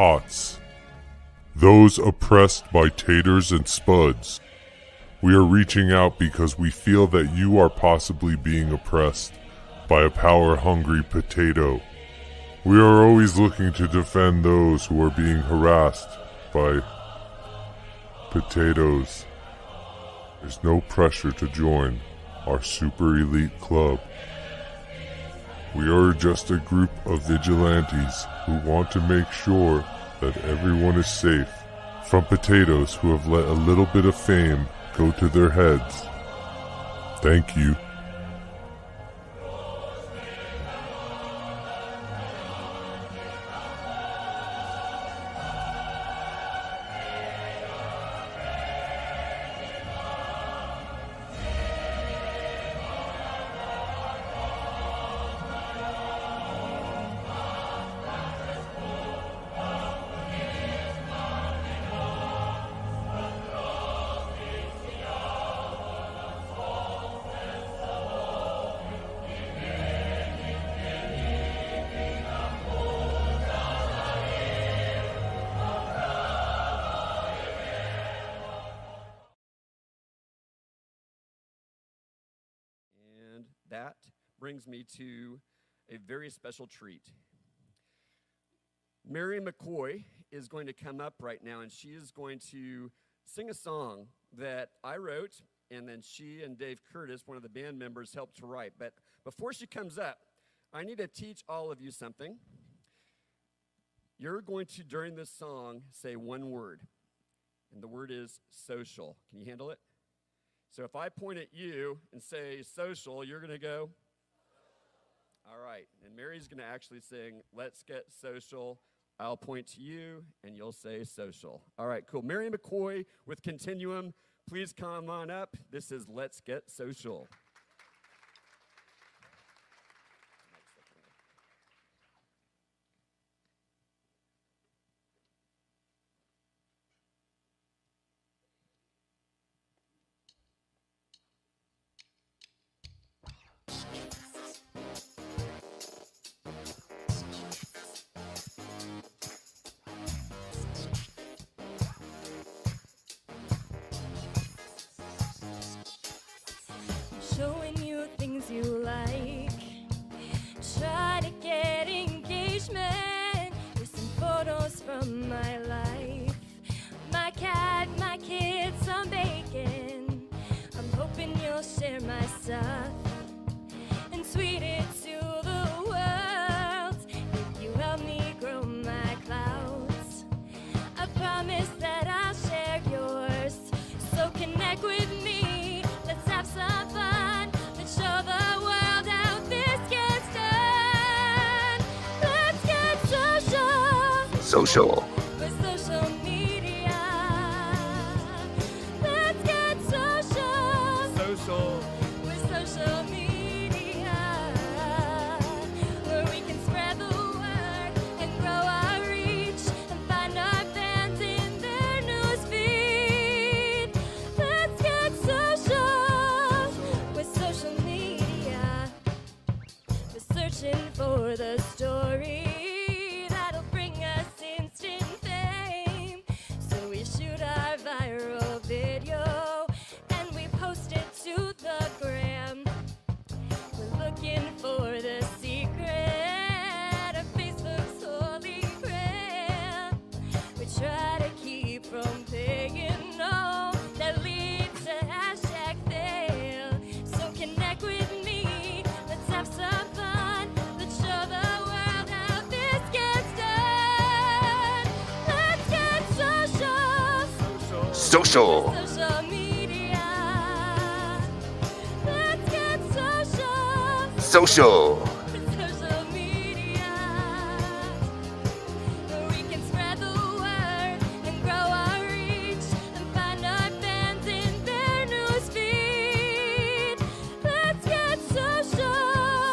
our those oppressed by taters and spuds. We are reaching out because we feel that you are possibly being oppressed by a power hungry potato. We are always looking to defend those who are being harassed by potatoes. There's no pressure to join our super elite club. We are just a group of vigilantes who want to make sure that everyone is safe from potatoes who have let a little bit of fame go to their heads. Thank you. Me to a very special treat. Mary McCoy is going to come up right now and she is going to sing a song that I wrote and then she and Dave Curtis, one of the band members, helped to write. But before she comes up, I need to teach all of you something. You're going to, during this song, say one word, and the word is social. Can you handle it? So if I point at you and say social, you're going to go. All right. And Mary's going to actually sing Let's Get Social. I'll point to you and you'll say social. All right, cool. Mary McCoy with Continuum, please come on up. This is Let's Get Social.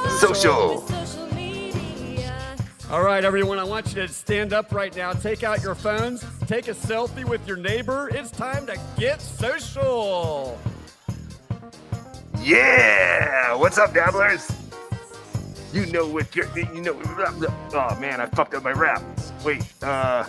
With social media. All right, everyone, I want you to stand up right now. Take out your phones, take a selfie with your neighbor. It's time to get social. Yeah! What's up, dabblers? you know what you're, you know. Oh man, I fucked up my rap. Wait, uh.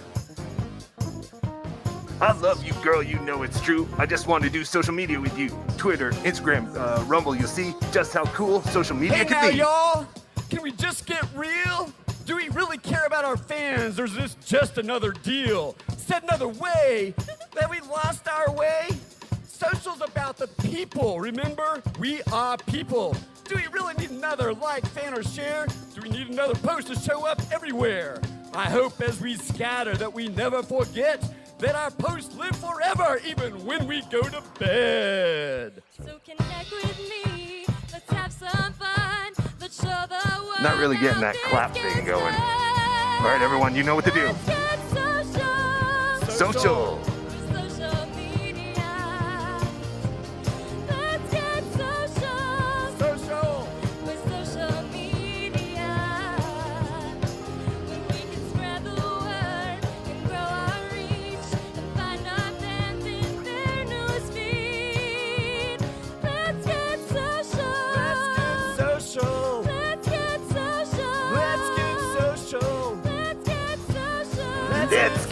I love you, girl. You know it's true. I just want to do social media with you. Twitter, Instagram, uh, Rumble. You'll see just how cool social media Hey can now, be. y'all! Can we just get real? Do we really care about our fans, or is this just another deal? Said another way, that we lost our way? Social's about the people, remember? We are people. Do we really need another like, fan, or share? Do we need another post to show up everywhere? I hope as we scatter that we never forget that our posts live forever, even when we go to bed. So connect with me. Let's have some fun. Let's show the world. Not really getting that clap thing going. All right, everyone, you know what to do. Let's get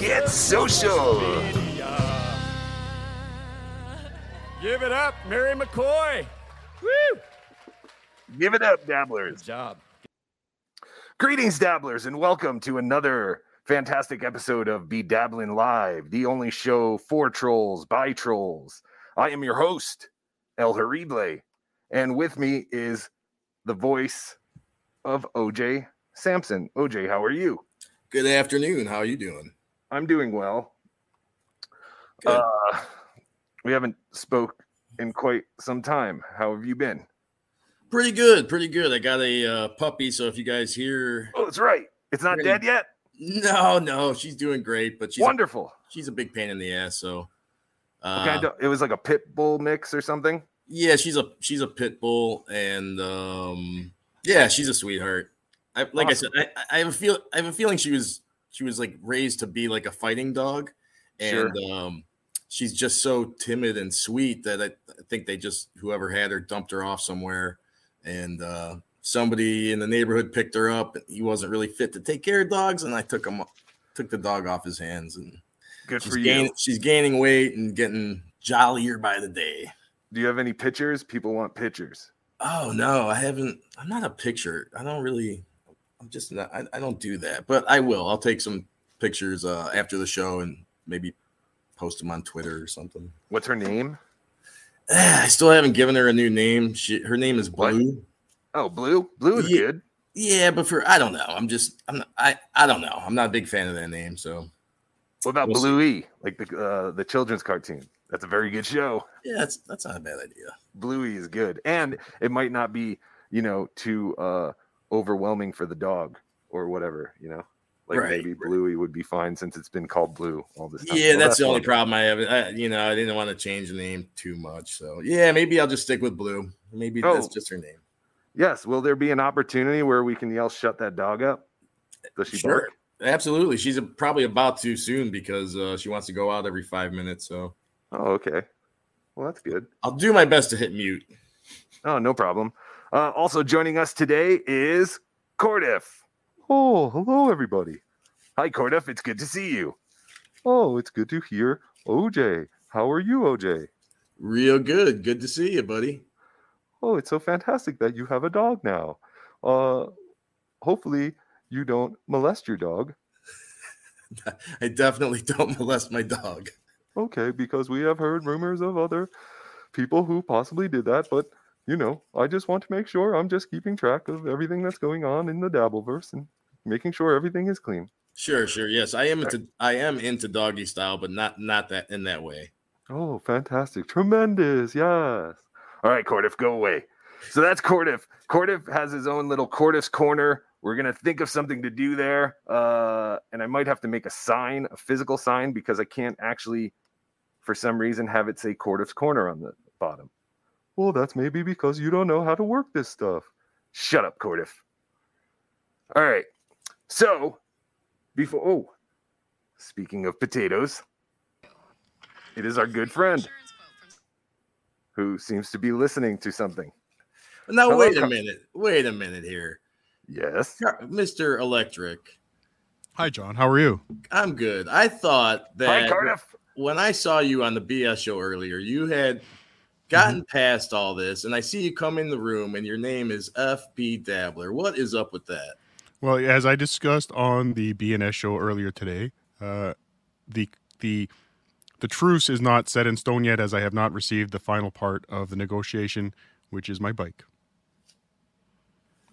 get social. Give it up, Mary McCoy. Woo! Give it up, dabblers. Good job. Greetings, dabblers, and welcome to another fantastic episode of BeDabblin Live, the only show for trolls by trolls. I am your host, El Horrible, and with me is the voice of OJ Simpson. OJ, how are you? Good afternoon. How are you doing? I'm doing well. Uh, we haven't spoke in quite some time. How have you been? pretty good. Pretty good. I got a uh, puppy, so if you guys hear, Oh, that's right. It's not Pretty- dead yet. no, no, she's doing great, but she's a, Wonderful. she's a big pain in the ass. So, uh, What kind of- it was like a pit bull mix or something. yeah, she's a she's a pit bull, and um, yeah, she's a sweetheart. I, like Awesome. I said, I, I have a feel I have a feeling she was she was like raised to be like a fighting dog, and um, she's just so timid and sweet that I, I think they just whoever had her dumped her off somewhere, and uh, somebody in the neighborhood picked her up. He wasn't really fit to take care of dogs, and I took him took the dog off his hands, and Good for you. she's gaining weight and getting jollier by the day. Do you have any pictures? People want pictures. Oh no, I haven't. I'm not a picture. I don't really. I'm just not. I, I don't do that, but I will. I'll take some pictures uh, after the show and maybe post them on Twitter or something. What's her name? I still haven't given her a new name. She, her name is What? Blue. Oh, Blue. Blue is Yeah. good. Yeah, but for I don't know. I'm just. I'm. Not, I. I don't know. I'm not a big fan of that name. So What about We'll see. Bluey? Like the uh, the children's cartoon. That's a very good show. yeah, that's that's not a bad idea. Bluey is good, and it might not be you know too uh, overwhelming for the dog or whatever. You know, like Right, maybe right. Bluey would be fine since it's been called Blue all this time. Yeah, Well, that's, the only problem I have. I, you know, I didn't want to change the name too much. So yeah, maybe I'll just stick with Blue. Maybe that's Oh. just her name. Yes. Will there be an opportunity where we can yell "Shut that dog up"? Does she Sure. bark? Absolutely. She's probably about to soon because uh, she wants to go out every five minutes. So Oh, okay. Well, that's good. I'll do my best to hit mute. Oh, no problem. Uh, also joining us today is Cordiff. Oh, hello, everybody. Hi, Cordiff. It's good to see you. Oh, it's good to hear OJ. How are you, OJ? Real good. Good to see you, buddy. Oh, it's so fantastic that you have a dog now. Uh, hopefully you don't molest your dog. I definitely don't molest my dog. Okay, because we have heard rumors of other people who possibly did that, but you know, I just want to make sure I'm just keeping track of everything that's going on in the Dabbleverse and making sure everything is clean. Sure, sure. Yes, I am into I am into doggy style, but not not that in that way. Oh, fantastic. Tremendous. Yes. All right, Cordiff, go away. So that's Cordiff. Cordiff has his own little Cordiff's corner. We're going to think of something to do there. Uh, and I might have to make a sign, a physical sign, because I can't actually, for some reason, have it say Cordiff's corner on the bottom. Well, that's maybe because you don't know how to work this stuff. Shut up, Cordiff. All right. So, before, oh, speaking of potatoes, it is our good friend who seems to be listening to something. Now Hello, wait a Car- minute. Wait a minute here. Yes. Mr. Electric. Hi, John. How are you? I'm good. I thought that Cardiff. when I saw you on the BS show earlier, you had gotten past all this, and I see you come in the room, and your name is FB Dabbler. What is up with that? Well, as I discussed on the BNS show earlier today, uh, the the the truce is not set in stone yet, as I have not received the final part of the negotiation, which is my bike.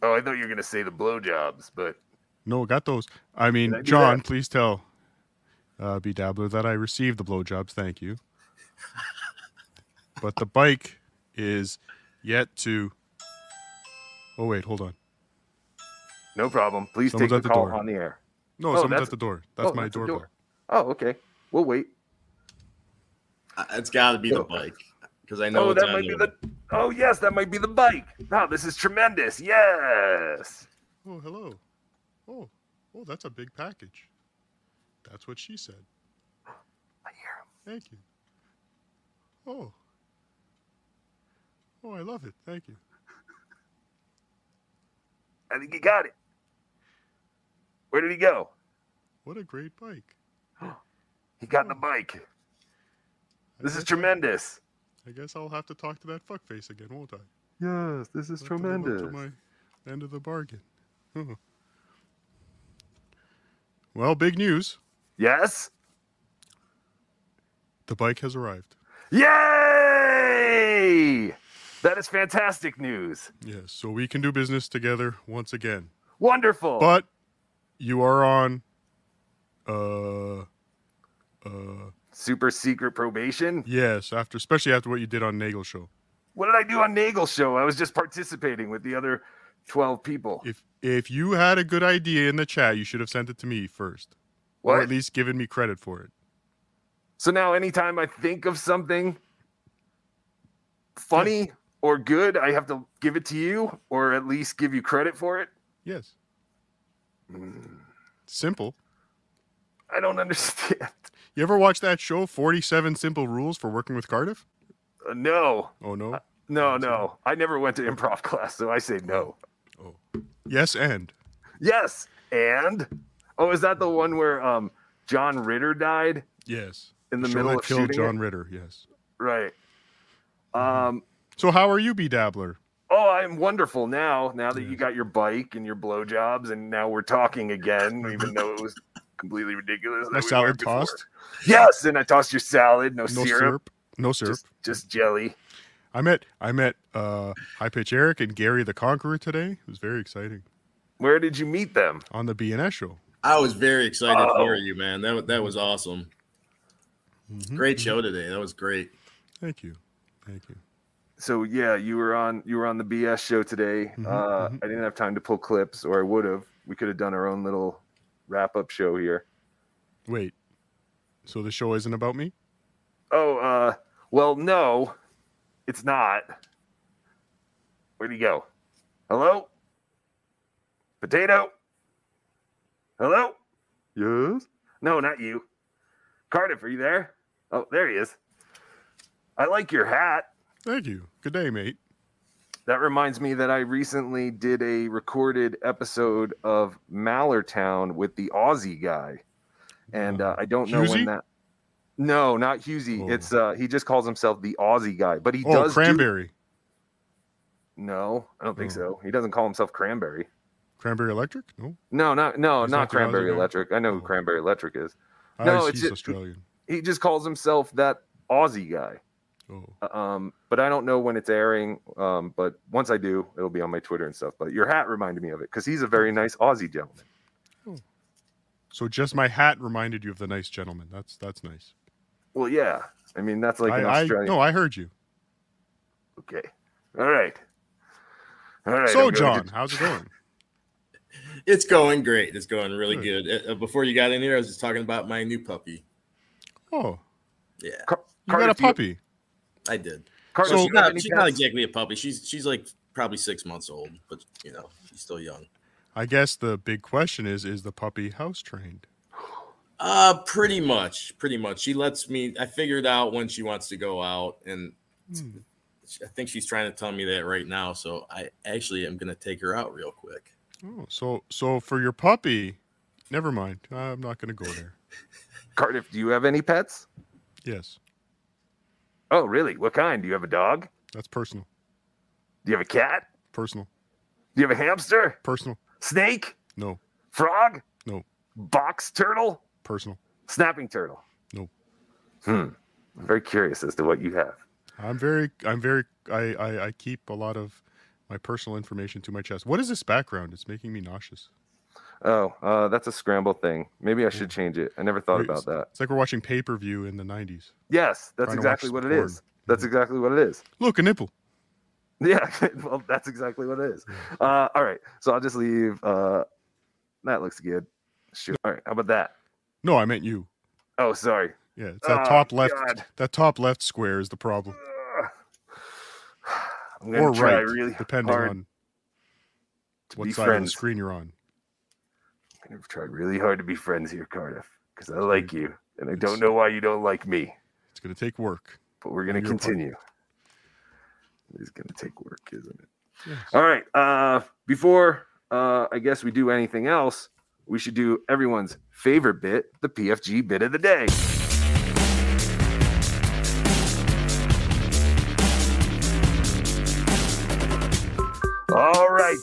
Oh, I thought you were gonna say the blowjobs, but No, got those. I mean, I John, that? please tell uh, BeDabbler that I received the blowjobs. Thank you. but the bike is yet to. Oh wait, hold on. no problem. Please Someone's take the the call door. on the air. No, Oh, someone's at the door. That's oh, my that's the doorbell. door. Oh, okay. We'll wait. Uh, It's got to be the bike because I know Oh, it's that on might be the. Oh, yes, that might be the bike. Wow, this is tremendous. Yes. Oh, hello. Oh, oh, that's a big package. That's what she said. I hear him. Thank you. Oh. Oh, I love it. Thank you. I think he got it. Where did he go? What a great bike. He got in the bike. I This is tremendous. I guess I'll have to talk to that fuckface again, won't I? Yes, this is Have to live to my end of the bargain. Huh. Well, big news. Yes. The bike has arrived. Yay! That is fantastic news. Yes, so we can do business together once again. Wonderful. But you are on uh uh Super secret probation. yes, after especially after what you did on Nagel show. What did I do on Nagel show? I was just participating with the other 12 people. If if you had a good idea in the chat, you should have sent it to me first. Or at least given me credit for it. So now anytime I think of something funny or good, I have to give it to you or at least give you credit for it. Yes. Hmm. Simple. I don't understand. You ever watch that show 47 Simple Rules for Working with Cardiff? Uh, no. Oh no. No, no. I never went to improv class, so I say no. Oh. Yes and. Yes. And oh, is that the one where um John Ritter died Yes. in the show middle of killed shooting John it? Ritter, yes. Right. Mm-hmm. Um So how are you, BeDabbler? Oh, I'm wonderful now. Now that you got your bike and your blowjobs, and now we're talking again, even though it was completely ridiculous. My that we salad weren't before. tossed? Yes, and I tossed your salad. No, No syrup, syrup. No syrup. Just, just jelly. I met I met uh High Pitch Eric and Gary the Conqueror today. It was very exciting. Where did you meet them? On the BNS show. I was very excited Oh. for you, man. That that was awesome. Mhm. Great show today. That was great. Thank you. Thank you. So yeah, you were on you were on the BS show today. Mhm, uh, mhm. I didn't have time to pull clips, or I would have. We could have done our own little wrap up show here. Wait. So the show isn't about me? Oh, uh, well, no, it's not. Where'd he go? Hello? Potato? Hello? Yes? No, not you. Cardiff, are you there? Oh, there he is. I like your hat. Thank you. Good day, mate. That reminds me that I recently did a recorded episode of Mallertown with the Aussie guy. And uh, I don't know Husey? when that. No, not Husey. Oh. It's uh he just calls himself the Aussie guy, but he Oh, does do- cranberry. No, I don't think Oh. so. He doesn't call himself Cranberry. Cranberry Electric? No. No, not no, not not Cranberry? Electric. I know who Oh. Cranberry Electric is. No, he's- it's Australian. He just calls himself that Aussie guy. Oh. Um, but I don't know when it's airing. Um, but once I do, it'll be on my Twitter and stuff. But your hat reminded me of it because he's a very nice Aussie gentleman. So just my hat reminded you of the nice gentleman. That's that's nice. Well, yeah. I mean, that's like an I, I no, I heard you. Okay. All right. All right. so I'm John, to- how's it going? It's going great. It's going really Good. good. Uh, before you got in here, I was just talking about my new puppy. Oh, Yeah, Car- you got a Cardiff, you- puppy. I did. Cardiff, So- do she's you not, she's not exactly a puppy. She's she's like probably six months old, but you know she's still young. I guess the big question is: Is the puppy house trained? Uh, pretty much, pretty much. She lets me. I figured out when she wants to go out, and Hmm. I think she's trying to tell me that right now. So I actually am gonna take her out real quick. Oh, so so for your puppy, never mind. I'm not going to go there. Cardiff, do you have any pets? Yes, Oh, really? What kind? Do you have a dog? that's personal. Do you have a cat? Personal. Do you have a hamster? Personal. Snake? No. Frog? No. Box turtle? Personal. Snapping turtle? No. Hmm. I'm very curious as to what you have. I'm very I'm very I, I I keep a lot of my personal information to my chest. What is this background? It's making me nauseous. Oh, uh, that's a scramble thing. Maybe I should change it. I never thought about that. It's like we're watching pay-per-view in the 90s. Yes, that's exactly what it porn. is. That's exactly what it is. Look, a nipple. Yeah, well, that's exactly what it is. Uh, all right, so I'll just leave. Uh, that looks good. Shoot. All right, how about that? No, I meant you. Oh, sorry. Yeah, it's that Oh, top left God. that top left square is the problem. I'm gonna Or try right, really depending on what side of the screen you're on. I'm gonna really hard to be friends here, Cardiff, because I like you, and I don't know why you don't like me. It's going to take work. But we're Your part. continue. It's gonna take work, isn't it? Yes. All right. Uh, before uh, I guess we do anything else, we should do everyone's favorite bit, the PFG bit of the day.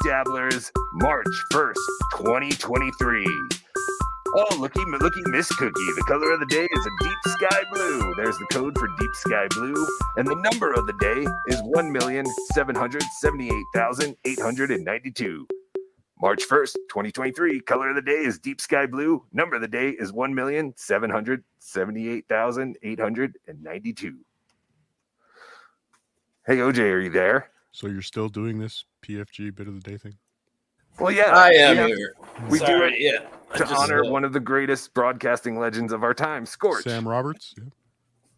Dabblers. March 1st, 2023. Oh, looky, looky, Miss Cookie. The color of the day is a deep sky blue. There's the code for deep sky blue. And the number of the day is 1,778,892. March 1st, 2023. Color of the day is deep sky blue. Number of the day is 1,778,892. Hey, OJ, are you there? So you're still doing this PFG bit of the day thing? Well, yeah. I am we here. we do it yeah. I to just, honor uh, one of the greatest broadcasting legends of our time, Scorch. Sam Roberts? Yeah.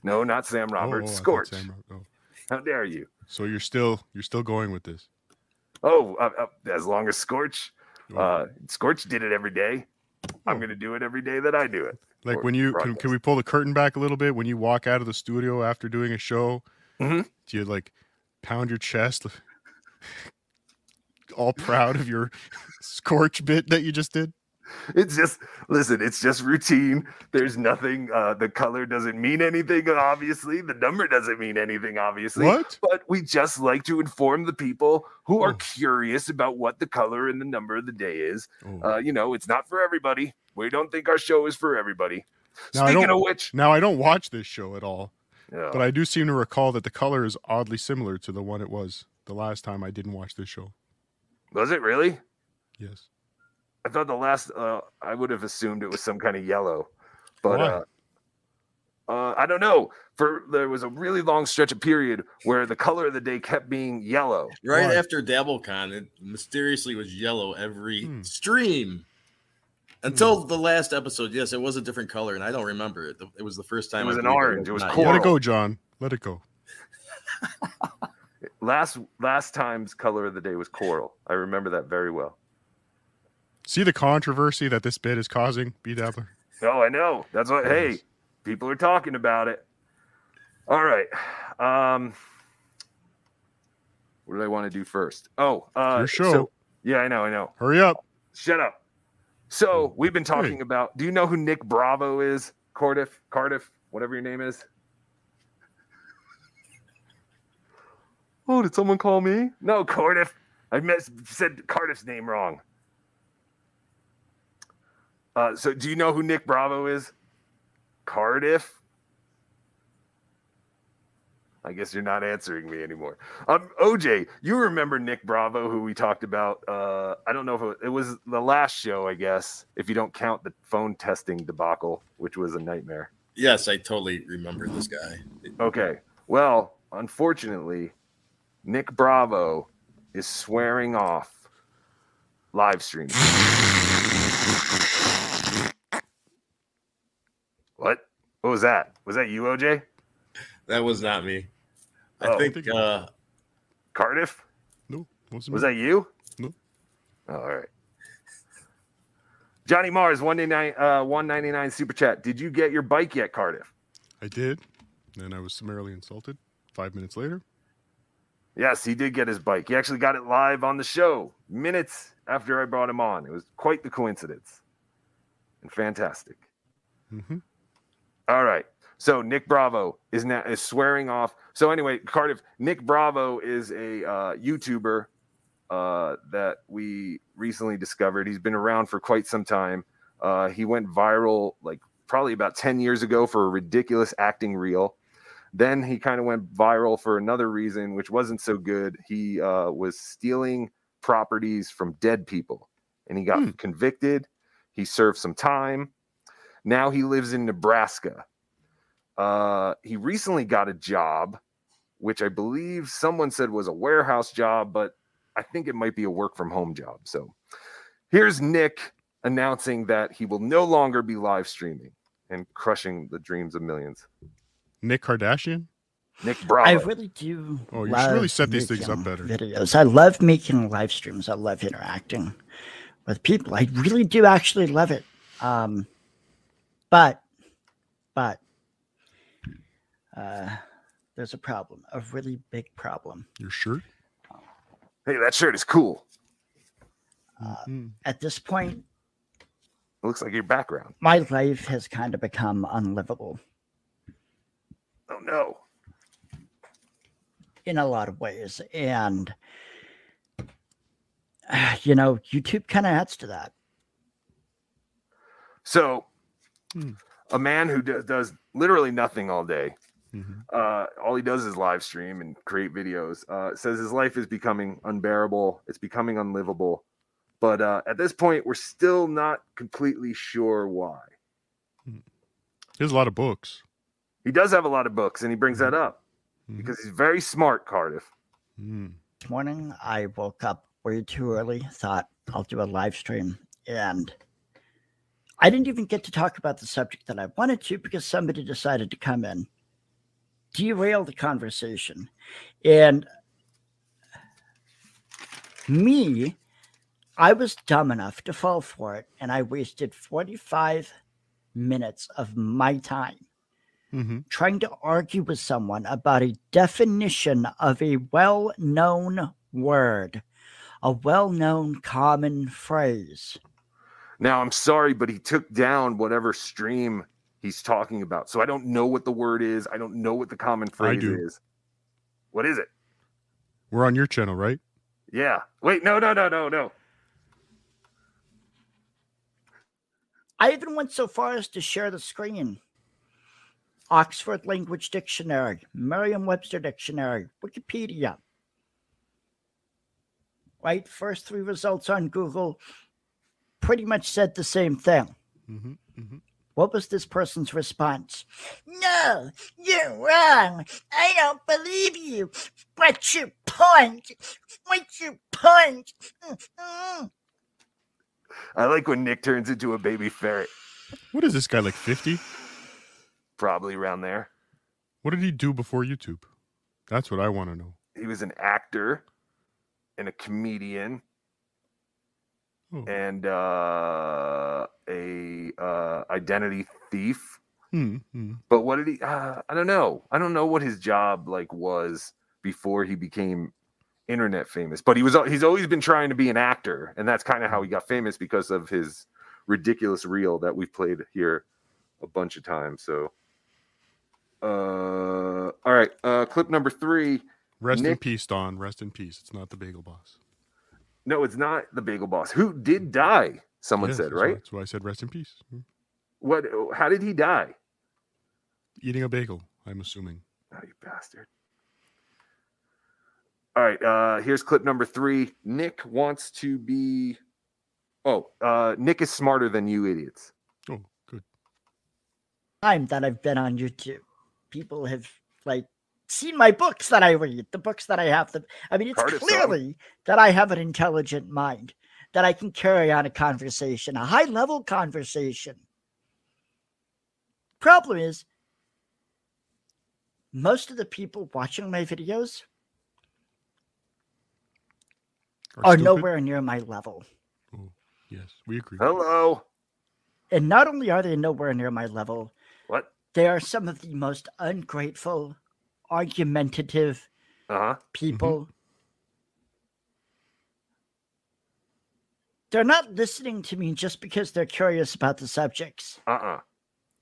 No, not Sam Oh, Roberts. oh, I thought Scorch. Sam oh. How dare you? So you're still you're still going with this? Oh, uh, uh, as long as Scorch, Oh. uh, Scorch did it every day. I'm Oh. going to do it every day that I do it. like when you can, can we pull the curtain back a little bit when you walk out of the studio after doing a show? Mhm. Do you like pound your chest, all proud of your scorch bit that you just did? It's just listen. It's just routine. There's nothing. Uh, the color doesn't mean anything. Obviously, the number doesn't mean anything. Obviously, What? but we just like to inform the people who are Oh. curious about what the color and the number of the day is. Oh. Uh, you know, it's not for everybody. We don't think our show is for everybody. Now, Speaking of which, Now I don't watch this show at all, yeah. but I do seem to recall that the color is oddly similar to the one it was the last time I didn't watch this show. was it really? Yes. I thought the last. Uh, I would have assumed it was some kind of yellow, but Why? uh, uh, I don't know. For there was a really long stretch of period where the color of the day kept being yellow. Right Why? after DabbleCon, it mysteriously was yellow every Hmm. stream. Until the last episode, yes, it was a different color, and I don't remember it. It was the first time. It was I an orange. It was not coral. Let it go, John. Let it go. Last last time's color of the day was coral. I remember that very well. See the controversy that this bit is causing, BeDabbler? Oh, I know. That's what. Hey, people are talking about it. All right. Um, what did I want to do first? Oh, uh, Your show. so- yeah, I know. I know. Hurry up. Shut up. So we've been talking Hey. about. Do you know who Nick Bravo is? Cardiff, Cardiff, whatever your name is. Oh, did someone call me? No, Cardiff. I mis- said Cardiff's name wrong. Uh, so, do you know who Nick Bravo is? Cardiff. I guess you're not answering me anymore. Um, OJ, you remember Nick Bravo, who we talked about? Uh, I don't know if it, it was the last show, I guess, if you don't count the phone testing debacle, which was a nightmare. Yes, I totally remember this guy. Okay. Well, unfortunately, Nick Bravo is swearing off live streaming. what? What was that? Was that you, OJ? That was not me. I Oh. think uh, Cardiff? No, wasn't me. that you? No. Oh, all right. Johnny Mars, 199, uh, 199 super chat. Did you get your bike yet, Cardiff? I did. and I was summarily insulted. Five minutes later, Yes, he did get his bike. He actually got it live on the show minutes after I brought him on. It was quite the coincidence and fantastic. hmm All right. So Nick Bravo is now is swearing off. So anyway, Cardiff, Nick Bravo is a uh, YouTuber uh, that we recently discovered. He's been around for quite some time. Uh, he went viral like probably about 10 years ago for a ridiculous acting reel. Then he kind of went viral for another reason, which wasn't so good. He uh, was stealing properties from dead people and he got Hmm. convicted. He served some time. Now he lives in Nebraska. Uh, he recently got a job, which I believe someone said was a warehouse job, but I think it might be a work from home job. So here's Nick announcing that he will no longer be live streaming and crushing the dreams of millions. Nick Kardashian. Nick Bravo. I really do. Oh, you should really set these things up better. Videos. I love making live streams. I love interacting with people. I really do actually love it. Um, but, but, uh, there's a problem, a really big problem. Your shirt. hey, that shirt is cool. Mhm. At this point, It looks like your background. my life has kind of become unlivable Oh no. in a lot of ways, and you know, YouTube kind of adds to that. So Hmm. a man who do- does literally nothing all day Mhm. uh, all he does is live stream and create videos. Uh, says his life is becoming unbearable. It's becoming unlivable. But uh, at this point, we're still not completely sure why. He has a lot of books. He does have a lot of books, and he brings that up Mhm. because he's very smart, Cardiff. Mm. Morning, I woke up way too early, thought I'll do a live stream, and I didn't even get to talk about the subject that I wanted to because somebody decided to come in, derail the conversation. And me, I was dumb enough to fall for it, and I wasted 45 minutes of my time hmm trying to argue with someone about a definition of a well known word, a well known common phrase. Now, I'm sorry, but he took down whatever stream he's talking about. So I don't know what the word is. I don't know what the common phrase do. is. What is it? We're on your channel, right? Yeah. Wait, no, no, no, no, no. I even went so far as to share the screen. Oxford Language Dictionary, Merriam Webster Dictionary, Wikipedia. Right? First three results on Google pretty much said the same thing. hmm hmm What was this person's response? No, you're wrong. I don't believe you. What's your point? What's your point? Mm-mm. I like when Nick turns into a baby ferret, What is this guy like? Fifty? probably around there. What did he do before YouTube? That's what I want to know. he was an actor and a comedian Oh. and uh a uh identity thief Hmm, hmm. but what did he uh, i don't know i don't know what his job like was before he became internet famous but he was he's always been trying to be an actor and that's kind of how he got famous because of his ridiculous reel that we've played here a bunch of times so uh all right uh clip number three Rest in peace, Don. Rest in peace. It's not the Bagel Boss. No, it's not the Bagel Boss. Who did die? Someone Yes, said, that's why- right? That's why I said rest in peace. Hmm. What? How did he die? Eating a bagel, I'm assuming. Oh, you bastard! All right, uh, here's clip number three. Nick wants to be. Oh, uh, Nick is smarter than you idiots. Oh, good. Time that I've been on YouTube, people have like seen my books that I read, the books that I have. The, I mean, it's Cardiff saw 'em. clearly that I have an intelligent mind, that I can carry on a conversation, a high level conversation. Problem is, most of the people watching my videos are stupid? nowhere near my level. Yes, we agree. Hello. And not only are they nowhere near my level, What? they are some of the most ungrateful, argumentative, Uh huh. people they're not listening to me just because they're curious about the subjects Uh uh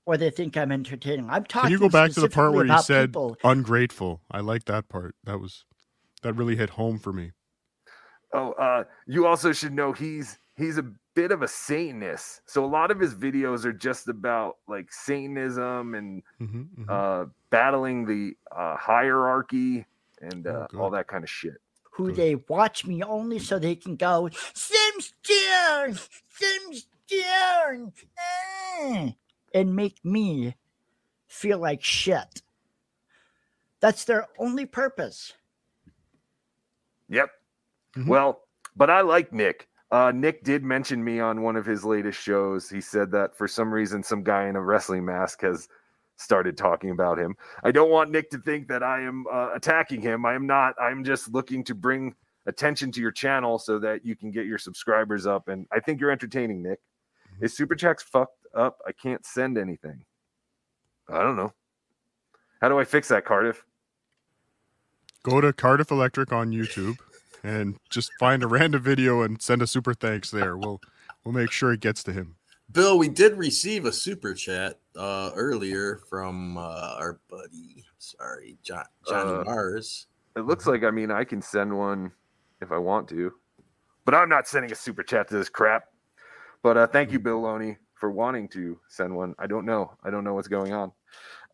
or they think I'm entertaining. I'm talking. Can you go back to the part where you said people. ungrateful? I like that part. That was that really hit home for me. Oh, uh, you also should know he's he's a bit of a Satanist. So a lot of his videos are just about like Satanism and hmm uh, battling the uh, hierarchy and Oh, uh, all that kind of shit. who Good. they watch me only so they can go Sims down, Sims down, eh," and make me feel like shit. That's their only purpose. Yep. Mhm. Well, but I like Nick. Uh, Nick did mention me on one of his latest shows. He said that for some reason, some guy in a wrestling mask has started talking about him. I don't want Nick to think that I am uh, attacking him. I am not. I'm just looking to bring attention to your channel so that you can get your subscribers up. And I think you're entertaining, Nick. Is Super Chat's fucked up? I can't send anything. I don't know. How do I fix that, Cardiff? Go to Cardiff Electric on YouTube and just find a random video and send a super thanks there. We'll we'll make sure it gets to him. Bill, we did receive a super chat uh, earlier from uh, our buddy, sorry, John, Johnny Uh, Mars. It looks like I mean I can send one if I want to, but I'm not sending a super chat to this crap. But uh, thank you, Bill Loney, for wanting to send one. I don't know. I don't know what's going on.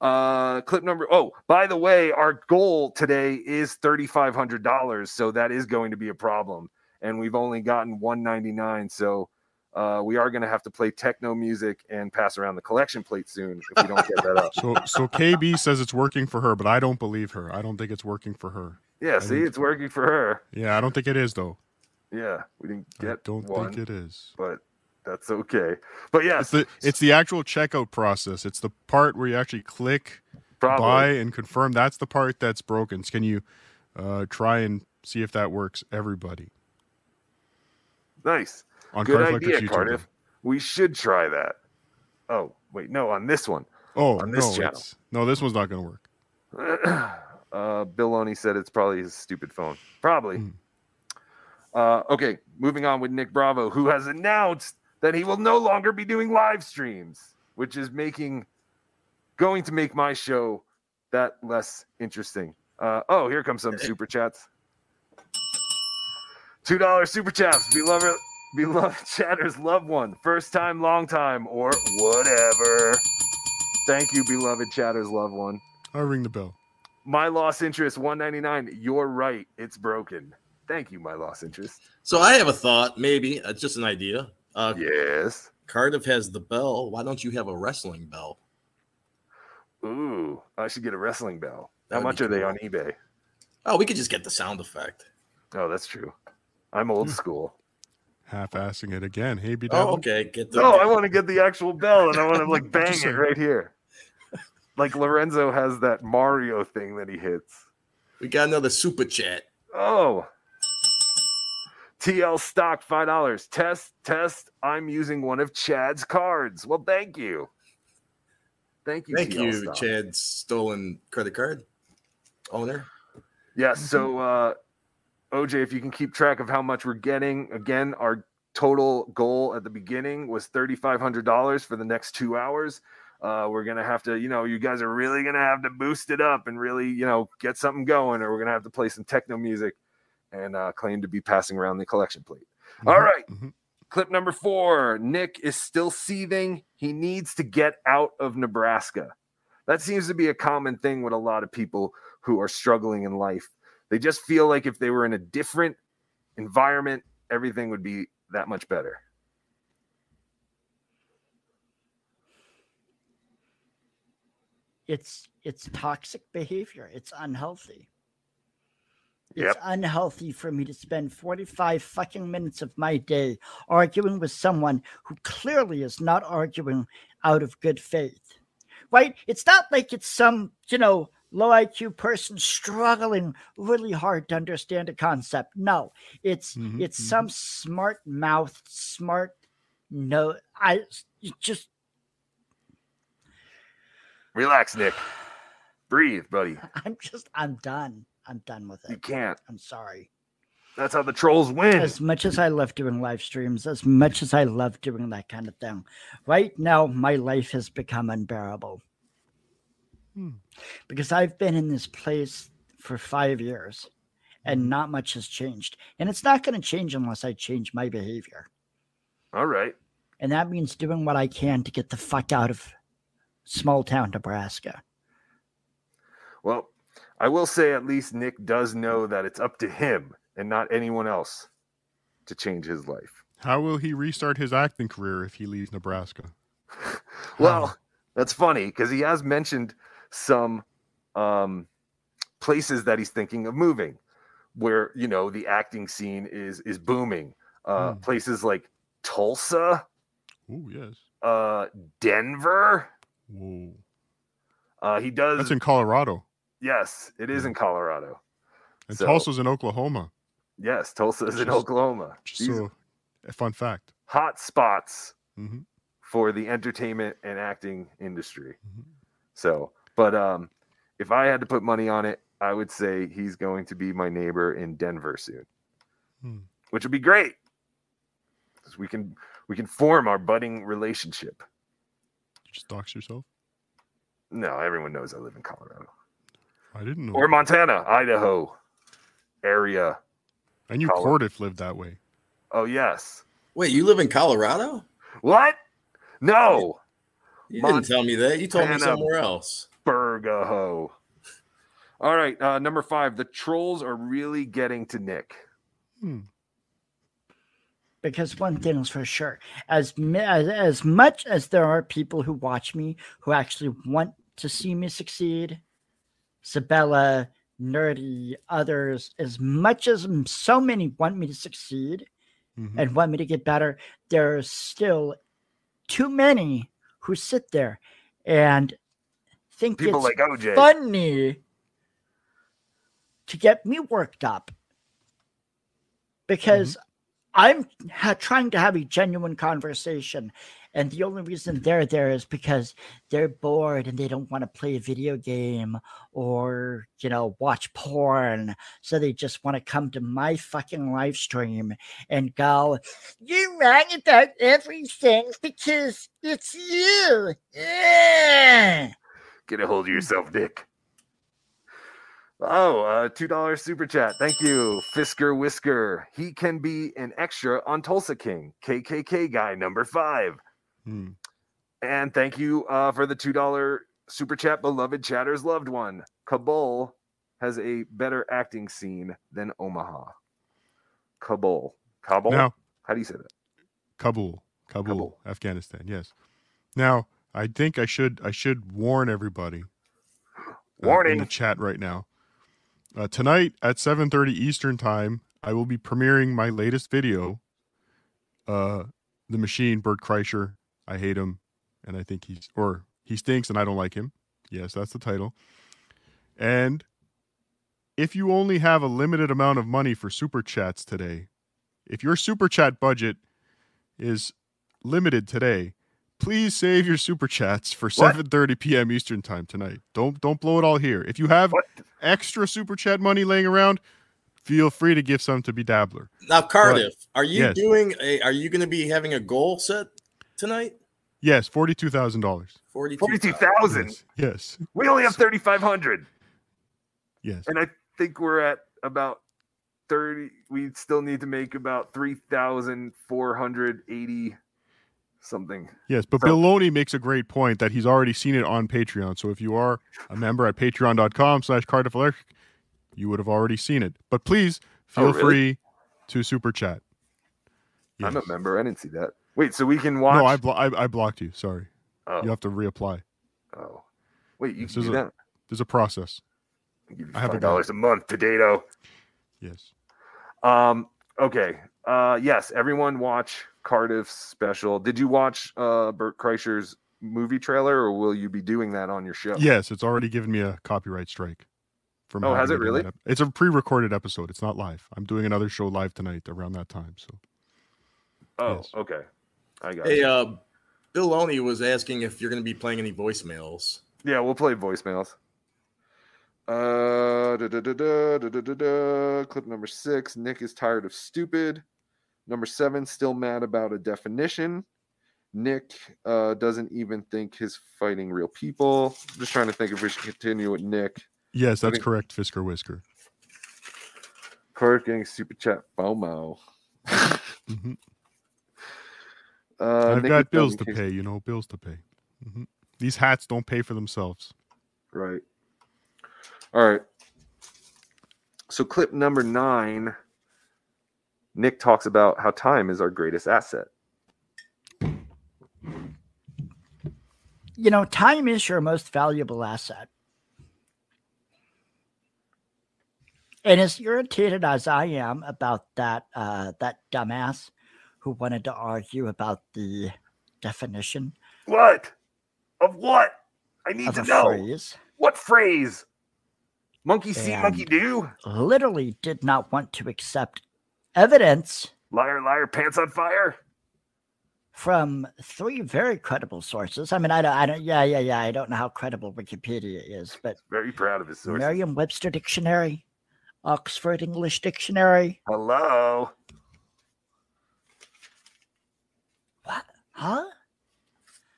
Uh, clip number. Oh, by the way, our goal today is thirty five hundred dollars, so that is going to be a problem, and we've only gotten one ninety nine. So. Uh, we are going to have to play techno music and pass around the collection plate soon if we don't get that up. So so KB says it's working for her, but I don't believe her. I don't think it's working for her. Yeah, see, it's working for her. Yeah, I don't think it is though. Yeah, we didn't I get don't one. think it is. but that's okay. But It's the it's the actual checkout process. It's the part where you actually click probably. buy and confirm. That's the part that's broken. Can you uh, try and see if that works? Everybody Nice. on Good Cardiff idea, Electric's YouTube. Cardiff. We should try that. Oh, wait, no, on this one. Oh On this no, channel. no, this one's not going to work. uh, Bill Loney said it's probably his stupid phone. Probably. Hmm. Uh, okay, moving on with Nick Bravo, who has announced that he will no longer be doing live streams, which is making going to make my show that less interesting. Uh, oh, here comes some super chats. Two dollar super chats, beloved, beloved chatters, loved one, first time, long time, or whatever. Thank you, beloved chatters, loved one. I'll ring the bell. My lost interest 199. You're right. It's broken. Thank you, my lost interest. So I have a thought, maybe uh, just an idea. Uh, Yes. Cardiff has the bell. Why don't you have a wrestling bell? Ooh, I should get a wrestling bell. How That'd be much are they on eBay? Oh, we could just get the sound effect. Oh, that's true. I'm old school. Half-assing it again. Hey, be Oh, okay. Get the. No, I want to get the actual bell and I want to like bang it right here. Like Lorenzo has that Mario thing that he hits. We got another super chat. Oh. TL stock five dollars. Test, test. I'm using one of Chad's cards. Well, thank you. Thank you. Thank TL you, stock. Chad's stolen credit card owner. Yeah. Mm-hmm. So, uh, OJ, if you can keep track of how much we're getting, again, our total goal at the beginning was $3,500 for the next two hours. Uh, we're going to have to, you know, you guys are really going to have to boost it up and really, you know, get something going, or we're going to have to play some techno music and uh, claim to be passing around the collection plate. All right. Mhm. Clip number four Nick is still seething. He needs to get out of Nebraska. That seems to be a common thing with a lot of people who are struggling in life. They just feel like if they were in a different environment, everything would be that much better. It's it's toxic behavior. It's unhealthy. It's Yep. unhealthy for me to spend 45 fucking minutes of my day arguing with someone who clearly is not arguing out of good faith. Right? It's not like it's some, you know, low IQ person struggling really hard to understand a concept. No, it's Mhm, it's mhm. some smart mouth, smart no I just Relax, Nick. Breathe, buddy. I'm just I'm done. I'm done with it. You can't. I'm sorry. That's how the trolls win. As much as I love doing live streams, as much as I love doing that kind of thing, right now my life has become unbearable. Hmm. Because I've been in this place for five years Hmm. and not much has changed. And it's not going to change unless I change my behavior. All right. And that means doing what I can to get the fuck out of small town Nebraska. Well, I will say at least Nick does know that it's up to him and not anyone else to change his life. How will he restart his acting career if he leaves Nebraska? Well, that's funny because he has mentioned some um, places that he's thinking of moving, where you know the acting scene is is booming. Uh, Hmm. Places like Tulsa, Oh yes. uh, Denver. Whoa. Uh, he does. That's in Colorado. Yes, it is in Colorado. And So- Tulsa's in Oklahoma. Yes, Tulsa is in Oklahoma. Just These so a fun fact. hot spots hmm for the entertainment and acting industry. Mhm. So, but um, if I had to put money on it, I would say he's going to be my neighbor in Denver soon, Hmm. which would be great. 'Cause we can we can form our budding relationship. You just dox yourself. No, everyone knows I live in Colorado I didn't know. or Montana, Idaho area. I knew Colorado. Cardiff lived that way. Oh yes. Wait, you live in Colorado? What? No, You Mon- didn't tell me that. You told me somewhere else. Burgaho. All right, uh, number five. The trolls are really getting to Nick. Hmm. Because one thing is for sure, as, as as much as there are people who watch me who actually want to see me succeed, Sabella, Nerdy, others, as much as so many want me to succeed Mhm. and want me to get better, there are still too many who sit there and think People it's like OJ. funny to get me worked up because I'm ha- trying to have a genuine conversation. And the only reason they're there is because they're bored and they don't want to play a video game or, you know, watch porn. So they just want to come to my fucking live stream and go, You're wrong about everything because it's you. Yeah. Get a hold of yourself, Dick. Oh, uh, two dollars super chat. Thank you, Fisker Whisker. He can be an extra on Tulsa King, KKK guy number five. Hmm. And thank you uh, for the two dollar super chat, beloved chatter's loved one. Kabul has a better acting scene than Omaha. Kabul, Kabul. Now, How do you say that? Kabul, Kabul, Kabul. Afghanistan. Yes. Now, I think I should I should warn everybody. uh, in Warning. the chat right now. Uh, tonight at 7:30 Eastern time, I will be premiering my latest video. Uh, the machine, Bert Kreischer. I hate him, and I think he's or he stinks, and I don't like him. Yes, that's the title. And if you only have a limited amount of money for super chats today, if your super chat budget is limited today, please save your super chats for What? 7:30 p.m. Eastern time tonight. Don't don't blow it all here. If you have What? extra super chat money laying around, feel free to give some to BeDabbler. Now, Cardiff, are you Yes. doing a? Are you going to be having a goal set tonight? Yes, forty-two thousand dollars. Forty-two. Forty-two thousand. Yes, yes, We only have thirty-five hundred. yes. and I think we're at about 30 we still need to make about 3480 something Yes, but So- Bill Loney makes a great point that he's already seen it on Patreon. So if you are a member at patreon.com slash Cardiff Electric, you would have already seen it. But please feel Oh, really? free to super chat. i'm a member i didn't see that wait so we can watch No, I, blo- I, I blocked you. Sorry. oh, You have to reapply. oh. wait you This can do a- that There's a process. I'll give you I have a five dollars a month potato Yes. um okay uh yes everyone watch cardiff's special did you watch uh bert kreischer's movie trailer or will you be doing that on your show Yes, it's already given me a copyright strike. From Oh, has it really? ep- It's a pre-recorded episode. It's not live. I'm doing another show live tonight around that time. So oh Yes. okay I got hey, you. Uh, Bill Loney was asking if you're going to be playing any voicemails. Yeah, we'll play voicemails. Uh, Clip number six Nick is tired of stupid. Number seven, still mad about a definition. Nick uh, doesn't even think he's fighting real people. I'm just trying to think if we should continue with Nick. Yes, that's correct, Fisker Whisker. Card getting super chat FOMO. mm-hmm. Uh, I've got bills to pay, you know, bills to pay. hmm These hats don't pay for themselves. Right. All right. So, clip number nine Nick talks about how time is our greatest asset. You know, time is your most valuable asset. And as irritated as I am about that uh, that dumbass who wanted to argue about the definition What? Of what? I need to know. phrase, What phrase? Monkey see, monkey do? literally did not want to accept evidence Liar, liar, pants on fire? from three very credible sources. I mean, I don't, I don't, yeah, yeah, yeah. I don't know how credible Wikipedia is, but Very proud of his sources. Merriam-Webster Dictionary, Oxford English Dictionary. Hello. Huh?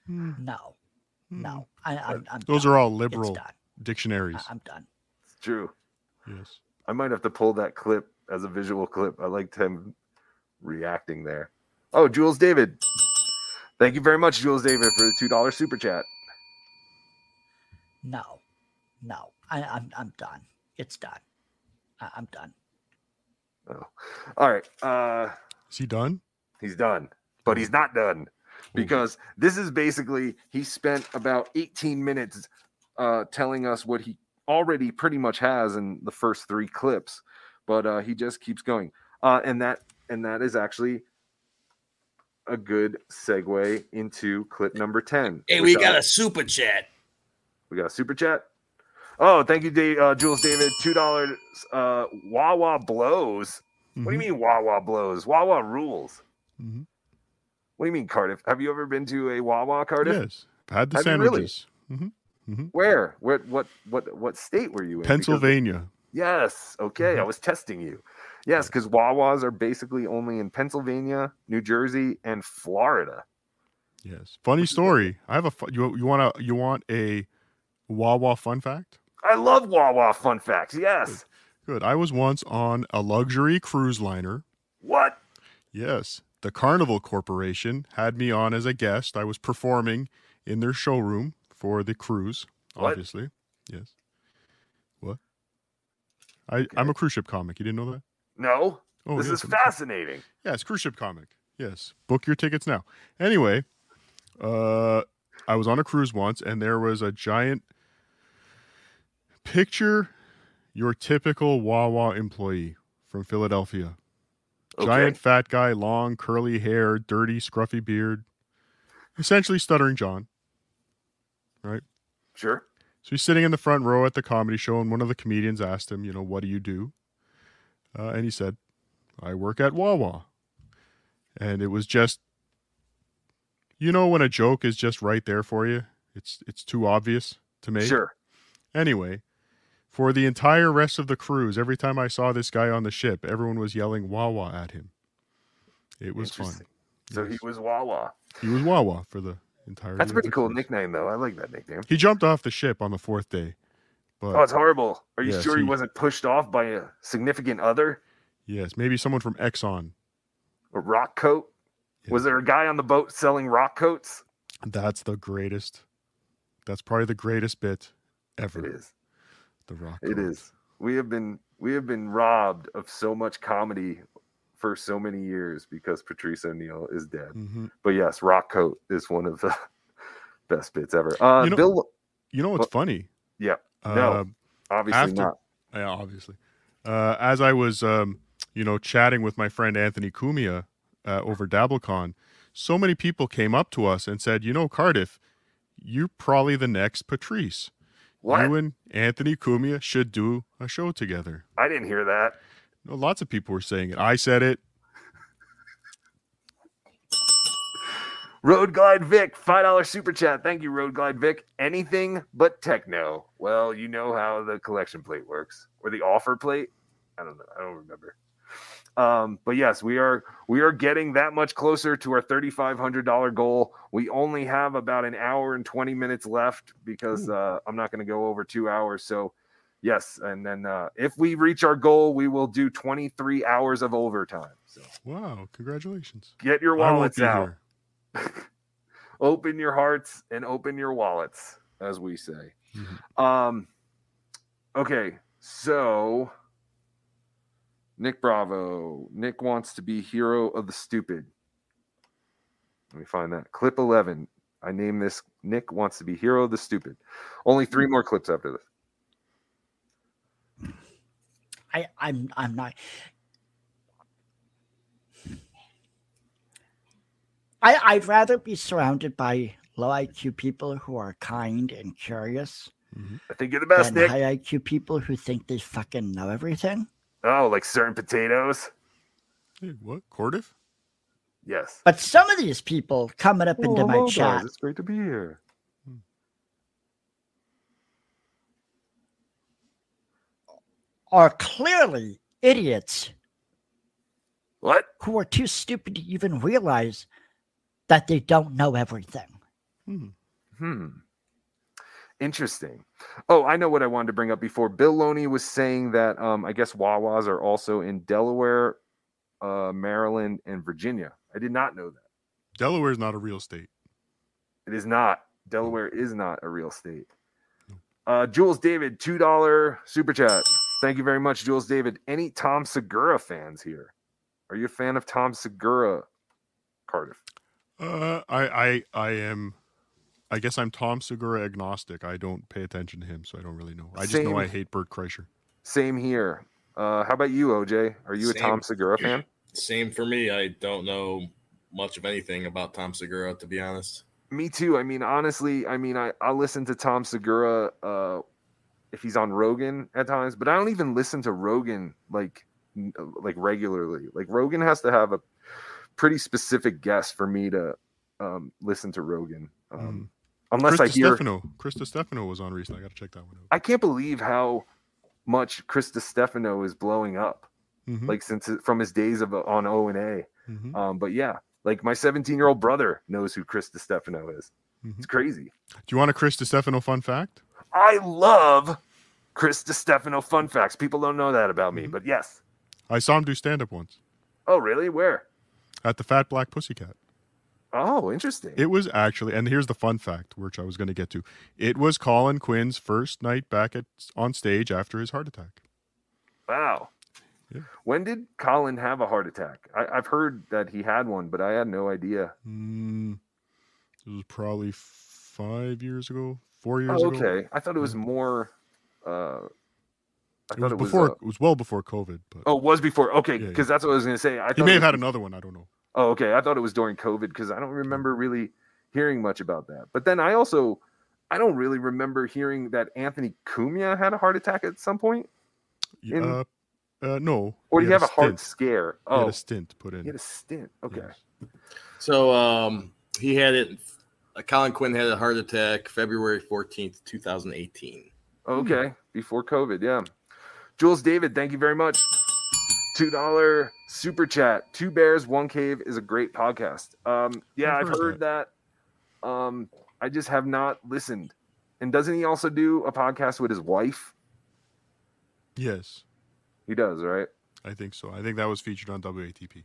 Hmm, No, hmm. no. I, I'm, I'm Those done. are all liberal dictionaries. I- I'm done. It's true. yes. I might have to pull that clip as a visual clip. I liked him reacting there. Oh, Jules David. Thank you very much, Jules David, for the $2 super chat. No, no. I, I'm, I'm done. It's done. I, I'm done. Oh. All right. Uh Is he done? he's done. But he's not done. Because this is basically he spent about 18 minutes uh telling us what he already pretty much has in the first three clips. But uh he just keeps going. Uh and that and that is actually a good segue into clip number 10. Hey, we got I- a super chat. We got a super chat. Oh, thank you, Dave, uh, Jules David. Two dollars. Uh, Wawa blows. What do you Mhm, mean Wawa blows? Wawa rules. mhm. What do you mean Cardiff? Have you ever been to a Wawa Cardiff? Yes. Had the Have you really? sandwiches. hmm Where? What? What? What? What state were you in? Because- Pennsylvania. Yes. Okay, I Mhm. was testing you. Yes, because Wawas are basically only in Pennsylvania, New Jersey, and Florida. Yes. Funny story. I have a you you want a you want a Wawa fun fact? I love Wawa fun facts. Yes. Good. I was once on a luxury cruise liner. What? Yes. The Carnival Corporation had me on as a guest. I was performing in their showroom for the cruise, What? obviously. Yes. What? I, I'm a cruise ship comic. You didn't know that? No. Oh, this yes, is fascinating. Yes, cruise ship comic. Yes. Book your tickets now. Anyway, uh I was on a cruise once and there was a giant picture your typical Wawa employee from Philadelphia. Okay. Giant fat guy, long curly hair, dirty scruffy beard. Essentially stuttering John. Right? Sure. So he's sitting in the front row at the comedy show, and one of the comedians asked him, you know, what do you do? Uh, and he said, I work at Wawa. And it was just, you know, when a joke is just right there for you, it's it's too obvious to make. Sure. Anyway, for the entire rest of the cruise, every time I saw this guy on the ship, everyone was yelling Wawa at him. It was fun. So he Yes. was Wawa. He was Wawa for the entire. That's a pretty cool nickname, though. I like that nickname. He jumped off the ship on the fourth day. But Oh, it's horrible. Are you Yes, sure he he- wasn't pushed off by a significant other? yes, maybe someone from Exxon. A rock coat? Was there a guy on the boat selling rock coats? That's the greatest. That's probably the greatest bit ever. It is. The rock. It coat. is. We have been we have been robbed of so much comedy for so many years because Patrice O'Neal is dead. Mhm. But yes, rock coat is one of the best bits ever. Uh, You know- Bill, You know what's Well, funny? yeah, no. Uh, obviously after- not. yeah, obviously. Uh, as I was, um, you know, chatting with my friend Anthony Cumia uh, over DabbleCon, so many people came up to us and said, "You know, Cardiff, you're probably the next Patrice. What? You and Anthony Cumia should do a show together." I didn't hear that. No, lots of people were saying it. I said it. Road Glide Vic, five dollar super chat. Thank you, Road Glide Vic. Anything but techno. Well, you know how the collection plate works, or the offer plate. I don't know. I don't remember. Um, but yes, we are we are getting that much closer to our thirty five hundred dollar goal. We only have about an hour and twenty minutes left because uh, I'm not going to go over two hours. So yes, and then uh, if we reach our goal, we will do twenty three hours of overtime. So Wow, congratulations. get your wallets out open your hearts and open your wallets, as we say. Mhm. Um, okay, so Nick Bravo. Nick wants to be hero of the stupid. Let me find that clip eleven. I name this Nick wants to be hero of the stupid. Only three more clips after this. I, I'm I'm not. I I'd rather be surrounded by low IQ people who are kind and curious mm-hmm. I think you're the best, than Nick. high IQ people who think they fucking know everything. Oh, like certain potatoes. Hey, what? Cardiff? Yes. But some of these people coming up into Oh, my hello, guys. chat It's great to be here. are clearly idiots What? who are too stupid to even realize that they don't know everything. Hmm. Hmm. Interesting. Oh, I know what I wanted to bring up before. Bill Loney was saying that um, I guess Wawas are also in Delaware, uh, Maryland, and Virginia. I did not know that. Delaware is not a real state. It is not. Delaware is not a real state. Uh, Jules David, two dollar super chat. Thank you very much, Jules David. Any Tom Segura fans here? Are you a fan of Tom Segura, Cardiff? Uh, I, I, I am. I guess I'm Tom Segura agnostic. I don't pay attention to him, so I don't really know. I just know I hate Bert Kreischer. Same here. Uh, how about you, OJ? Are you a Same. Tom Segura fan? Same for me. I don't know much of anything about Tom Segura, to be honest. Me too. I mean, honestly, I mean, I I listen to Tom Segura uh, if he's on Rogan at times, but I don't even listen to Rogan like like regularly. Like Rogan has to have a pretty specific guest for me to um, listen to Rogan. Um, Unless Chris I hear, Stefano. Chris Stefano was on recently. I got to check that one out. I can't believe how much Chris Stefano is blowing up. Mhm, Like since from his days of on O and A. mhm, Um, but yeah, like my 17 year old brother knows who Chris Stefano is. mhm. It's crazy. Do you want a Chris Stefano fun fact? I love Chris Stefano fun facts. People don't know that about me, Mhm. but yes. I saw him do stand up once Oh, really? Where? at the Fat Black Pussycat. Oh, interesting. It was actually, and here's the fun fact, which I was going to get to. It was Colin Quinn's first night back at on stage after his heart attack. wow. Yeah. When did Colin have a heart attack? I, I've heard that he had one, but I had no idea. Mm, it was probably five years ago, four years Oh, ago. okay. I thought it was more. Uh, I It thought was it was. before. uh, it was well before COVID, but oh, it was before. Okay, Yeah, because that's what I was going to say. I he may have had another one. I don't know. Oh, okay. I thought it was during COVID because I don't remember really hearing much about that. But then I also I don't really remember hearing that Anthony Cumia had a heart attack at some point, Y- In- Uh, uh, no. or did he had have a heart stint. scare? He had Oh, a stint put in. he had a stint. Okay. Yes. So um, he had it. Uh, Colin Quinn had a heart attack February 14th, 2018. Okay. Before COVID, yeah. Jules David, thank you very much. Two dollar super chat. Two bears, one cave is a great podcast. Um, yeah, I've I've heard heard that. Um, I just have not listened. And doesn't he also do a podcast with his wife? Yes, He does, right? I think so. I think that was featured on WATP.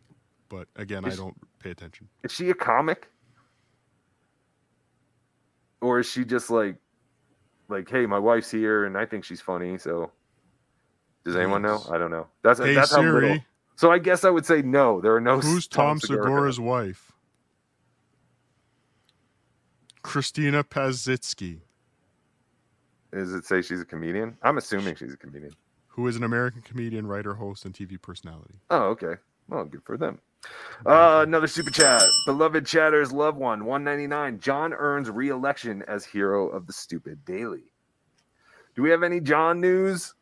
But again, I don't pay attention. Is she a comic? Or is she just like like, hey, my wife's here and I think she's funny, so does anyone know? I don't know. That's Hey that's how little. Siri, So I guess I would say no. There are no who's Tom Segura's wife? Christina Pazsitzky, Does it say she's a comedian? I'm assuming she's a comedian. who is an American comedian, writer, host, and TV personality. Oh, okay. Well, good for them. Uh, another super chat. Beloved chatters, love one. 199. John earns re-election as hero of the stupid daily. Do we have any John news?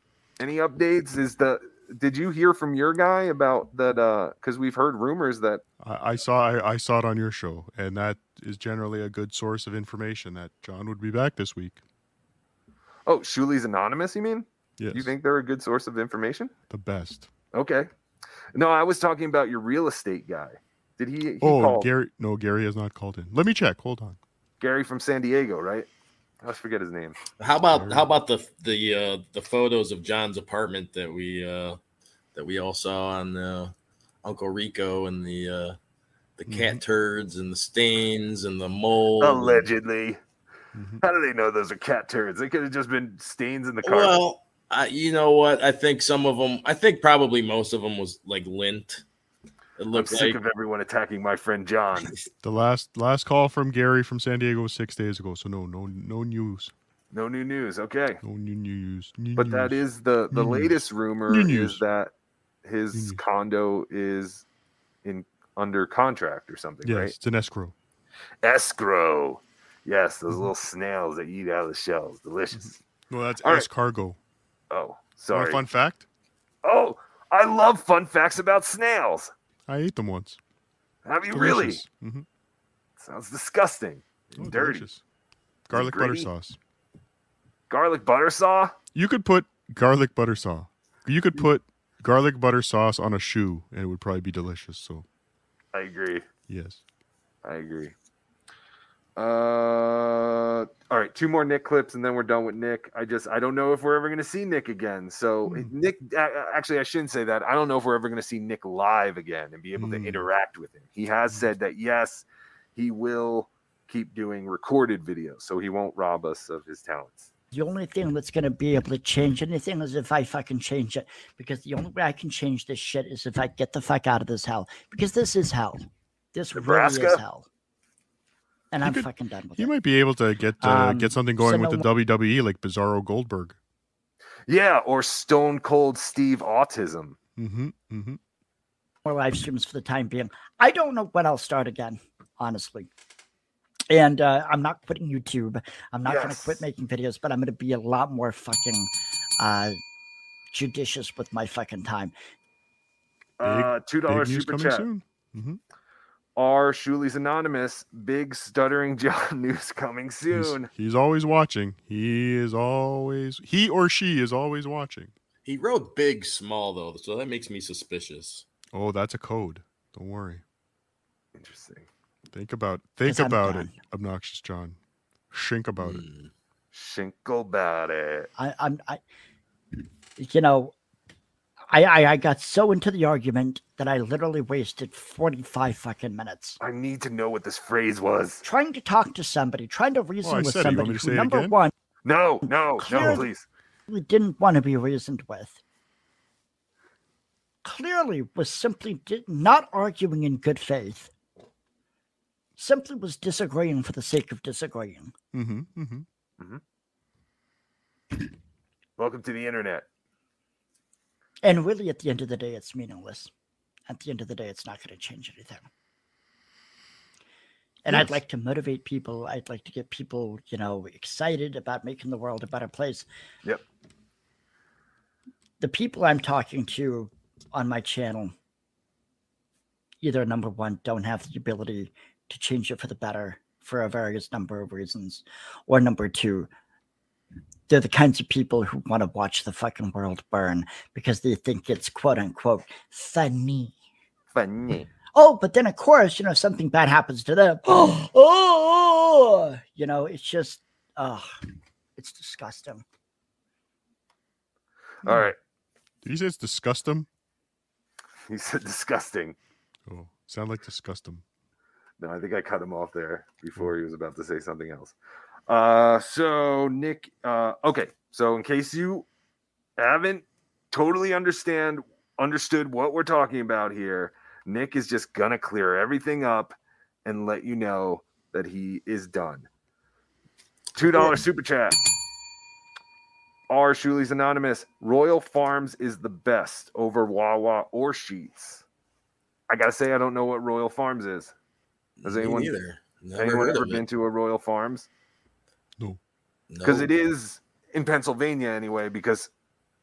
Any updates? Is the did you hear from your guy about that? Uh, because we've heard rumors that I, I saw I, I saw it on your show, and that is generally a good source of information that John would be back this week. oh, Shuli's anonymous. You mean? Yes, You think they're a good source of information? the best. Okay. No, I was talking about your real estate guy. Did he? he Oh, called Gary. No, Gary has not called in. Let me check. Hold on. Gary from San Diego, right? I always forget his name. How about how about the the uh, the photos of John's apartment that we uh, that we all saw on uh, Uncle Rico and the uh, the cat turds and the stains and the mold. Allegedly. Mhm. How do they know those are cat turds? They could have just been stains in the carpet. Well, I, you know what? I think some of them. I think probably most of them was like lint. It I'm sick like of everyone attacking my friend John. The last last call from Gary from San Diego was six days ago. So no no no news. No new news. Okay. No new news. New But that news. is the the New news. latest rumor New is that his news. condo is in under contract or something, yes, right? it's an escrow. Escrow. Yes, those Mhm. little snails that eat out of the shells. Delicious. Well, that's All right. escargot. Oh, Want sorry. a fun fact? Oh, I love fun facts about snails. I ate them once. Have you really? Mhm. Sounds disgusting. Oh, dirty. delicious. Garlic butter sauce. Garlic butter saw? You could put garlic butter sauce. You could put garlic butter sauce on a shoe, and it would probably be delicious. So I agree. yes. I agree. Uh, all right, two more Nick clips, and then we're done with Nick. I just I don't know if we're ever going to see Nick again. So Hmm. Nick, actually, I shouldn't say that. I don't know if we're ever going to see Nick live again and be able Hmm. to interact with him. He has said that yes, he will keep doing recorded videos, so he won't rob us of his talents. The only thing that's going to be able to change anything is if I fucking change it. Because the only way I can change this shit is if I get the fuck out of this hell. Because this is hell. This really is hell. And You I'm could- fucking done with You it. might be able to get uh, Um, get something going so with no the WWE, like Bizarro Goldberg. Yeah, or Stone Cold Steve Autism. Mm-hmm. Mm-hmm. More live streams for the time being. I don't know when I'll start again, honestly. And uh, I'm not quitting YouTube. I'm not going to quit making videos, but I'm going to be a lot more fucking uh, judicious with my fucking time. Uh, two Big dollars news super coming chat. soon. Mm-hmm. Are Shuli's Anonymous big stuttering John news coming soon? he's always watching. He is always he or she is always watching. he wrote big small though, so that makes me suspicious. Oh, that's a code. Don't worry. Interesting. Think about think about it, obnoxious John. Shink about it. Hmm. Shinkle about it. I, I'm, I, you know, I, I, I got so into the argument that I literally wasted 45 fucking minutes I need to know what this phrase was. trying to talk to somebody, trying to reason I with said it. You want somebody me to who, say it number again? one, No, no, no, Clearly- please. we didn't want to be reasoned with. Clearly was simply di- not arguing in good faith. Simply was disagreeing for the sake of disagreeing. Mm-hmm. Mm-hmm. Welcome to the internet. And really, at the end of the day, it's meaningless. At the end of the day, it's not going to change anything. And I'd like to motivate people. I'd like to get people, you know, excited about making the world a better place. Yep. The people I'm talking to on my channel, either number one, don't have the ability to change it for the better for a various number of reasons, or number two, they're the kinds of people who want to watch the fucking world burn because they think it's quote unquote funny. Funny. Oh, but then of course, you know, something bad happens to them. Oh, oh, you know, it's just, oh, it's disgusting. All hmm. right. Did you say it's disgusting? He said disgusting. Oh, sound like disgusting. No, I think I cut him off there before oh. he was about to say something else. Uh, so Nick, uh, okay. So in case you haven't totally understand understood what we're talking about here, Nick is just gonna clear everything up and let you know that he is done. Two dollar super chat. R. Shuli's Anonymous. Royal Farms is the best over Wawa or Sheetz. I gotta say, I don't know what Royal Farms is. Has Me anyone- neither. Never Anyone ever been to a Royal Farms? Because No. it is in Pennsylvania anyway. Because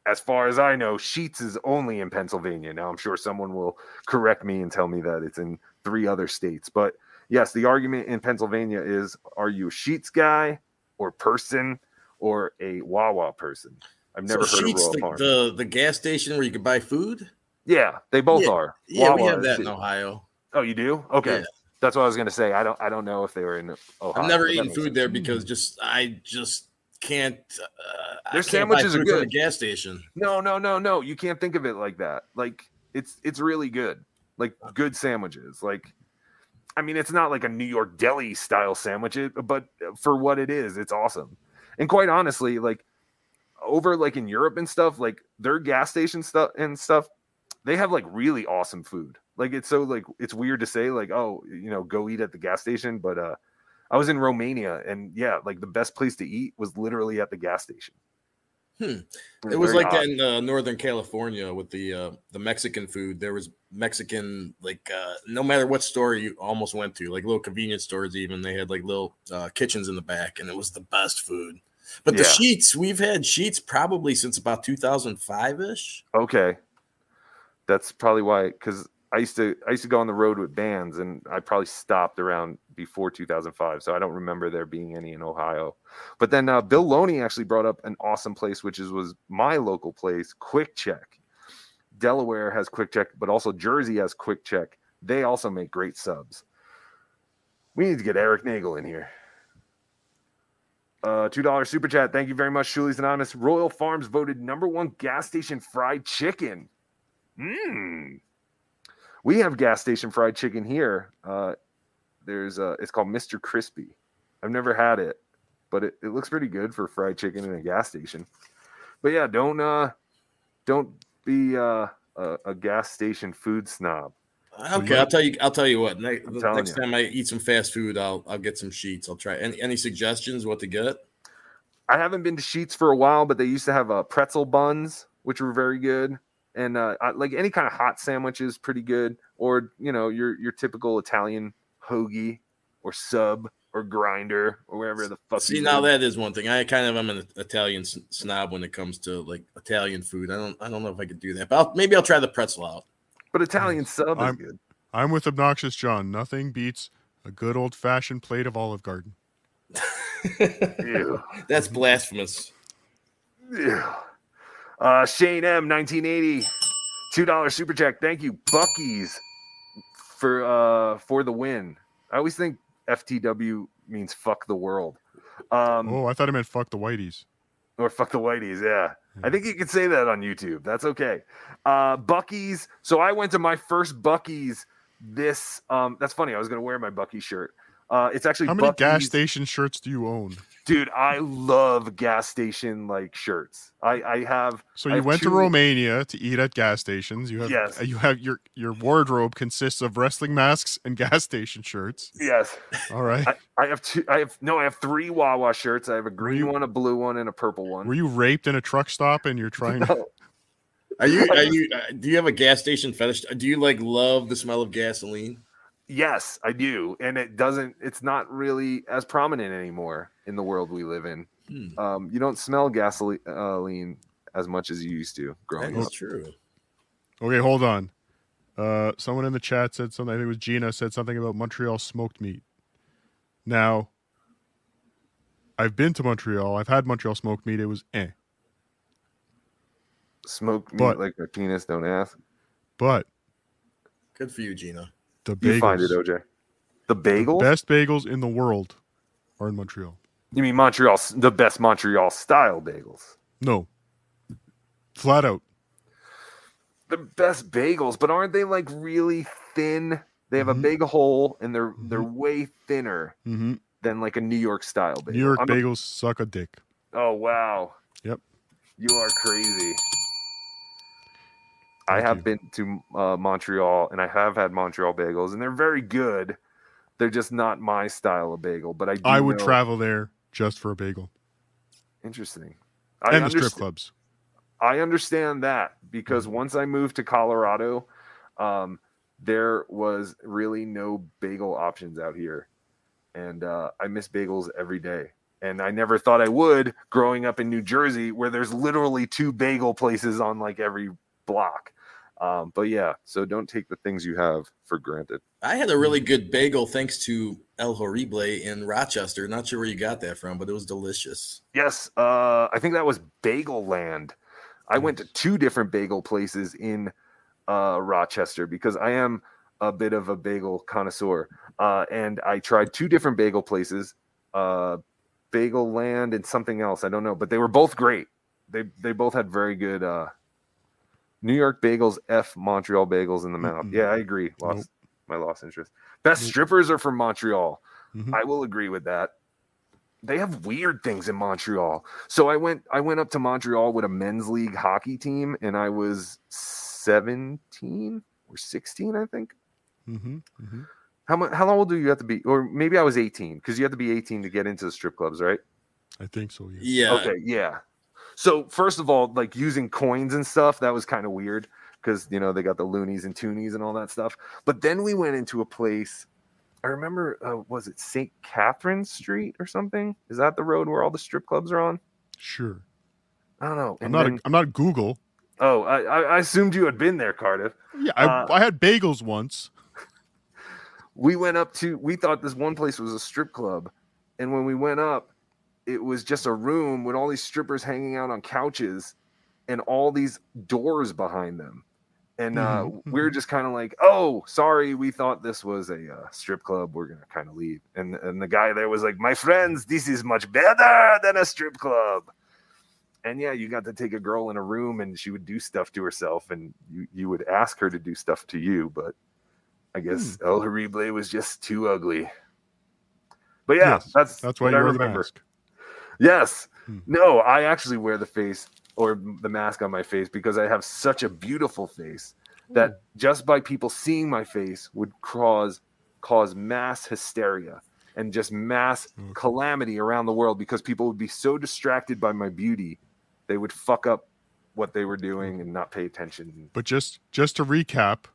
as far as I know, Sheetz is only in Pennsylvania. Now, I'm sure someone will correct me and tell me that it's in three other states. But yes, the argument in Pennsylvania is are you a Sheetz guy or person or a Wawa person? I've never so heard Sheetz, of Royal the, the the gas station where you could buy food. yeah, they both Yeah, are. Yeah, we have that in. Ohio. Oh, you do? Okay. Yeah. That's what I was gonna say. I don't I don't know if they were in Ohio. I've never eaten food sense. there because just I just can't. Uh, Their can't sandwiches are good. The gas station. No, no, no, no. You can't think of it like that. Like it's it's really good. Like good sandwiches. Like I mean, it's not like a New York deli style sandwich, but for what it is, it's awesome. And quite honestly, like over like in Europe and stuff, like their gas station stuff and stuff, they have like really awesome food. Like it's so like it's weird to say like oh you know go eat at the gas station, but uh I was in Romania and yeah, like the best place to eat was literally at the gas station. Hmm. It was like odd. in uh, Northern California with the uh, the Mexican food. There was Mexican like uh, no matter what store you almost went to, like little convenience stores. Even they had like little uh, kitchens in the back, and it was the best food. But the Yeah. Sheetz we've had Sheetz probably since about 2005 ish. Okay. That's probably why because I used to I used to go on the road with bands and I probably stopped around before 2005. So I don't remember there being any in Ohio. But then uh, Bill Loney actually brought up an awesome place, which is was my local place, QuickChek. Delaware has QuickChek, but also Jersey has QuickChek. They also make great subs. We need to get Eric Nagel in here. Uh, two dollar super chat. Thank you very much, Shuli's Anonymous. Royal Farms voted number one gas station fried chicken. Mmm. We have gas station fried chicken here. Uh, there's uh, it's called Mr. Crispy. I've never had it, but it, it looks pretty good for fried chicken in a gas station. But yeah, don't uh, don't be uh, a, a gas station food snob. Okay, I'll tell you. I'll tell you what. Ne- I'm the telling next you. time I eat some fast food, I'll I'll get some Sheetz. I'll try. Any any suggestions what to get? I haven't been to Sheetz for a while, but they used to have uh, pretzel buns, which were very good, and uh, I, like any kind of hot sandwich is pretty good, or you know your your typical Italian hoagie or sub or grinder or whatever the fuck. See, you now live. that is one thing. I kind of I'm an Italian snob when it comes to like Italian food. I don't I don't know if I could do that, but I'll, maybe I'll try the pretzel out. but Italian sub is I'm- good. I'm with obnoxious John. Nothing beats a good old fashioned plate of Olive Garden. That's blasphemous. Ew. Uh, Shane M, 1980, two dollar super check. Thank you, Buc-ee's, for uh for the win. I always think FTW means fuck the world. Um, Oh, I thought it meant fuck the whiteys. or fuck the whiteys yeah i think you could say that on youtube that's okay uh Buc-ee's so i went to my first Buc-ee's this um that's funny i was gonna wear my bucky shirt uh it's actually How many gas station shirts do you own? dude i love gas station like shirts i i have So you have went two- to Romania to eat at gas stations. You have Yes. you have your your wardrobe consists of wrestling masks and gas station shirts. yes All right. I, I have two i have no i have three wawa shirts i have a green you- one a blue one and a purple one Were you raped in a truck stop and you're trying to Are you are you uh, do you have a gas station fetish? Do you like love the smell of gasoline? Yes, I do, and it doesn't. It's not really as prominent anymore in the world we live in. Hmm. Um, you don't smell gasoline uh, as much as you used to That growing is up. true. Okay, hold on. Uh, someone in the chat said something. I think it was Gina said something about Montreal smoked meat. Now, I've been to Montreal. I've had Montreal smoked meat. It was eh. Smoked meat But- like my penis. Don't ask. But Good for you, Gina. The You find it, OJ. The bagels. best bagels in the world, are in Montreal. You mean Montreal? The best Montreal style bagels. No, flat out. The best bagels, but aren't they like really thin? They have Mhm. a big hole, and they're they're way thinner hmm than like a New York style bagel. New York I'm a- bagels suck a dick. Oh wow. Yep. You are crazy. I have you. been to uh, Montreal and I have had Montreal bagels and they're very good. They're just not my style of bagel, but I do I would know- travel there just for a bagel Interesting. I and the strip clubs. I understand that because Mm-hmm. once I moved to Colorado, um, there was really no bagel options out here, and uh, I miss bagels every day. and I never thought I would growing up in New Jersey, where there's literally two bagel places on like every block. Um, but yeah, so don't take the things you have for granted. I had a really good bagel thanks to El Horrible in Rochester. Not sure where you got that from, but it was delicious. Yes, uh, I think that was Bagel Land. I went to two different bagel places in uh, Rochester because I am a bit of a bagel connoisseur, uh, and I tried two different bagel places, uh, Bagel Land and something else. I don't know, but they were both great. They they both had very good uh, New York bagels. F Montreal bagels in the mouth. Mm-mm. Yeah, I agree. Lost Nope. my lost interest. Best strippers are from Montreal. Mhm. I will agree with that. They have weird things in Montreal. So I went I went up to Montreal with a men's league hockey team and I was 17 or 16, I think. Mhm, mhm. How much how old do you have to be? Or maybe I was 18 because you have to be 18 to get into the strip clubs, right? I think so. Yeah. Yeah. Okay, yeah. So first of all, like using coins and stuff, that was kind of weird because you know they got the loonies and toonies and all that stuff. But then we went into a place. I remember, uh, was it St. Catherine Street or something? Is that the road where all the strip clubs are on? Sure. I don't know. I'm not. then- a, I'm not Google. oh, I, I I assumed you had been there, Cardiff. Yeah, I, Uh, I had bagels once. we went up to we thought this one place was a strip club and when we went up it was just a room with all these strippers hanging out on couches and all these doors behind them and uh, Mhm, we are just kind of like oh sorry we thought this was a uh, strip club we're gonna kind of leave and and the guy there was like my friends this is much better than a strip club and yeah you got to take a girl in a room and she would do stuff to herself and you you would ask her to do stuff to you but I guess El Horrible was just too ugly. But yeah, Yes, that's That's why you I remember. mask. Yes. Hmm. No, I actually wear the face or the mask on my face because I have such a beautiful face that just by people seeing my face would cause cause mass hysteria and just mass Okay. calamity around the world because people would be so distracted by my beauty they would fuck up what they were doing and not pay attention. But just just to recap,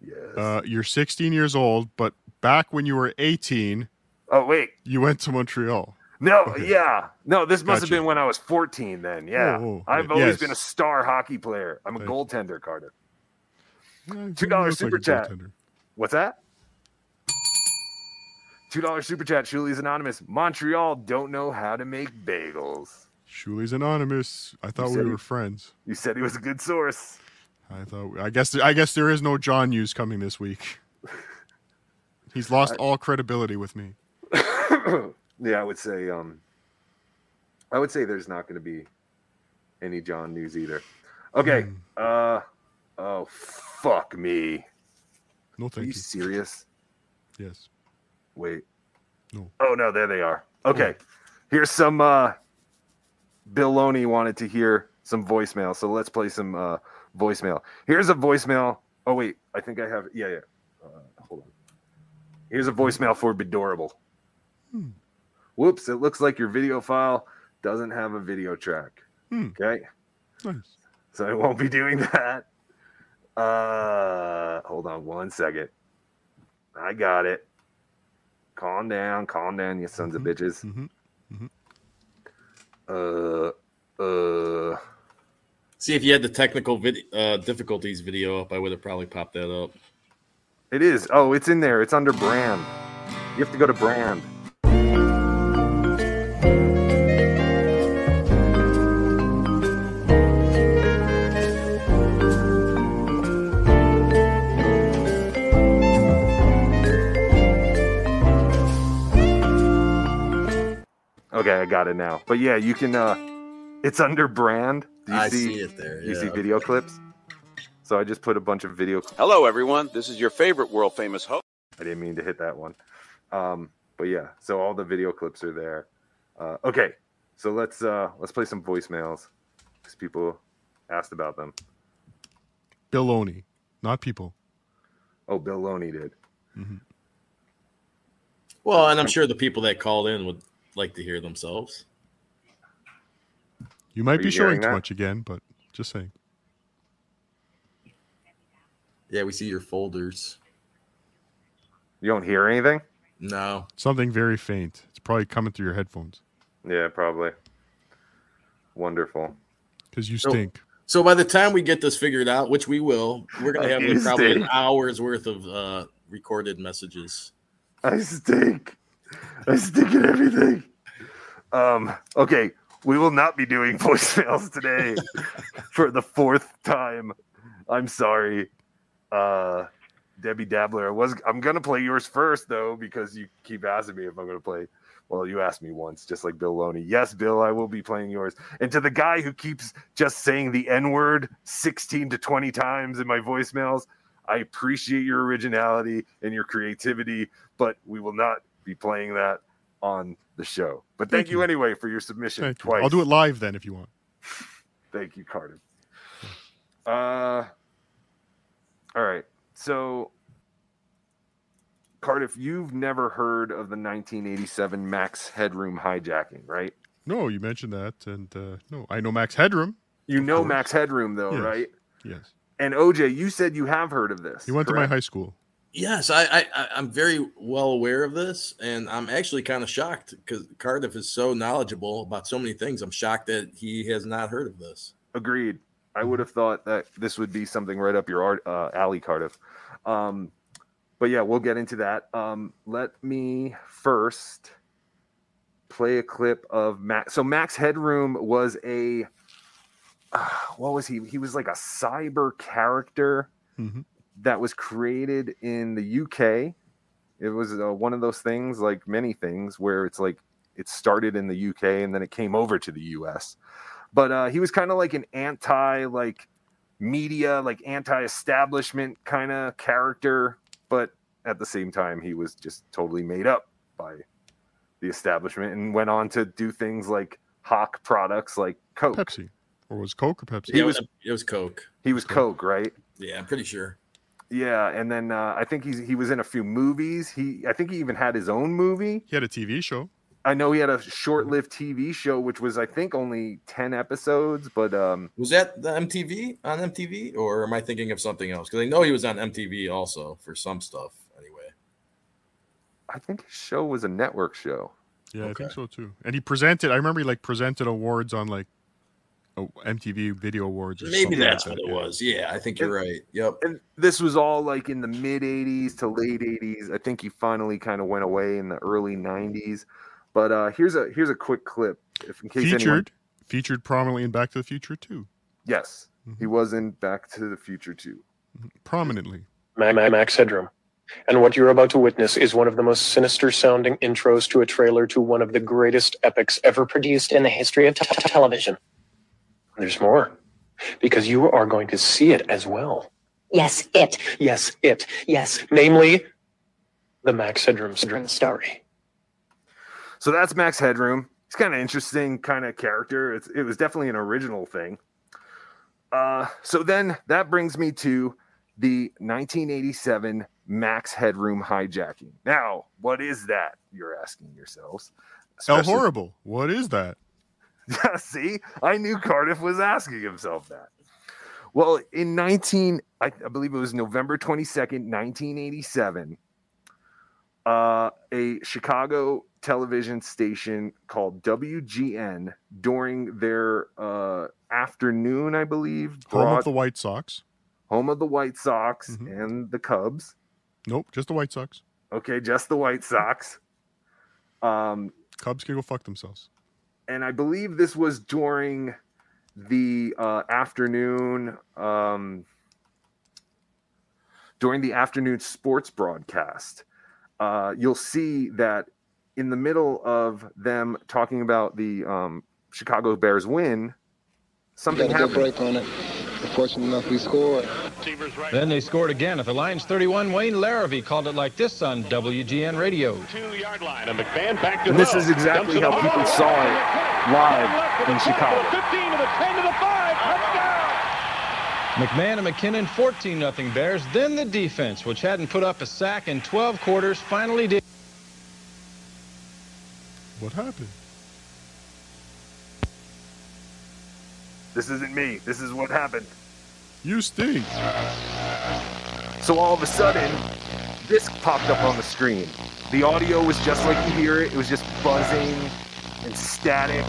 Yes. uh, you're 16 years old, but back when you were 18, oh wait, you went to Montreal. No, Okay. yeah. No, this must have been when I was 14 then. Yeah. I've always yes. been a star hockey player. I'm a Thank goaltender, you $2 look like super chat. goaltender. What's that? $2 super chat, Shuli's Anonymous. Montreal don't know how to make bagels. Shuli's anonymous. I thought we he- were friends. You said he was a good source. I thought. I guess. I guess there is no John news coming this week. He's lost all credibility with me. yeah, I would say um I would say there's not going to be any John news either. Okay. Hmm. Uh oh fuck me. No, Are thank you you. serious? Yes. Wait. No. Oh no, there they are. Okay. Here's some uh Bill Loney wanted to hear some voicemail. So let's play some uh voicemail. Here's a voicemail. Oh wait, I think I have yeah, yeah. Uh, hold on. Here's a voicemail for Bedorable. Hmm. Whoops, it looks like your video file doesn't have a video track. Hmm. Okay. Nice. So I won't be doing that. Uh hold on one second. I got it. Calm down, calm down, you sons of bitches. mm-hmm. Uh uh See if you had the technical vid- uh, difficulties video up, I would have probably popped that up. it is. Oh, it's in there. It's under brand. You have to go to brand. Okay, I got it now. But yeah, you can uh it's under brand. Do you I see, see it there. you yeah. see video clips? So I just put a bunch of video Hello, everyone. This is your favorite world famous host. I didn't mean to hit that one. Um, but yeah, so all the video clips are there. Uh, okay, so let's uh, let's play some voicemails because people asked about them. Bill Loney, not people. Oh, Bill Loney did. Mm-hmm. Well, and I'm sure the people that called in would like to hear themselves. You might Are be you showing too that? much again, but just saying. Yeah, we see your folders. You don't hear anything? No. Something very faint. It's probably coming through your headphones. Yeah, probably. Wonderful. Because you stink. So by the time we get this figured out, which we will, we're gonna have like, probably an hour's worth of uh, recorded messages. I stink. I stick at everything. Um, okay, we will not be doing voicemails today for the fourth time. I'm sorry. Uh Debbie Dabbler. I was I'm gonna play yours first though, because you keep asking me if I'm gonna play. Well, you asked me once, just like Bill Loney. Yes, Bill, I will be playing yours. And to the guy who keeps just saying the N-word 16 to 20 times in my voicemails, I appreciate your originality and your creativity, but we will not be playing that on the show. But thank, Thank you. you. anyway for your submission Thank you. I'll do it live then if you want. Thank you, Carter. Uh, all right. So, Cardiff, you've never heard of the 1987 Max Headroom hijacking, right? No, you mentioned that, and uh, no, I know Max Headroom. You know course. Max Headroom, though, Yes. right? Yes, And OJ, you said you have heard of this. he went to my high school. Yes, I, I I- I'm very well aware of this, and I'm actually kind of shocked because Cardiff is so knowledgeable about so many things. I'm shocked that he has not heard of this. Agreed. I would have thought that this would be something right up your art, uh, alley, Cardiff. Um, but yeah, we'll get into that. Um, let me first play a clip of Max. So Max Headroom was a uh, what was he? He was like a cyber character Mhm. That was created in the UK. It was uh, one of those things, like many things, where it's like it started in the UK and then it came over to the US but uh, he was kind of like an anti like media like anti-establishment kind of character but at the same time he was just totally made up by the establishment and went on to do things like hawk products like coke Pepsi, or was Coke or Pepsi? He Yeah, was- it was, it was Coke. he was coke right Yeah, I'm pretty sure. Yeah and then uh, i think he's he was in a few movies he i think he even had his own movie He had a TV show. i know he had a short-lived tv show which was i think only 10 episodes but um Was that the MTV on MTV, or am I thinking of something else? Because I know he was on MTV also for some stuff. Anyway, i think his show was a network show Yeah, I think so too. And he presented. I remember he like presented awards on like oh, MTV Video Awards. Or maybe that's like what that, it was. Yeah, I think you're right. Yep. and this was all like in the mid 80s to late 80s i think he finally kind of went away in the early 90s but uh here's a here's a quick clip if in case anyone Featured, featured prominently in Back to the Future too. yes he was in back to the future too Prominently. Ma- Ma- Max Headroom. And what you're about to witness is one of the most sinister sounding intros to a trailer to one of the greatest epics ever produced in the history of t- t- television. There's more, because you are going to see it as well. Yes, it. Yes, it. Yes, namely, the Max Headroom story. so that's max headroom it's kind of interesting kind of character it's, it was definitely an original thing uh so then that brings me to the 1987 max headroom hijacking now what is that you're asking yourselves El Especially- Horrible. What is that? See, I knew Cardiff was asking himself that. Well, in 19, I, I believe it was November 22nd, 1987, uh, a Chicago television station called WGN during their uh, afternoon, I believe, Home of the White Sox. home of the White Sox Mhm. and the Cubs. Nope, just the White Sox. Okay, just the White Sox. Um, Cubs can go fuck themselves. And I believe this was during the uh, afternoon um, during the afternoon sports broadcast. Uh, you'll see that in the middle of them talking about the um, Chicago Bears win, something Got a good happened. break on it. Fortunate enough, we scored. Then they scored again at the Lions 31. Wayne Larrivee called it like this on WGN Radio. Two-yard line, and McMahon back to And this is exactly how off. people saw it live in Chicago. 15 to the 10 to the 5. McMahon and McKinnon 14 0 Bears. Then the defense, which hadn't put up a sack in 12 quarters, finally did. What happened? This isn't me. This is what happened. You stink. So all of a sudden, this popped up on the screen. The audio was just like you hear it. It was just buzzing, and static,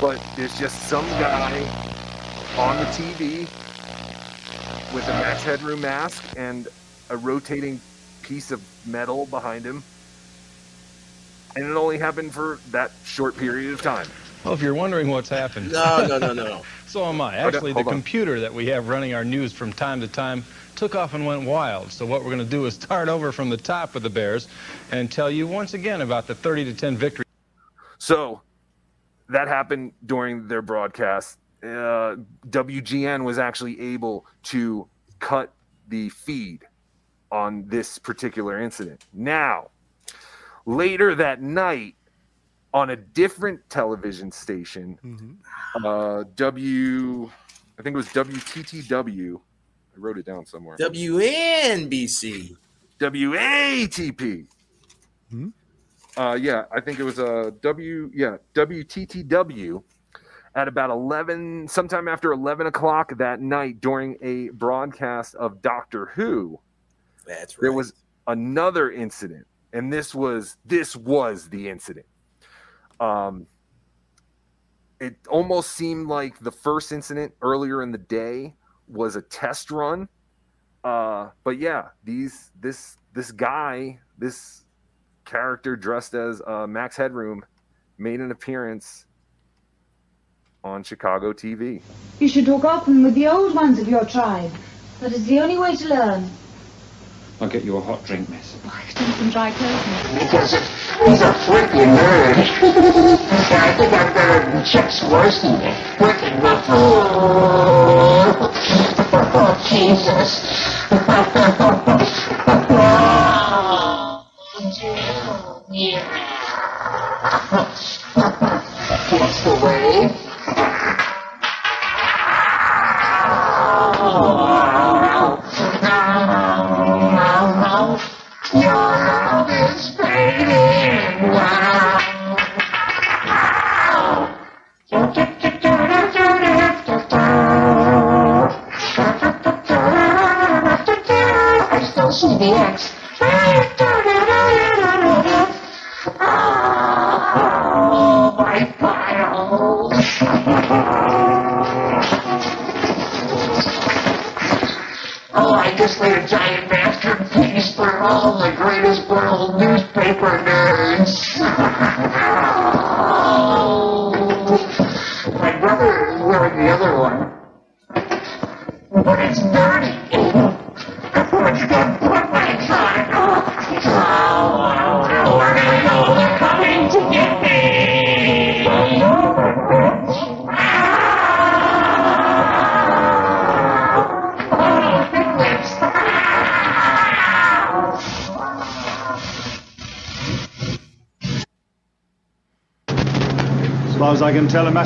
but there's just some guy on the TV with a Max Headroom mask and a rotating piece of metal behind him. And it only happened for that short period of time. Well, if you're wondering what's happened. No, no, no, no. so am I. Actually, the on. computer that we have running our news from time to time took off and went wild. So what we're going to do is start over from the top with the Bears and tell you once again about the 30 to 10 victory. So that happened during their broadcast. Uh, WGN was actually able to cut the feed on this particular incident. Now, later that night, on a different television station, uh, W, I think it was WTTW. I wrote it down somewhere. WNBC. WATP. Uh, yeah, I think it was a W. Yeah, WTTW. At about eleven, sometime after eleven o'clock that night, during a broadcast of Doctor Who, That's right. there was another incident, and this was this was the incident. Um, it almost seemed like the first incident earlier in the day was a test run. Uh, but yeah, these this this guy, this character dressed as uh, Max Headroom, made an appearance on Chicago TV. You should talk often with the old ones of your tribe. That is the only way to learn. I'll get you a hot drink, miss. Drink some dry clothing. Because he's a freaking nerd. I think I'm better than Chuck Swirsky. Working the fool. Oh, Jesus. Oh, That's Oh, my Oh, I just laid a giant masterpiece for all the greatest world newspaper nerds. My brother is wearing the other one. But it's dirty.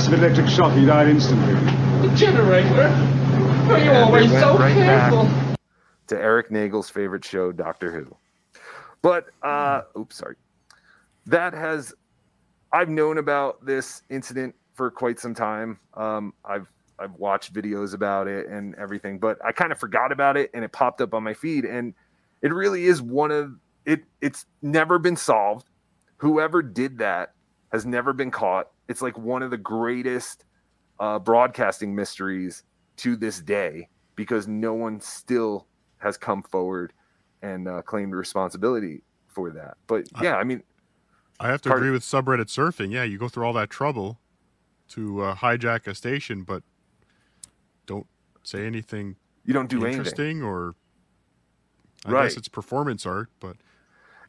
Can massive electric shock. He died instantly. The generator? Are you And always so right careful? to Eric Nagel's favorite show, Doctor Who. But uh oops, sorry. That has I've known about this incident for quite some time. Um I've I've watched videos about it and everything, but I kind of forgot about it and it popped up on my feed and it really is one of it it's never been solved. Whoever did that has never been caught. It's like one of the greatest uh, broadcasting mysteries to this day because no one still has come forward and uh, claimed responsibility for that. But yeah, I mean, I have to Carter- agree with subreddit surfing. Yeah, you go through all that trouble to uh, hijack a station, but don't say anything. You don't do anything. interesting, or I Right. guess it's performance art, but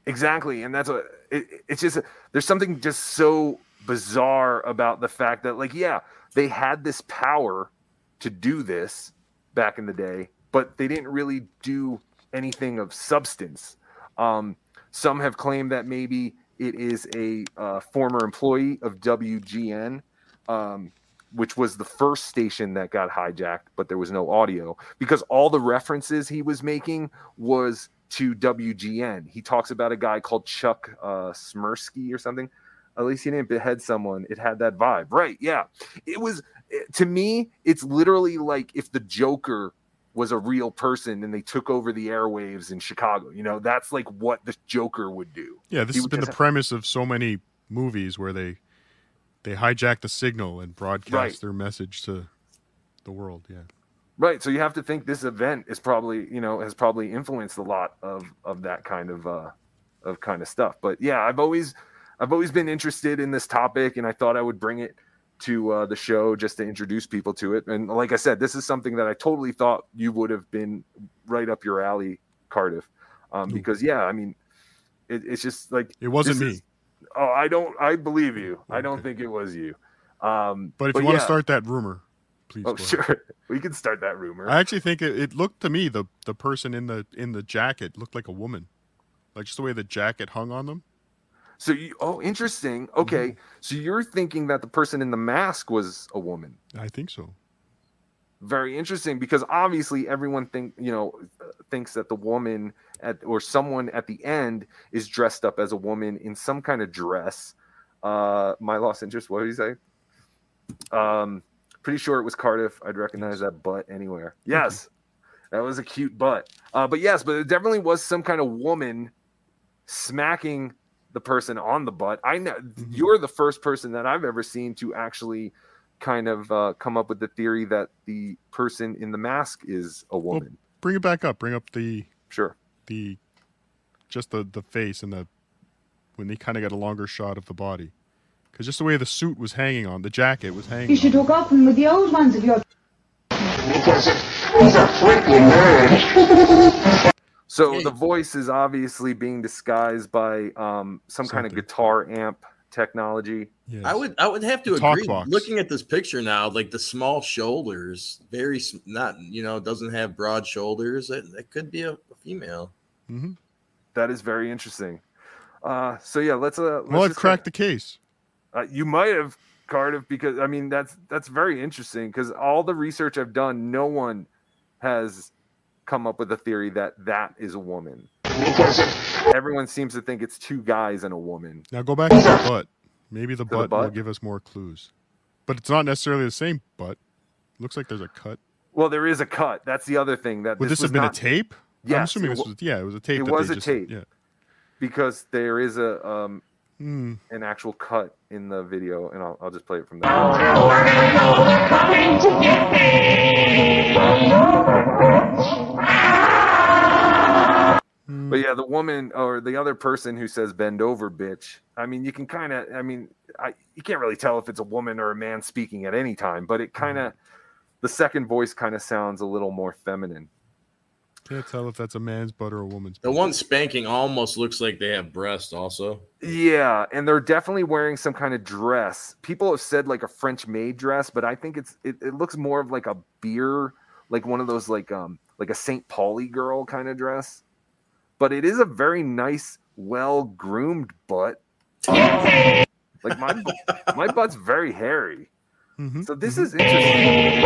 exactly, and that's what it, it's just. There's something just so bizarre about the fact that, like, yeah, they had this power to do this back in the day, but they didn't really do anything of substance. Um, some have claimed that maybe it is a uh, former employee of WGN, um, which was the first station that got hijacked, but there was no audio because all the references he was making was to WGN. He talks about a guy called Chuck uh, Smirsky or something. At least he didn't behead someone. It had that vibe, right? Yeah, it was. To me, it's literally like if the Joker was a real person and they took over the airwaves in Chicago. You know, that's like what the Joker would do. yeah, this He has been the just- premise of so many movies where they they hijack the signal and broadcast Right. their message to the world. Yeah. Right. So you have to think this event is probably, you know, has probably influenced a lot of of that kind of uh of kind of stuff. But yeah, I've always I've always been interested in this topic and I thought I would bring it to uh, the show just to introduce people to it. And like I said, this is something that I totally thought you would have been right up your alley, Cardiff. Um, because yeah, I mean, it, it's just like It wasn't me. is- oh, I don't. I believe you. I don't think it was you. Um, But if you want yeah. to start that rumor, please. oh sure, we can start that rumor. I actually think it, it looked to me the the person in the in the jacket looked like a woman, like just the way the jacket hung on them. So you oh interesting. Mm-hmm. Okay. So you're thinking that the person in the mask was a woman. I think so. Very interesting because obviously everyone think you know thinks that the woman at or someone at the end is dressed up as a woman in some kind of dress. Uh my lost interest, what did you say? Um pretty sure it was Cardiff. I'd recognize that butt anywhere. Yes. That was a cute butt. Uh but yes, but it definitely was some kind of woman smacking the person on the butt. I know you're the first person that I've ever seen to actually kind of uh, come up with the theory that the person in the mask is a woman. Bring it back up. Bring up the sure the just the the face and the when they kind of got a longer shot of the body, because just the way the suit was hanging on, the jacket was hanging. You should hook up with the old ones of your Because he's a freaking nerd. So the voice is obviously being disguised by um, some kind of guitar amp technology. I would I would have to talk agree. box. Looking at this picture now, like the small shoulders, very not you know doesn't have broad shoulders. That, that could be a, a female. Mm-hmm. That is very interesting. Uh, so yeah, let's. Uh, let's Well, I've just- cracked the case. Uh, you might have Cardiff because I mean that's that's very interesting because all the research I've done, no one has come up with a theory that that is a woman. Everyone seems to think it's two guys and a woman. Now go back to the butt. Maybe the To the butt, will give us more clues, but it's not necessarily the same butt. Looks like there's a cut. Well, there is a cut. That's the other thing that Would this, was have been not- a tape? Yeah. I'm assuming it this was yeah, it was a tape. It was a just- tape. Yeah. because there is a um Hmm. an actual cut in the video, and I'll, I'll just play it from Oh, there. Yeah, the woman or the other person who says "bend over, bitch." I mean, you can kind of. I mean, I you can't really tell if it's a woman or a man speaking at any time, but it kind of the second voice kind of sounds a little more feminine. Can't tell if that's a man's butt or a woman's. The one spanking almost looks like they have breasts, Also, Yeah, and they're definitely wearing some kind of dress. People have said like a French maid dress, but I think it's it, it looks more of like a beer, like one of those like um like a St. Pauli girl kind of dress. But it is a very nice, well groomed butt. like my my butt's very hairy. Mm-hmm. So this is interesting.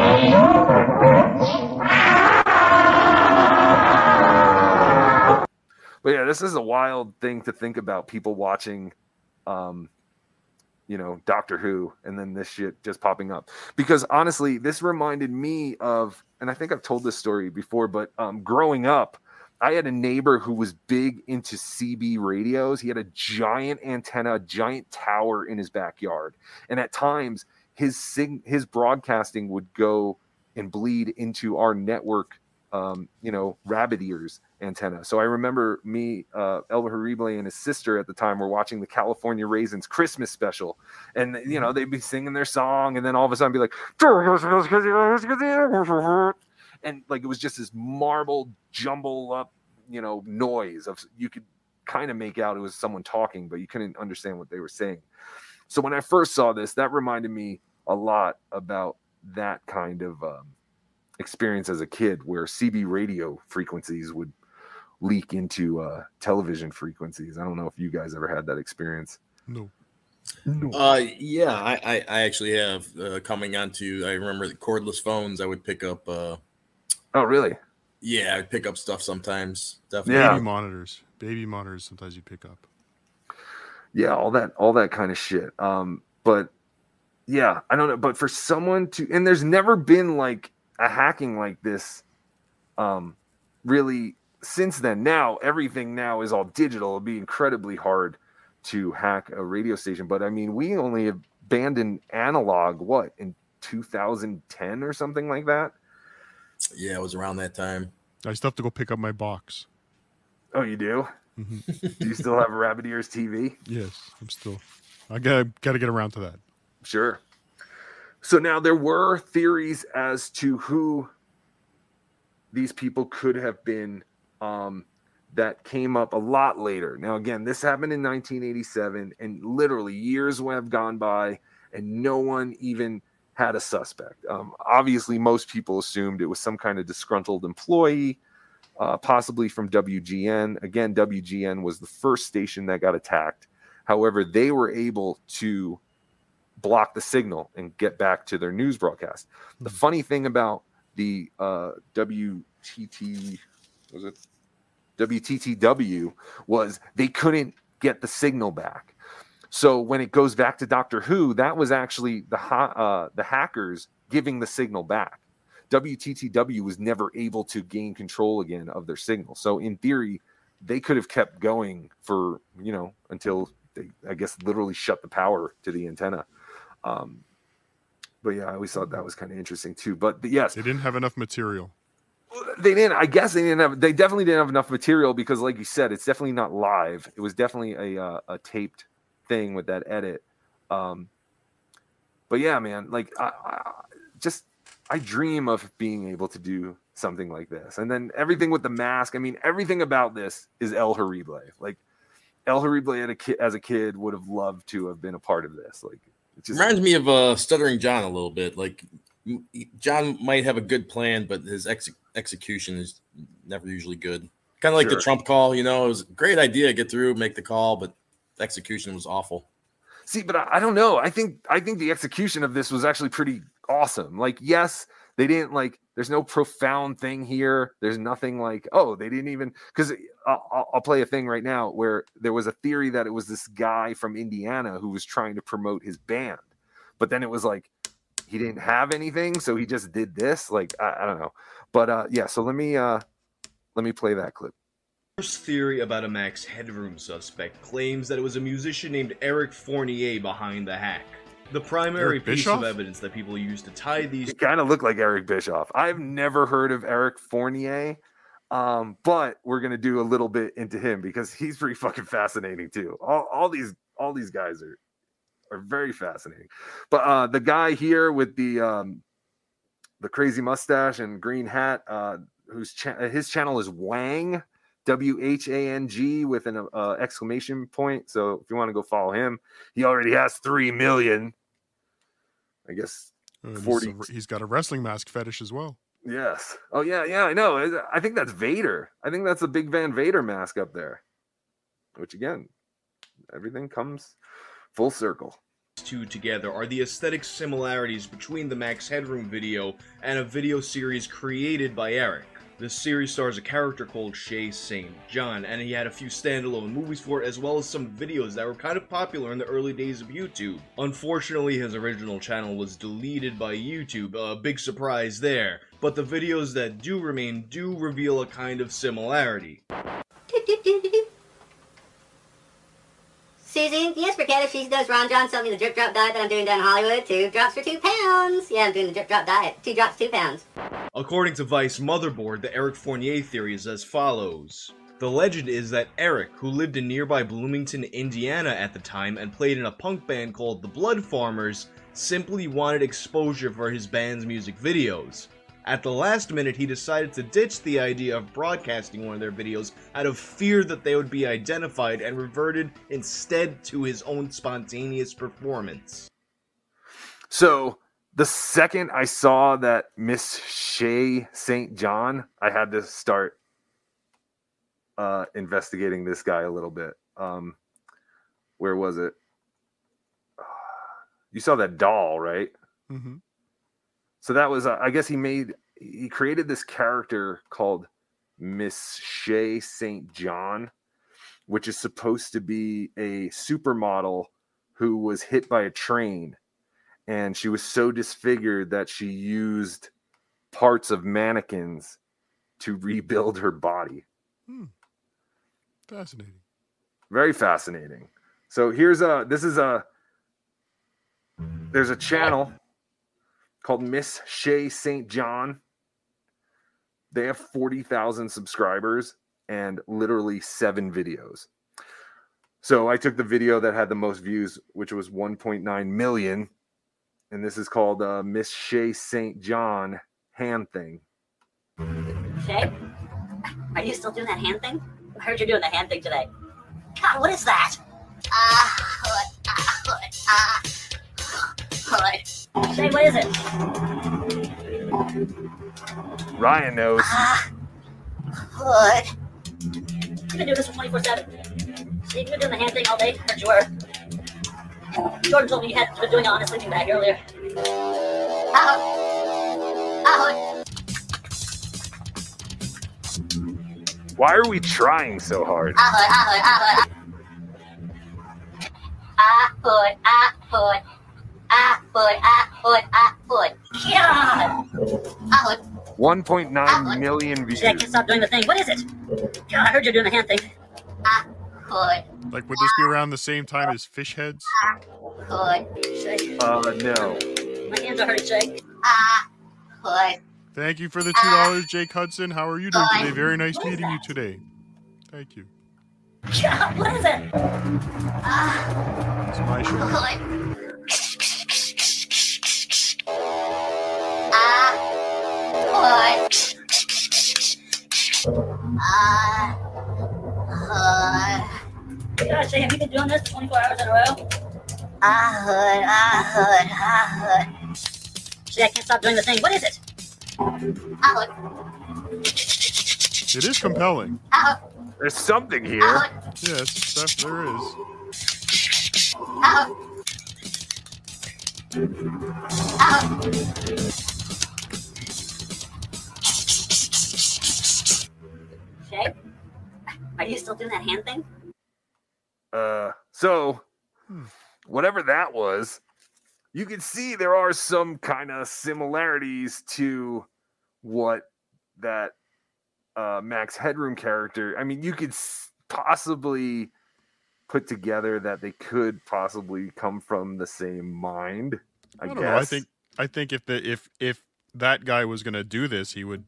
But yeah, this is a wild thing to think about. People watching, um, you know, Doctor Who, and then this shit just popping up. Because honestly, this reminded me of, and I think I've told this story before, but um, growing up, I had a neighbor who was big into CB radios. He had a giant antenna, a giant tower in his backyard, and at times his sig- his broadcasting would go and bleed into our network um, you know, rabbit ears antenna. So I remember me, uh, El Horrible and his sister at the time were watching the California Raisins Christmas special. And, you know, they'd be singing their song and then all of a sudden be like, and like it was just this marble jumble up, you know, noise of you could kind of make out it was someone talking, but you couldn't understand what they were saying. So when I first saw this, that reminded me a lot about that kind of um, experience as a kid where CB radio frequencies would leak into uh, television frequencies. I don't know if you guys ever had that experience. No. uh, yeah, I, I, I actually have uh, coming onto. I remember the cordless phones. I would pick up. Oh, really? Yeah, I'd pick up stuff sometimes. Definitely. Baby monitors. Baby monitors. Sometimes you pick up. yeah all that all that kind of shit um but yeah i don't know but for someone to and there's never been like a hacking like this um really since then now everything now is all digital it'd be incredibly hard to hack a radio station. But I mean, we only abandoned analog what in 2010 or something like that. Yeah, it was around that time. I still have to go pick up my box. Oh, you do? Mhm. do you still have a Rabbit Ears TV? Yes, I'm still. I gotta gotta get around to that. Sure. So now there were theories as to who these people could have been um, that came up a lot later. Now, again, this happened in 1987, and literally years have gone by, and no one even had a suspect. Um, obviously, most people assumed it was some kind of disgruntled employee, uh, possibly from WGN. Again, WGN was the first station that got attacked. However, they were able to block the signal and get back to their news broadcast. The funny thing about the uh, WTT was it WTTW was they couldn't get the signal back. So when it goes back to Doctor Who, that was actually the ha- uh, the hackers giving the signal back. WTTW was never able to gain control again of their signal. So in theory, they could have kept going for you know until they, I guess, literally shut the power to the antenna. Um, but yeah, I always thought that was kind of interesting too. But, but yes, They didn't have enough material. they didn't. I guess they didn't have. They definitely didn't have enough material because, like you said, it's definitely not live. It was definitely a uh, a taped thing with that edit. Um, but yeah, man, like I, I just I dream of being able to do something like this, and then everything with the mask. I mean, everything about this is El Horrible. Like El Horrible at a ki- as a kid would have loved to have been a part of this. Like it just Reminds me of uh, Stuttering John a little bit. Like John might have a good plan, but his ex- execution is never usually good. Kind of like Sure. the Trump call. You know, it was a great idea, get through, make the call, but execution was awful. See, but I, I don't know. I think I think the execution of this was actually pretty awesome. Like, yes, they didn't like. There's no profound thing here. There's nothing like, oh, they didn't even because I'll, I'll- I'll play a thing right now where there was a theory that it was this guy from Indiana who was trying to promote his band, but then it was like he didn't have anything, so he just did this. Like, I, I don't know, but uh, yeah. So let me uh, let me play that clip. First theory about a Max Headroom suspect claims that it was a musician named Eric Fournier behind the hack. The primary Eric piece of evidence that people use to tie these He kind of looked like Eric Bischoff. I've never heard of Eric Fournier, um, but we're gonna do a little bit into him because he's pretty fucking fascinating too. All, all these all these guys are are very fascinating. But uh, the guy here with the um, the crazy mustache and green hat, uh, whose cha- his channel is Whang. W H A N G with an uh, exclamation point. So if you want to go follow him, he already has three million. I guess Uh, he's a- 40 he's got a wrestling mask fetish as well. Yes. Oh yeah, yeah, I know. I- I think that's Vader. I think that's a big Van Vader mask up there. Which again, everything comes full circle. two together are the aesthetic similarities between the Max Headroom video and a video series created by Eric. This series stars a character called Shay St. John, and he had a few standalone movies for it, as well as some videos that were kind of popular in the early days of YouTube. Unfortunately, his original channel was deleted by YouTube, a big surprise there, but the videos that do remain do reveal a kind of similarity. Susie, yes, for Cat, she does Ron John tell me the drip drop diet that I'm doing down in Hollywood. Two drops for two pounds. Yeah, I'm doing the drip drop diet. Two drops, two pounds. According to Vice Motherboard, the Eric Fournier theory is as follows. The legend is that Eric, who lived in nearby Bloomington, Indiana at the time and played in a punk band called the Blood Farmers, simply wanted exposure for his band's music videos. At the last minute, he decided to ditch the idea of broadcasting one of their videos out of fear that they would be identified and reverted instead to his own spontaneous performance. So the second I saw that Miss Shay St. John, I had to start uh investigating this guy a little bit. Um where was it? You saw that doll, right? Mm-hmm. So that was, uh, I guess he made, he created this character called Miss Shay St. John, which is supposed to be a supermodel who was hit by a train. And she was so disfigured that she used parts of mannequins to rebuild her body. Hmm. Fascinating. Very fascinating. So here's a this is a there's a channel called Miss Shay St. John. They have 40,000 subscribers and literally seven videos. So I took the video that had the most views, which was 1.9 million. And this is called uh, Miss Shay St. John hand thing. Shay, are you still doing that hand thing? I heard you're doing the hand thing today. God, what is that? Ah, hood, ah, hood, ah, hood. Shay, what is it? Ryan knows. Ah, hood. You've been doing this for 24 7. So you've been doing the hand thing all day? Heard you were. Jordan told me you had been doing it on his sleeping bag earlier. Ah, hood. Ah, hood. Why are we trying so hard? Ah, hood, ah, hood, ah, hood. Ah, hood, ah, hood. Ah, ah, ah. God! Ah, hood. 1.9 million views. Shay, I can't stop doing the thing. What is it? God, I heard you're doing the hand thing. Ah, hood, Like, would this be around the same time as fish heads? hood. Shay, Uh, no. my hands are hurting, Shay. Ah, hood. Thank you for the two dollars, Jake Hudson. How are you doing today? Very nice meeting you today. Thank you. God, what is it? Ah, It's my show. Ah, hood. God, Shay, have you been doing this 24 hours in a row? Ah, hood, ah, hood, ah, hood. Shay, I can't stop doing the thing. What is it? Ah, hood. It is compelling. Ah, There's something here. Yes, that, there is. ah, ah. Shay, are you still doing that hand thing? Uh, so whatever that was, you can see there are some kind of similarities to what that uh, Max Headroom character. I mean, you could s- possibly put together that they could possibly come from the same mind. I, I don't guess. know. I think I think if the if if that guy was gonna do this, he would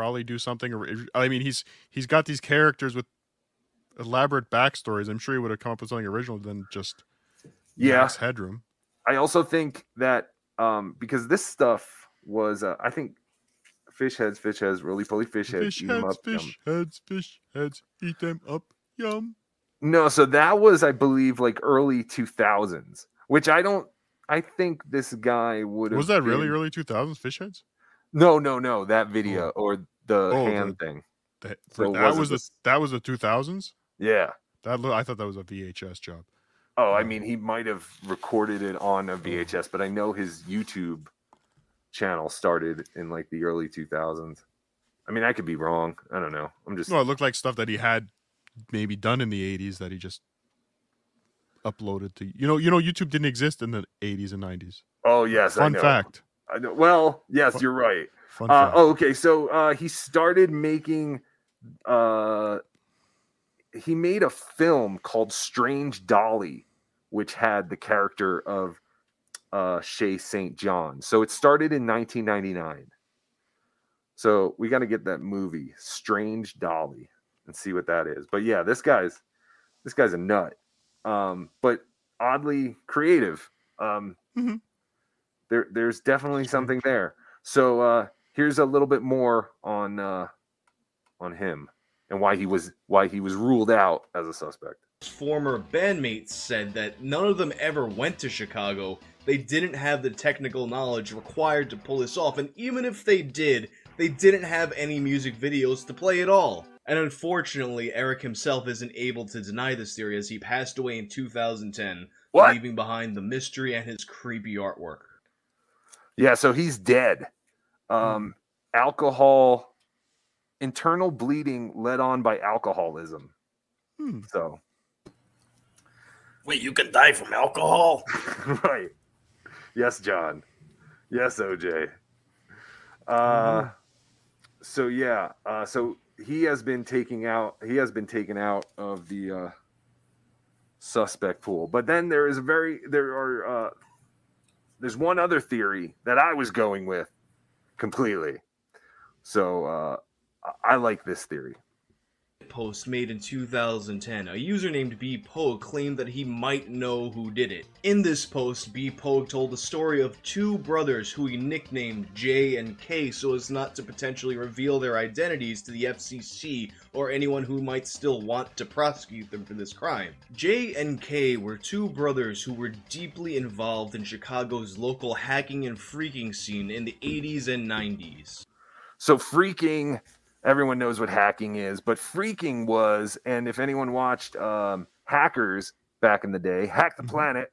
probably do something. I mean, he's he's got these characters with elaborate backstories. I'm sure he would have come up with something original than just Yeah. Headroom. I also think that um, because this stuff was, uh, I think, fish heads, fish heads, roly poly fish heads, Fish eat heads, up, yum. fish heads, fish heads. Eat them up. Yum. No, so that was, I believe, like early 2000s, which I don't, I think this guy would have. Was that really early 2000s? Fish heads? No, no, no, that oh. video or the Oh, hand the- thing. That, So that was the that was the 2000s. Yeah. That I thought that was a VHS job. Oh, I mean, he might have recorded it on a oh. VHS, but I know his YouTube channel started in like the early 2000s. I mean, I could be wrong. I don't know. I'm just. No, it looked like stuff that he had maybe done in the 80s that he just uploaded to. You know, you know, YouTube didn't exist in the 80s and 90s. Oh yes, I Fun fact. I know. Well, yes, you're right. Uh, oh, okay. So uh, he started making. Uh, he made a film called Strange Dolly, which had the character of uh, Shay St. John. So it started in 1999. So we got to get that movie, Strange Dolly, and see what that is. But yeah, this guy's this guy's a nut, um, but oddly creative. Um, there, there's definitely something there. So uh, here's a little bit more on uh, on him and why he was why he was ruled out as a suspect. former bandmates said that none of them ever went to Chicago. They didn't have the technical knowledge required to pull this off, and even if they did, they didn't have any music videos to play at all. And unfortunately, Eric himself isn't able to deny this theory as he passed away in 2010, What? leaving behind the mystery and his creepy artwork. Yeah, so he's dead. Um, alcohol, internal bleeding led on by alcoholism. So Wait, you can die from alcohol? right. Yes, John. Yes, OJ. Uh so yeah, uh so he has been taking out he has been taken out of the uh suspect pool. But then there is a very there are uh, there's one other theory that I was going with completely. So uh, I like this theory. Post made in 2010, a user named B Pogue claimed that he might know who did it. In this post, B Pogue told the story of two brothers who he nicknamed J and K so as not to potentially reveal their identities to the FCC or anyone who might still want to prosecute them for this crime. J and K were two brothers who were deeply involved in Chicago's local hacking and freaking scene in the 80s and 90s. So freaking, everyone knows what hacking is, but freaking was, and if anyone watched um, Hackers back in the day, Hack the Planet,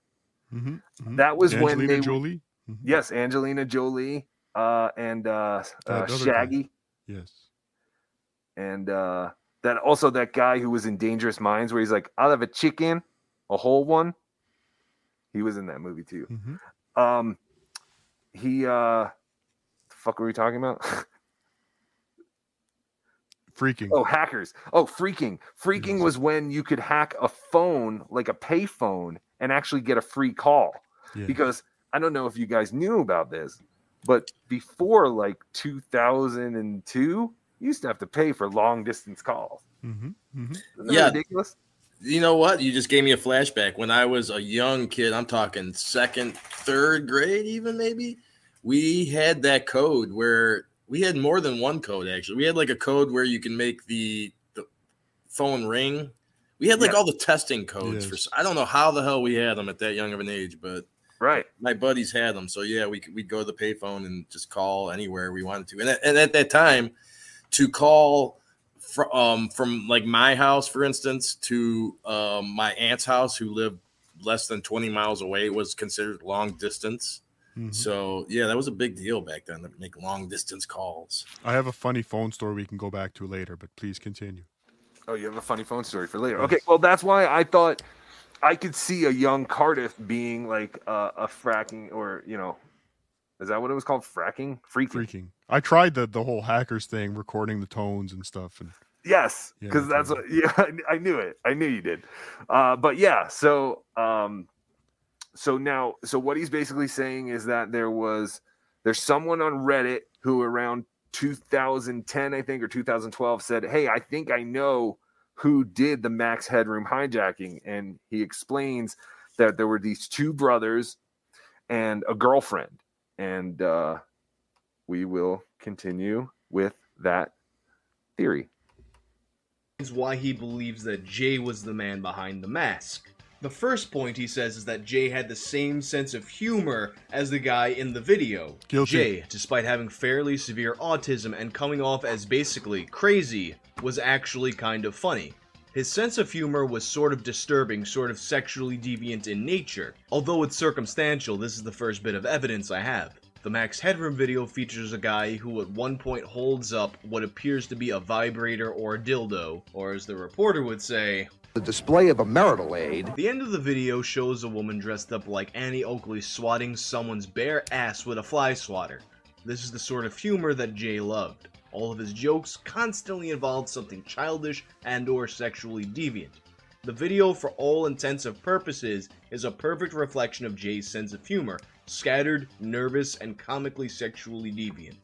Mm-hmm. that was when they Jolie. Yes, Angelina Jolie uh, and uh, uh, other guy. Shaggy, Yes. and uh, that also that guy who was in Dangerous Minds, where he's like, "I'll have a chicken, a whole one." He was in that movie too. Mm-hmm. Um, he uh, the fuck were we talking about? Freaking. Oh, hackers. Oh, freaking. Freaking was when you could hack a phone, like a pay phone, and actually get a free call. Yeah. Because I don't know if you guys knew about this, but before like 2002, you used to have to pay for long distance calls. Mm-hmm. Mm-hmm. That Yeah. ridiculous? You know what? You just gave me a flashback. When I was a young kid, I'm talking second, third grade, even maybe, we had that code where we had more than one code actually. We had like a code where you can make the, the phone ring. We had like Yeah. all the testing codes for. I don't know how the hell we had them at that young of an age, but right, my buddies had them. So yeah, we could, we'd go to the payphone and just call anywhere we wanted to. And at, and at that time, to call fr- um, from like my house, for instance, to um, my aunt's house, who lived less than 20 miles away, was considered long distance. Mhm. So yeah, that was a big deal back then to make long distance calls. I have a funny phone story we can go back to later, but please continue. Oh, you have a funny phone story for later. Okay, well, that's why I thought I could see a young Cardiff being like uh, a fracking, or you know, is that what it was called? Fracking, freaking. Freaking. I tried the the whole hackers thing, recording the tones and stuff, and Yes, Yeah, because that's that's what. Yeah, I I knew it. I knew you did. Uh, but yeah, so um, so now, so what he's basically saying is that there was there's someone on Reddit who around 2010, I think, or 2012 said, "Hey, I think I know who did the Max Headroom hijacking," and he explains that there were these two brothers and a girlfriend, and uh, we will continue with that theory. is why he believes that Jay was the man behind the mask. The first point he says is that Jay had the same sense of humor as the guy in the video. Guilty. Jay, despite having fairly severe autism and coming off as basically crazy, was actually kind of funny. His sense of humor was sort of disturbing, sort of sexually deviant in nature. Although it's circumstantial, this is the first bit of evidence I have. The Max Headroom video features a guy who at one point holds up what appears to be a vibrator or a dildo, or as the reporter would say, The display of a marital aid. the end of the video shows a woman dressed up like Annie Oakley swatting someone's bare ass with a fly swatter. This is the sort of humor that Jay loved. All of his jokes constantly involved something childish and or sexually deviant. The video, for all intents and purposes, is a perfect reflection of Jay's sense of humor, scattered, nervous, and comically sexually deviant.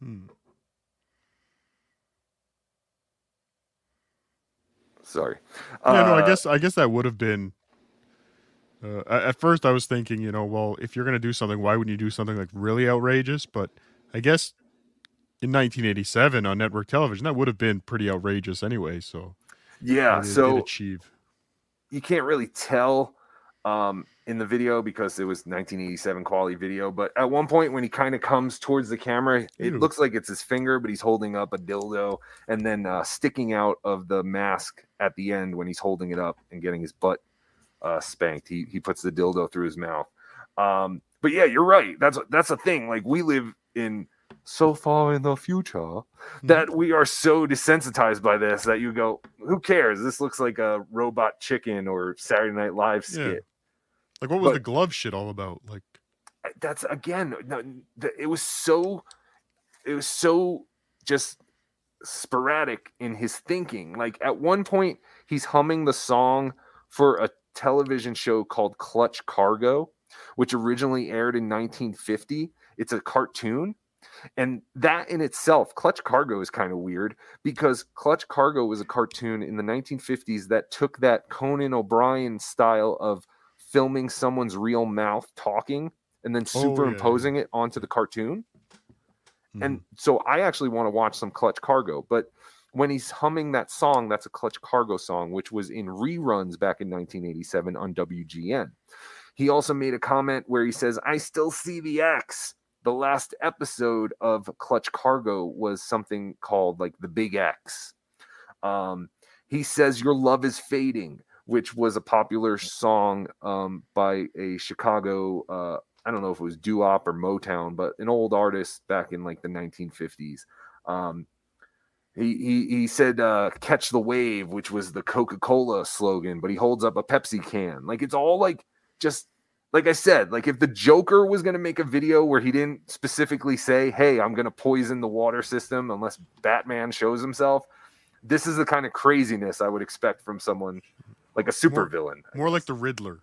Hmm. Sorry. yeah, no, I Uh, guess I guess that would have been. Uh, at first, I was thinking, you know, well, if you're gonna do something, why wouldn't you do something like really outrageous? But I guess in 1987 on network television, that would have been pretty outrageous anyway. So Yeah, it did so achieve. you can't really tell um, in the video because it was 1987 quality video. But at one point, when he kind of comes towards the camera, it Ew. looks like it's his finger, but he's holding up a dildo, and then uh, sticking out of the mask at the end when he's holding it up and getting his butt uh, spanked. He he puts the dildo through his mouth. Um, but yeah, you're right. That's that's a thing. Like we live in so far in the future that we are so desensitized by this that you go, who cares? This looks like a robot chicken or Saturday Night Live skit. Like, what was But- the glove shit all about? Like, That's again, no, the, it was so, it was so just sporadic in his thinking. Like at one point, he's humming the song for a television show called Clutch Cargo, which originally aired in 1950. It's a cartoon. And that in itself, Clutch Cargo is kind of weird because Clutch Cargo was a cartoon in the 1950s that took that Conan O'Brien style of filming someone's real mouth talking and then Oh, yeah, superimposing it onto the cartoon. And so I actually want to watch some Clutch Cargo, but when he's humming that song, that's a Clutch Cargo song, which was in reruns back in 1987 on WGN. He also made a comment where he says, I still see the X. The last episode of Clutch Cargo was something called like the Big X. Um, he says, Your love is fading, which was a popular song um, by a Chicago, uh, I don't know if it was doo or Motown, but an old artist back in like the 1950s. Um, he, he, he said, uh, Catch the Wave, which was the Coca Cola slogan, but he holds up a Pepsi can. Like it's all like just like I said, like if the Joker was going to make a video where he didn't specifically say, "Hey, I'm going to poison the water system unless Batman shows himself," this is the kind of craziness I would expect from someone like a supervillain. More like the Riddler.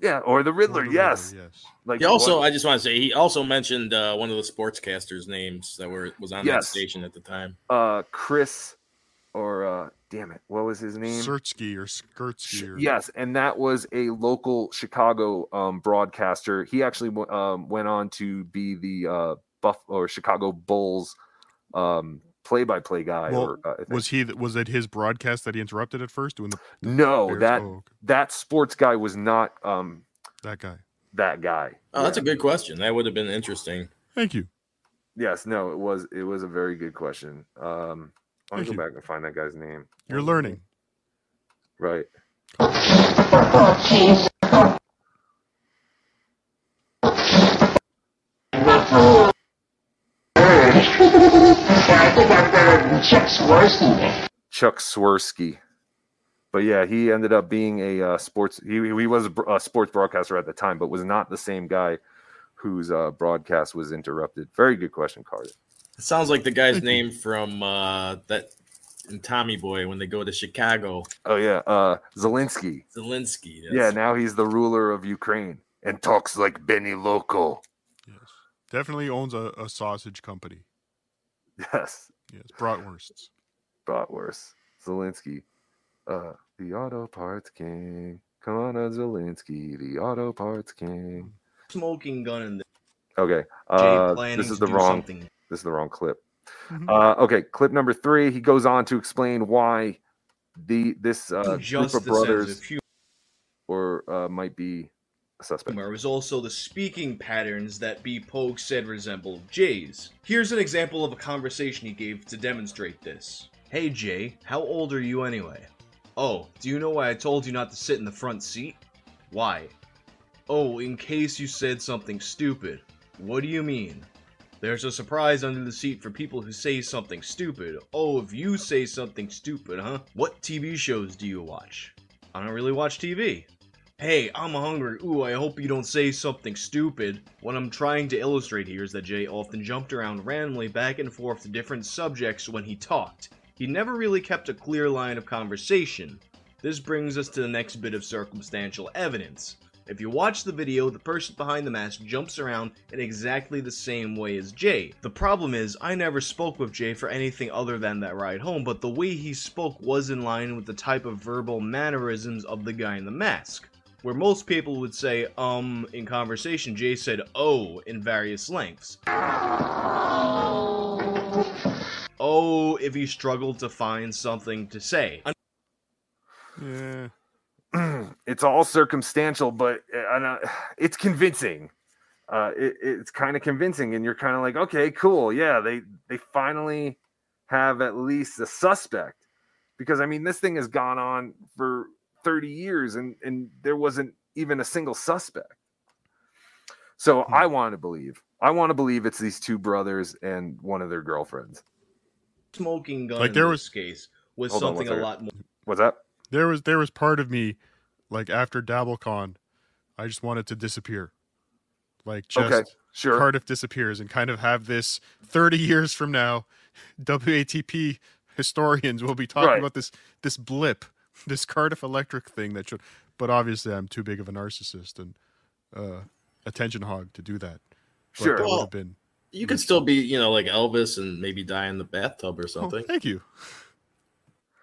Yeah, or the Riddler. the yes. Riddler, yes. Like He also, what- I just want to say, he also mentioned uh, one of the sportscasters' names that were was on that station at the time. uh, Chris, or uh, damn it, what was his name? Surtsky or Skirtsky. Or, Yes, and that was a local Chicago um, broadcaster. He actually w- um, went on to be the uh, Buff or Chicago Bulls um, play-by-play guy. Well, or uh, was he? Was it his broadcast that he interrupted at first doing the? no, Bears? that Oh, okay. that sports guy was not um, that guy. that guy. Oh, that's a good question. That would have been interesting. Thank you. Yes, no, it was it was a very good question. Um, let me Thank go you. back and find that guy's name. You're learning. Right. Chuck Swirsky. Chuck Swirsky. But yeah, he ended up being a uh, sports. He he was a, sports broadcaster at the time, but was not the same guy whose uh, broadcast was interrupted. Very good question, Carter. It sounds like the guy's name from uh, that in Tommy Boy when they go to Chicago. Oh yeah, uh, Zelensky. Zelensky. Yeah, now he's the ruler of Ukraine and talks like Benny Loco. Yes, definitely owns a, a sausage company. Yes, Yes, bratwursts. bratwurst. Zelensky, uh, the auto parts king. Come on, uh, Zelensky, the auto parts king. Smoking gun in the Okay. Uh, this is the wrong. something. This is the wrong clip. Mm-hmm. Uh, okay, clip number three. He goes on to explain why the this uh, group of brothers few- or uh, might be a suspect. Humor was also the speaking patterns that B. Poag said resembled Jay's. Here's an example of a conversation he gave to demonstrate this. Hey Jay, how old are you anyway? Oh, do you know why I told you not to sit in the front seat? Why? Oh, in case you said something stupid. What do you mean? There's a surprise under the seat for people who say something stupid. Oh, if you say something stupid, huh? What TV shows do you watch? I don't really watch TV. Hey, I'm hungry. Ooh, I hope you don't say something stupid. What I'm trying to illustrate here is that Jay often jumped around randomly back and forth to different subjects when he talked. He never really kept a clear line of conversation. This brings us to the next bit of circumstantial evidence. If you watch the video, the person behind the mask jumps around in exactly the same way as Jay. The problem is, I never spoke with Jay for anything other than that ride home, but the way he spoke was in line with the type of verbal mannerisms of the guy in the mask. Where most people would say, um, in conversation, Jay said, oh, in various lengths. Oh, if he struggled to find something to say. Yeah. it's all circumstantial, but uh, uh, it's convincing. Uh, it, it's kind of convincing, and you're kind of like, okay, cool, yeah, they they finally have at least a suspect, because I mean, this thing has gone on for 30 years, and and there wasn't even a single suspect. So hmm. I want to believe, I want to believe it's these two brothers and one of their girlfriends. Smoking gun Like, in there this was- case was Hold on, something one a second. lot more. What's that? There was there was part of me, like after DabbleCon, I just wanted to disappear. Like just Okay, sure. Cardiff disappears and kind of have this 30 years from now, WATP historians will be talking Right. about this this blip, this Cardiff Electric thing that should. But obviously, I'm too big of a narcissist and uh, attention hog to do that. But Sure. that would Well, have been. You could still be, you know, like Elvis and maybe die in the bathtub or Oh, something. thank you.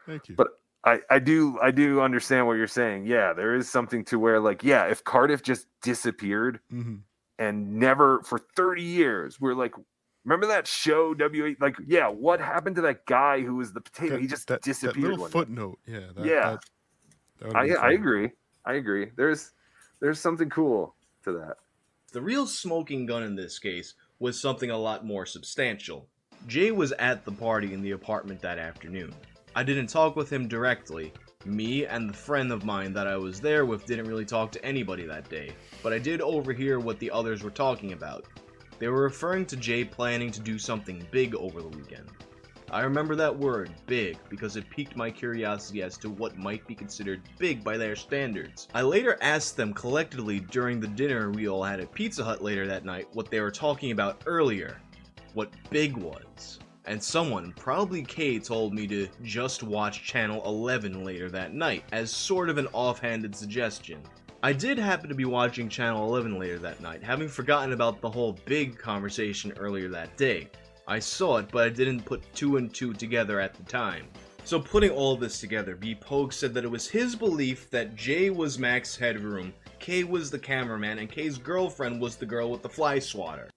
Thank you. But I, I do I do understand what you're saying. Yeah, there is something to where like yeah, if Cardiff just disappeared Mhm. and never for 30 years, we're like, remember that show W like yeah, what happened to that guy who was the potato? That- he just that, that disappeared. little one day. footnote. Yeah. That, yeah, that- that would've I I agree. I agree. There's there's something cool to that. The real smoking gun in this case was something a lot more substantial. Jay was at the party in the apartment that afternoon. I didn't talk with him directly. Me and the friend of mine that I was there with didn't really talk to anybody that day, but I did overhear what the others were talking about. They were referring to Jay planning to do something big over the weekend. I remember that word, big, because it piqued my curiosity as to what might be considered big by their standards. I later asked them collectively during the dinner we all had at Pizza Hut later that night what they were talking about earlier, what big was. And someone, probably Kay, told me to just watch Channel 11 later that night, as sort of an offhanded suggestion. I did happen to be watching Channel 11 later that night, having forgotten about the whole big conversation earlier that day. I saw it, but I didn't put two and two together at the time. So putting all this together, B Poag said that it was his belief that Jay was Max Headroom, K was the cameraman, and K's girlfriend was the girl with the fly swatter.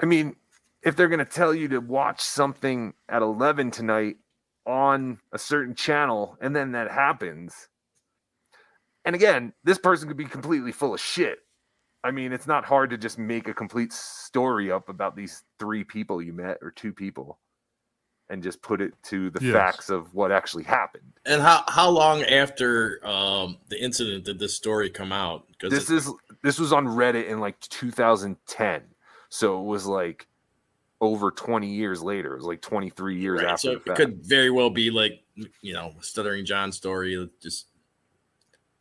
I mean, if they're going to tell you to watch something at 11 tonight on a certain channel and then that happens. And again, this person could be completely full of shit. I mean, it's not hard to just make a complete story up about these three people you met or two people and just put it to the Yes. facts of what actually happened. And how how long after um, the incident did this story come out? Because This is this was on Reddit in like 2010. So it was like over 20 years later. It was like 23 years Right, after so it fact. could very well be like you know, stuttering John story just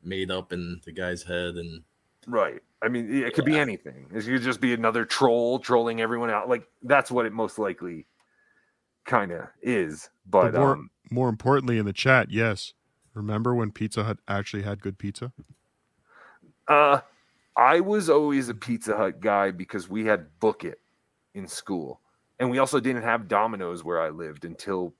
made up in the guy's head and Right. I mean, it could be anything. It could just be another troll trolling everyone out. Like that's what it most likely kind of is. But, more, um, more importantly, in the chat, yes. Remember when Pizza Hut actually had good pizza? uh, I was always a Pizza Hut guy because we had Book It in school, and we also didn't have Domino's where I lived until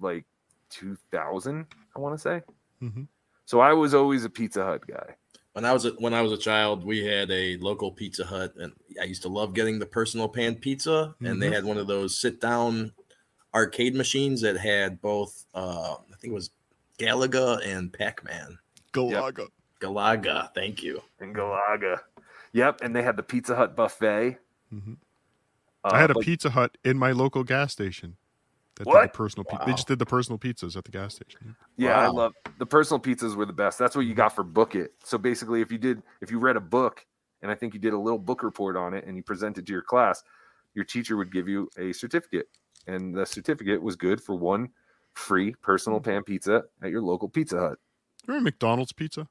like 2000. I want to say. Mm-hmm. So I was always a Pizza Hut guy. when I was a, when I was a child, we had a local Pizza Hut, and I used to love getting the personal pan pizza. And they Mhm. had one of those sit down arcade machines that had both, uh, I think it was Galaga and Pac Man. Galaga. Galaga, thank you. And Galaga. Yep, and they had the Pizza Hut buffet. Mhm. Uh, I had a but- Pizza Hut in my local gas station. That did What? the personal pi- They just did the personal pizzas at the gas station. Yeah, I love the personal pizzas were the best. That's what you got for book it. So basically, if you did, if you read a book, and I think you did a little book report on it, and you presented to your class, your teacher would give you a certificate, and the certificate was good for one free personal pan pizza at your local Pizza Hut. Remember McDonald's pizza?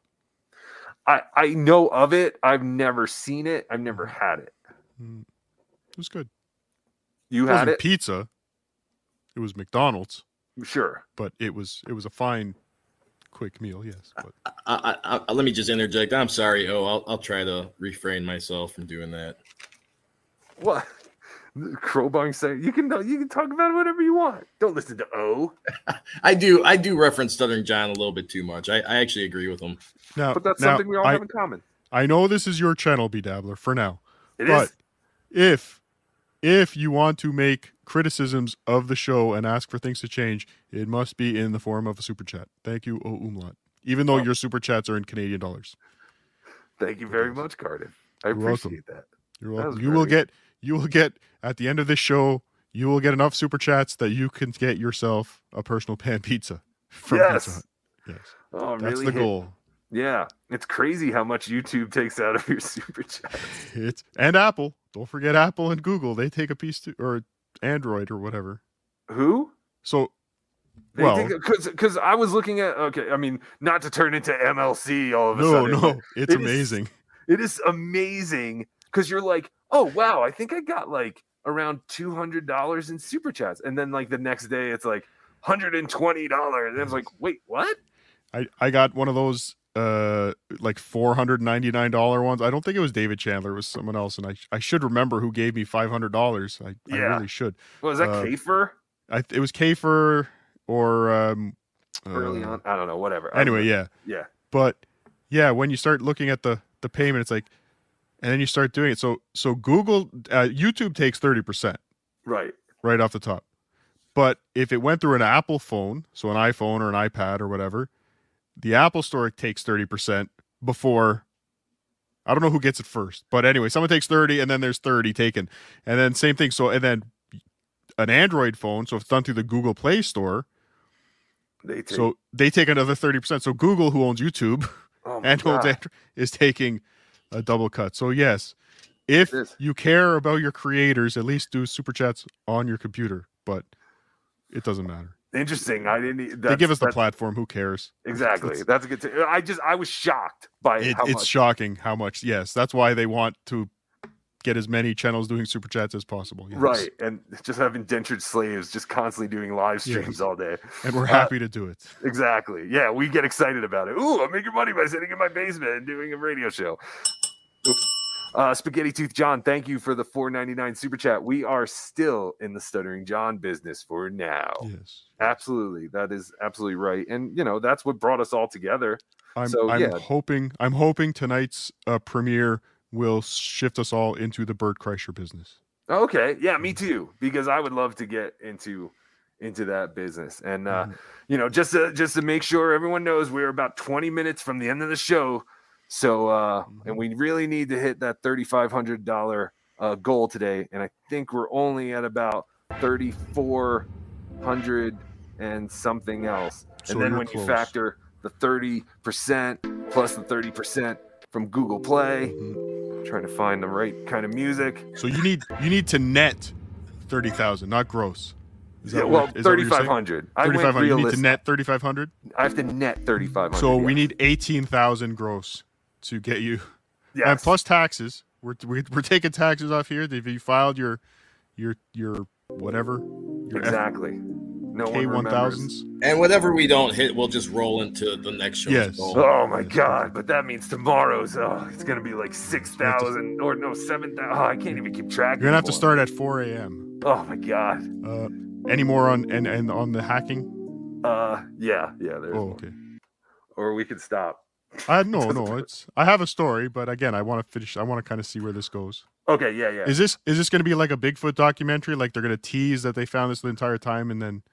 I I know of it. I've never seen it. I've never had it. Mm. It was good. You it had wasn't it? pizza. It was McDonald's. Sure. But it was it was a fine, quick meal. Yes. But I, I, I, let me just interject. I'm sorry. Oh, I'll, I'll try to refrain myself from doing that. What? Crowbar saying you can you can talk about whatever you want. Don't listen to O. I do I do reference Stuttering John a little bit too much. I, I actually agree with him. now, But that's now, something we all I, have in common. I know this is your channel, BeDabbler, for now. It but is. if if you want to make criticisms of the show and ask for things to change, it must be in the form of a super chat. Thank you, O Umlaut. Even though oh. your super chats are in Canadian dollars. Thank you very much, Cardiff. I You're welcome. appreciate that. You're welcome. was You will very- get you will get at the end of this show, you will get enough super chats that you can get yourself a personal pan pizza from Yes. Pizza Hut. Yes. Oh, I'm That's really the hit- goal. Yeah, it's crazy how much YouTube takes out of your super chat. It's and Apple. Don't forget Apple and Google. They take a piece too, or Android or whatever. Who? So, well, because I was looking at okay, I mean, not to turn into MLC all of a no, sudden. no, but it's it is- amazing. it is amazing because you're like, oh wow, I think I got like around two hundred dollars in super chats, and then like the next day it's like hundred and twenty dollars. And I was like, wait, what? I, I got one of those uh like four hundred ninety nine dollar ones. I don't think it was David Chandler. It was someone else, and I I should remember who gave me five hundred dollars. I, I really should. Was that Uh, Kafer I it was Kafer or um early uh, on? I don't know. Whatever. I Anyway, know. yeah, yeah. but yeah, when you start looking at the the payment, it's like, and then you start doing it. So so Google, uh, YouTube takes thirty percent Right. right off the top. But if it went through an Apple phone, so an iPhone or an iPad or whatever, the Apple Store takes 30% before I don't know who gets it first. But anyway, someone takes 30 and then there's 30 taken. And then same thing. So and then an Android phone, so if it's done through the Google Play Store, They take. so they take another 30%. So Google, who owns YouTube oh and owns. Android, is taking a double cut. So yes, if you care about your creators, at least do super chats on your computer, but it doesn't matter. Interesting. I didn't. they give us the platform. Who cares? Exactly. It's, That's a good. T- I just I was shocked by it- how it's much. shocking how much. Yes, that's why they want to get as many channels doing super chats as possible. yes. Right, and just have indentured slaves just constantly doing live Yes. streams all day. and we're Uh, happy to do it. Exactly. Yeah, we get excited about it. Ooh, I'm making money by sitting in my basement and doing a radio show. Oops. Uh, Spaghetti Tooth John, thank you for the 4.99 super chat. We are still in the stuttering John business for now. Yes, absolutely. That is absolutely right, and you know that's what brought us all together. I'm, so I'm yeah, hoping. I'm hoping tonight's uh, premiere will shift us all into the Bert Kreischer business. Okay, yeah, me too. Because I would love to get into into that business, and uh, you know, just to just to make sure everyone knows, we're about twenty minutes from the end of the show. So, uh, and we really need to hit that thirty five hundred dollar uh, goal today, and I think we're only at about thirty four hundred and something else. So and then when close. you factor the thirty percent plus the thirty percent from Google Play, trying to find the right kind of music. So you need you need to net thirty thousand, not gross. Is Yeah, well, that what you're 3,500. I went 3,500. You need to net thirty five hundred. I have to net thirty five hundred. So we need eighteen thousand gross to get you. Yeah. And plus taxes. We're, we're we're taking taxes off here. If you filed your your your whatever your exactly. No one K thousands. And whatever we don't hit, we'll just roll into the next show. Yes. Oh my god! But that means tomorrow's. Oh, it's gonna be like six thousand or no seven thousand. Oh, I can't even keep track. You're gonna have to start at four a.m. Oh my god. Uh, any more on and and on the hacking? Uh, yeah, yeah. There's Oh, one. okay. Or we could stop. I no no. It's I have a story, but again, I want to finish. I want to kind of see where this goes. Okay, yeah, yeah. Is this is this going to be like a Bigfoot documentary? Like they're going to tease that they found this the entire time and then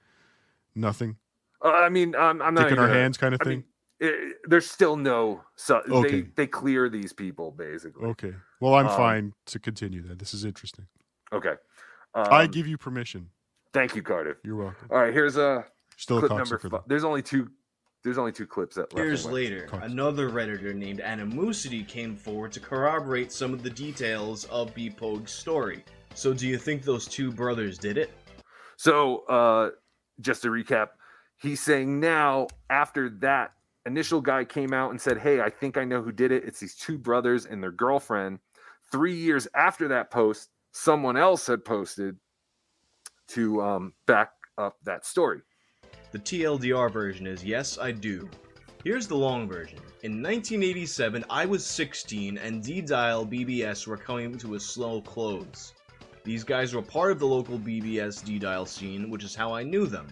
nothing. Uh, I mean, I'm, I'm not in our hands kind of I thing? mean, it, there's still no. So Okay. they they clear these people basically. Okay. Well, I'm Um, fine to continue then. This is interesting. Okay. I Um, give you permission. Thank you, Cardiff. You're welcome. All right, here's a Still a clip number. cocksucker, Fi- there's only two. There's only two clips that. Years and later, another redditor named Animosity came forward to corroborate some of the details of B Poag's story. So, do you think those two brothers did it? So, uh, just to recap, he's saying now after that initial guy came out and said, "Hey, I think I know who did it. It's these two brothers and their girlfriend." Three years after that post, someone else had posted to um, back up that story. The TLDR version is yes, I do. Here's the long version. In 1987, I was 16 and D-Dial BBS were coming to a slow close. These guys were part of the local BBS D-Dial scene, which is how I knew them.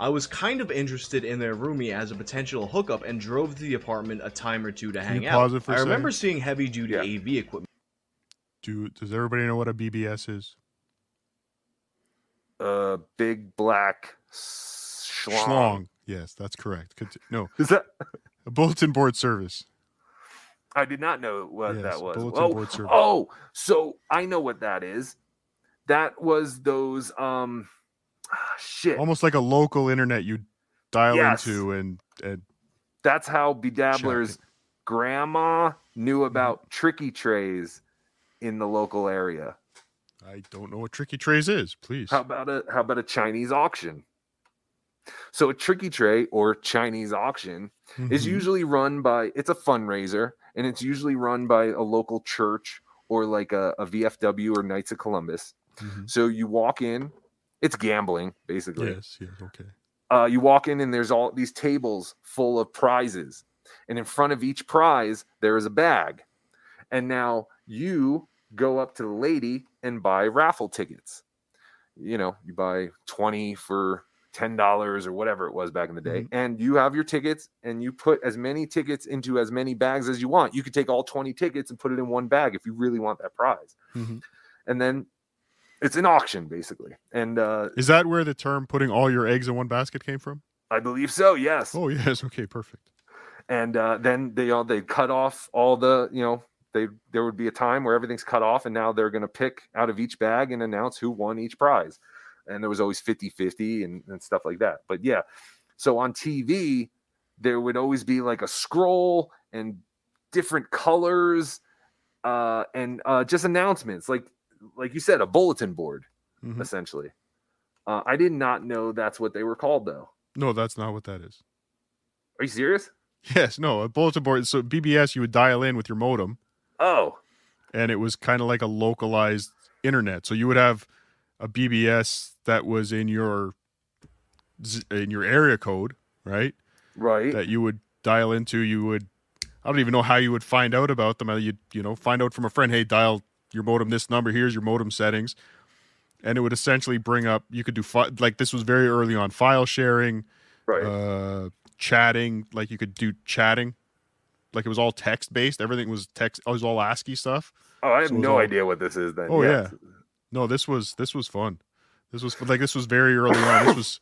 I was kind of interested in their roomie as a potential hookup and drove to the apartment a time or two to Can hang you out. pause it for a I remember second? seeing heavy duty AV equipment. Do does everybody know what a BBS is? Uh, big black schlong. Schlong. Yes, that's correct. Conti- no, Is that? a bulletin board service. I did not know what Yes, that was. bulletin Oh, board service. oh, so I know what that is. That was those um ah, shit. Almost like a local internet you dial Yes. into and and That's how BeDabbler's grandma knew Mm-hmm. about tricky trays in the local area. I don't know what tricky trays is. Please. How about a how about a Chinese auction? So a tricky tray or Chinese auction is Mhm. usually run by it's a fundraiser and it's usually run by a local church or like a, a VFW or Knights of Columbus. Mhm. So you walk in, it's gambling basically. Yes, yes, okay. Uh, you walk in and there's all these tables full of prizes, and in front of each prize there is a bag, and now you go up to the lady and buy raffle tickets. You know, you buy twenty for ten dollars or whatever it was back in the day, and you have your tickets and you put as many tickets into as many bags as you want. You could take all twenty tickets and put it in one bag if you really want that prize, Mhm. and then it's an auction basically. And uh, Is that where the term "putting all your eggs in one basket" came from? I believe so. Yes. Oh yes, okay, perfect. and uh, then they all they cut off all the you know they there would be a time where everything's cut off and now they're going to pick out of each bag and announce who won each prize and there was always 50 50 and, and stuff like that but yeah so on tv there would always be like a scroll and different colors uh, and uh, just announcements like like you said a bulletin board Mhm. essentially uh, i did not know that's what they were called though No, that's not what that is. are you serious Yes, no, a bulletin board. So BBS, you would dial in with your modem, oh and it was kind of like a localized internet. So you would have a BBS that was in your in your area code, right? Right. That you would dial into. You would. I don't even know how you would find out about them. You you know find out from a friend. Hey, dial your modem this number. Here's your modem settings, and it would essentially bring up. You could do fi- like this was very early on file sharing, right? Uh, chatting. Like you could do chatting. Like it was all text based. Everything was text. It was all ASCII stuff. Oh, I have So no all- idea what this is then. Oh Yes. yeah. No, this was this was fun. This was like this was very early on. This was.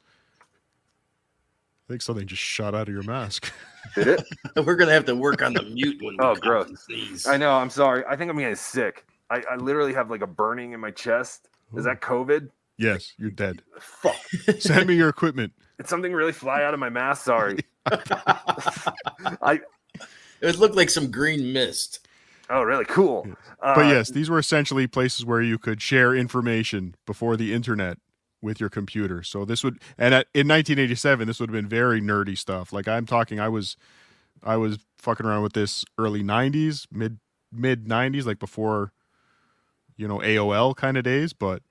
I think something just shot out of your mask. Did it? We're gonna have to work on the mute when. we Oh, cough gross. I know. I'm sorry. I think I'm getting sick. I, I literally have like a burning in my chest. Is that COVID? Yes, you're dead. Fuck. Send me your equipment. Did something really fly out of my mask? Sorry. I. It would look like some green mist. Oh, really? Cool. but Uh, yes, these were essentially places where you could share information before the internet with your computer. So this would, and at, in 1987, this would have been very nerdy stuff. Like I'm talking, I was, I was fucking around with this early 90s, mid mid 90s, like before, you know, AOL kind of days. But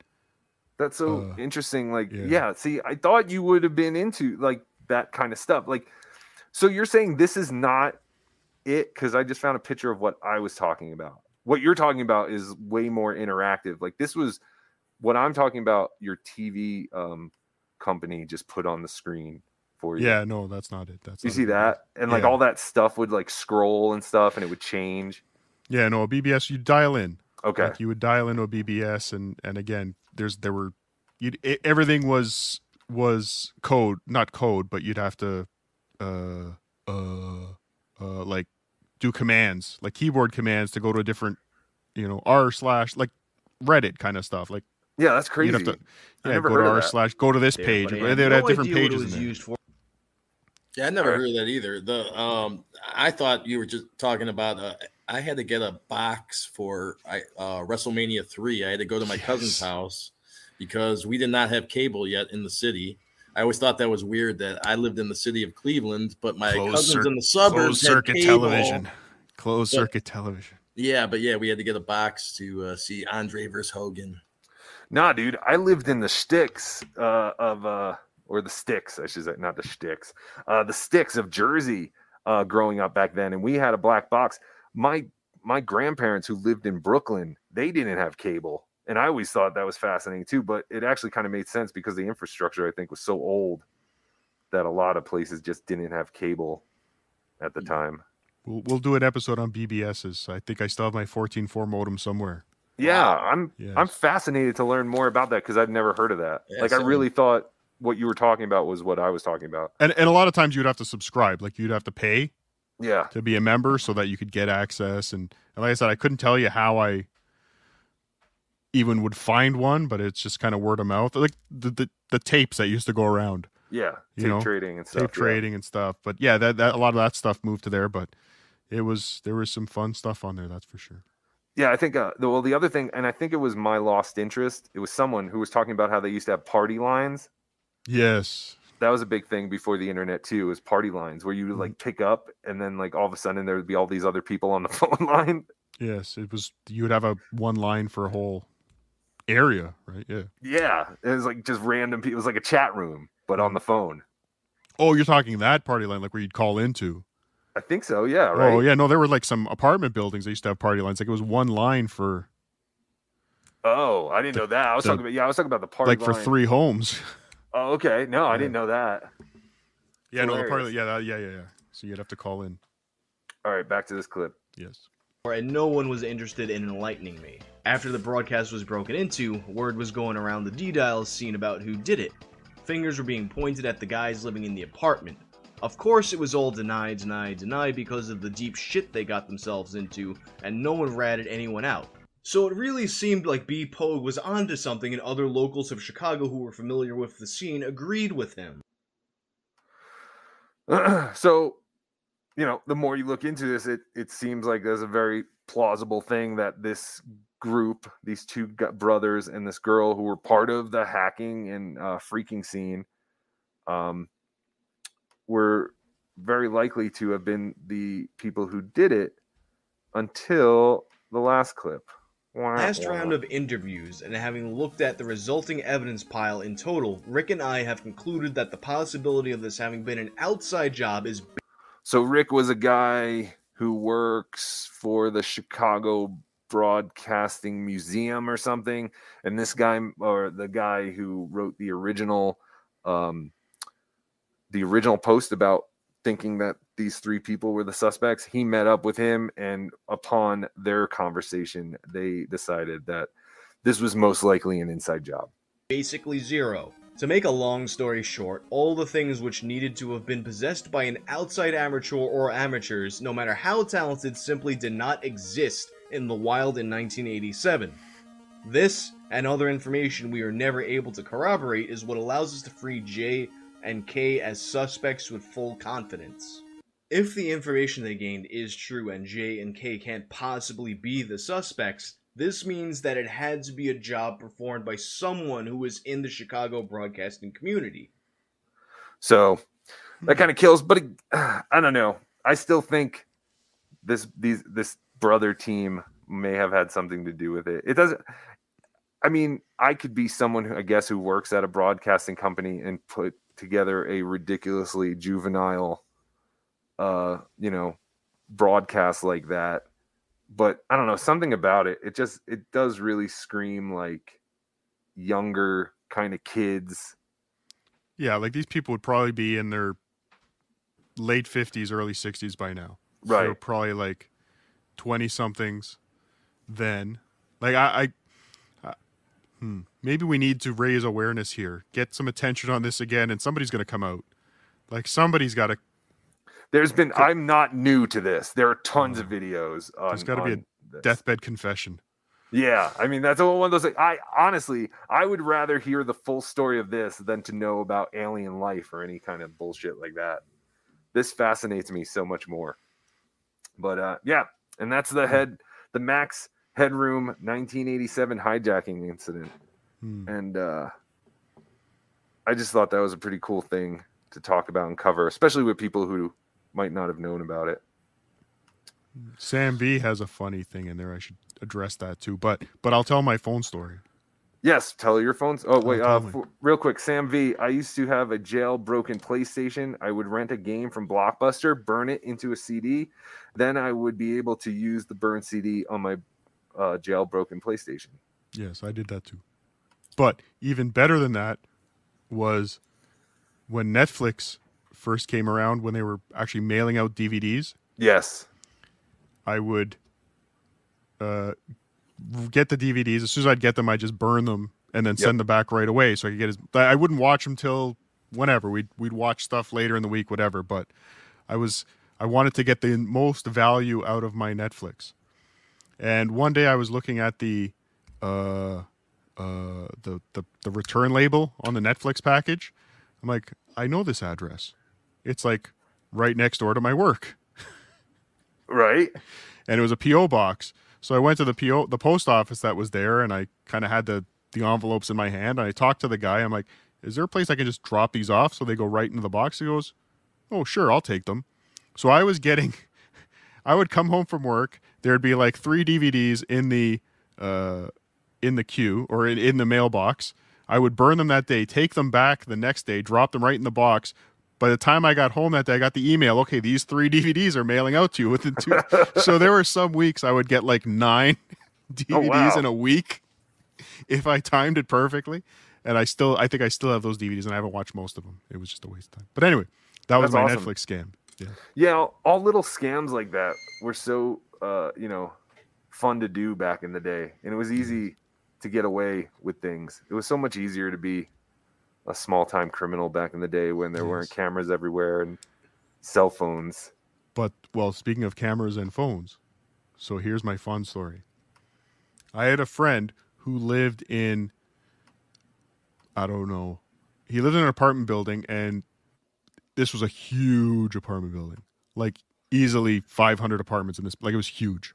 That's so Uh, interesting. Like, yeah. yeah. see, I thought you would have been into like that kind of stuff. Like, so you're saying this is not it? Because I just found a picture of what I was talking about. What you're talking about is way more interactive. Like, this was what I'm talking about. Your TV um, company just put on the screen for you. yeah, no, that's not it. That's You see that? And like all that stuff would like scroll and stuff and it would change. Yeah, no, a BBS you dial in. Okay. Like you would dial into a BBS, and and again, there's there were, you everything was was code, not code, but you'd have to, uh, uh, uh, like do commands, like keyboard commands to go to a different, you know, r slash like Reddit kind of stuff, like. Yeah, that's crazy. You'd crazy. have to, yeah, go to r slash go to this Yeah, page. but They would no have different idea what it pages was in used for. Yeah, I never heard of that either. The um, I thought you were just talking about. Uh, I had to get a box for I uh, WrestleMania three. I had to go to my cousin's house because we did not have cable yet in the city. I always thought that was weird that I lived in the city of Cleveland, but my Closed cousins cir- in the suburbs closed had circuit cable. television, closed But- circuit television. Yeah, but yeah, we had to get a box to uh, see Andre versus Hogan. Nah, dude, I lived in the sticks uh, of, uh, or the sticks, I should say, not the sticks, uh, the sticks of Jersey uh, growing up back then, and we had a black box. My my grandparents who lived in Brooklyn, they didn't have cable, and I always thought that was fascinating too. But it actually kind of made sense because the infrastructure I think was so old that a lot of places just didn't have cable at the mm. time. We'll we'll do an episode on BBSs. I think I still have my 14.4 modem somewhere. Yeah, I'm Yes. I'm fascinated to learn more about that because I've never heard of that. Yeah, like I really thought what you were talking about was what I was talking about. And and a lot of times you'd have to subscribe, like you'd have to pay Yeah. to be a member so that you could get access. And, and like I said, I couldn't tell you how I even would find one, but it's just kind of word of mouth, like the the, the tapes that used to go around. Yeah, tape know, trading and stuff. tape trading and stuff. But yeah, that, that a lot of that stuff moved to there, but it was there was some fun stuff on there, that's for sure. Yeah, I think. Uh, the, well, the other thing, and I think it was my lost interest. It was someone who was talking about how they used to have party lines. Yes. That was a big thing before the internet too. Was party lines where you would Mm-hmm. like pick up, and then like all of a sudden there would be all these other people on the phone line. Yes, it was. You would have a one line for a whole area, right? Yeah. Yeah, it was like just random people. It was like a chat room, but on the phone. Oh, you're talking that party line, like where you'd call into. I think so. Yeah. Oh, right. Oh, yeah. No, there were like some apartment buildings that used to have party lines. Like it was one line for Oh, I didn't know that. I was the- talking about yeah, I was talking about the party like for three homes. Oh, okay. No, I Yeah. didn't know that. Yeah, no, the party. Hilarious. Yeah, that, yeah, yeah, yeah. So you'd have to call in. All right, back to this clip. Yes. And no one was interested in enlightening me. After the broadcast was broken into, word was going around the D-Dial scene about who did it. Fingers were being pointed at the guys living in the apartment. Of course, it was all denied, denied, denied because of the deep shit they got themselves into, and no one ratted anyone out. So it really seemed like B. Poag was onto something, and other locals of Chicago who were familiar with the scene agreed with him. so, you know, the more you look into this, it it seems like there's a very plausible thing that this group, these two brothers and this girl who were part of the hacking and uh, phreaking scene, um, were very likely to have been the people who did it until the last clip. Wah, Last wah. round of interviews, and having looked at the resulting evidence pile in total, Rick and I have concluded that the possibility of this having been an outside job is So Rick was a guy who works for the Chicago Broadcasting Museum or something, and this guy or the guy who wrote the original, um, the original post about thinking that these three people were the suspects. He met up with him, and upon their conversation, they decided that this was most likely an inside job. basically zero. To make a long story short, all the things which needed to have been possessed by an outside amateur or amateurs, no matter how talented, simply did not exist in the wild in 1987. This and other information we are never able to corroborate is what allows us to free J and K as suspects with full confidence. If the information they gained is true and J and K can't possibly be the suspects, this means that it had to be a job performed by someone who was in the Chicago broadcasting community. So that kind of kills. But uh, I don't know. I still think this these this brother team may have had something to do with it. It doesn't. I mean, I could be someone who I guess who works at a broadcasting company and put together a ridiculously juvenile, uh, you know, broadcast like that. But I don't know something about it. It just it does really scream like younger kind of kids. Yeah, like these people would probably be in their late fifties, early sixties by now. Right, so probably like twenty somethings. Then, like I, I, I hmm, maybe we need to raise awareness here, get some attention on this again, and somebody's going to come out. Like somebody's got to. There's been. I'm not new to this. There are tons of videos. On, There's got to be a this. deathbed confession. Yeah, I mean that's one of those. I honestly, I would rather hear the full story of this than to know about alien life or any kind of bullshit like that. This fascinates me so much more. But uh, yeah, and that's the head, the Max Headroom 1987 hijacking incident, Hmm. and uh, I just thought that was a pretty cool thing to talk about and cover, especially with people who might not have known about it. Sam V has a funny thing in there. I should address that too. But but I'll tell my phone story. Yes, tell your phones. Oh wait, uh, me. f- real quick, Sam V. I used to have a jailbroken PlayStation. I would rent a game from Blockbuster, burn it into a CD, then I would be able to use the burned CD on my uh, jailbroken PlayStation. Yes, I did that too. But even better than that was when Netflix first came around when they were actually mailing out DVDs. Yes. I would uh, get the DVDs. As soon as I'd get them, I'd just burn them and then Yep. send them back right away. So I could get as I wouldn't watch them till whenever. We'd we'd watch stuff later in the week, whatever. But I was I wanted to get the most value out of my Netflix. And one day I was looking at the uh uh the the, the return label on the Netflix package. I'm like, I know this address. It's like right next door to my work. Right. And it was a PO box. So I went to the PO the post office that was there and I kind of had the the envelopes in my hand and I talked to the guy. I'm like, "Is there a place I can just drop these off so they go right into the box?" He goes, "Oh, sure, I'll take them." So I was getting I would come home from work, there'd be like 3 DVDs in the uh in the queue or in, in the mailbox. I would burn them that day, take them back the next day, drop them right in the box. By the time I got home that day, I got the email. Okay, these three DVDs are mailing out to you within two. so there were some weeks I would get like nine DVDs wow. in a week if I timed it perfectly. And I still, I think I still have those DVDs, and I haven't watched most of them. It was just a waste of time. But anyway, that was That's my awesome. Netflix scam. Yeah. Yeah, all- all little scams like that were so uh, you know fun to do back in the day, and it was easy to get away with things. It was so much easier to be a small time criminal back in the day when there weren't cameras everywhere and cell phones. But well, speaking of cameras and phones, so here's my fun story. I had a friend who lived in I don't know. He lived in an apartment building and this was a huge apartment building. Like easily 500 apartments in this like it was huge.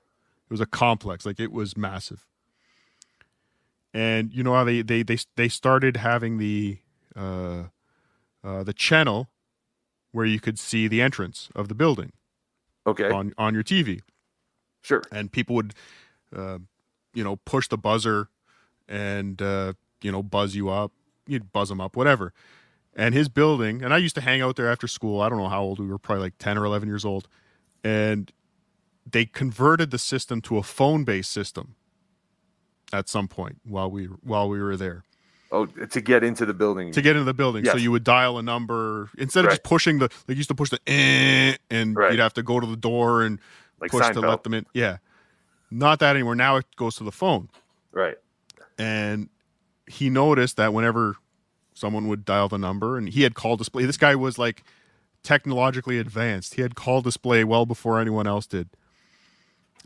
It was a complex, like it was massive. And you know how they they they they started having the uh uh the channel where you could see the entrance of the building okay. on on your tv sure. And people would uh, you know push the buzzer and uh, you know buzz you up you'd buzz them up whatever. And his building and i used to hang out there after school i don't know how old we were probably like 10 or 11 years old and they converted the system to a phone based system at some point while we while we were there Oh, to get into the building. to get into the building. So you would dial a number instead of Right. just pushing the like you used to push the eh, and Right. you'd have to go to the door and Like push to let them in. Yeah. Not that anymore. Now it goes to the phone. Right. And he noticed that whenever someone would dial the number and he had call display, this guy was like technologically advanced. He had call display well before anyone else did.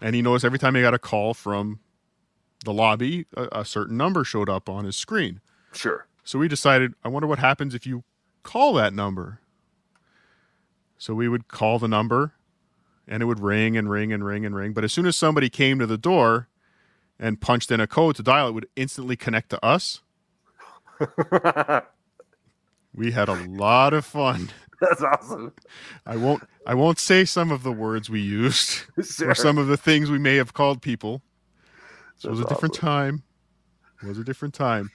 And he noticed every time he got a call from the lobby, a, a certain number showed up on his screen. Sure. So we decided, I wonder what happens if you call that number. So we would call the number and it would ring and ring and ring and ring. But as soon as somebody came to the door and punched in a code to dial, it would instantly connect to us. we had a lot of fun. That's awesome. I won't I won't say some of the words we used Sure. or some of the things we may have called people. So it was a different time. It was a different time.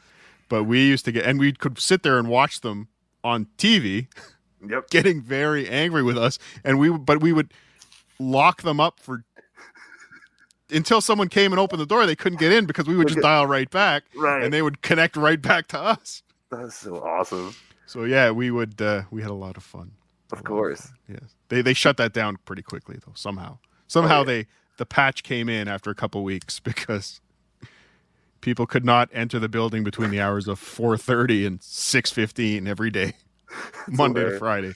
But we used to get and we could sit there and watch them on TV. Yep. Getting very angry with us. And we but we would lock them up for until someone came and opened the door, they couldn't get in because we would just dial right back. Right. And they would connect right back to us. That's so awesome. So yeah, we would uh, we had a lot of fun. Of course. Yes. They they shut that down pretty quickly though, somehow. Somehow yeah. they the patch came in after a couple weeks because people could not enter the building between the hours of 4:30 and 6:15 every day. Monday to. Friday.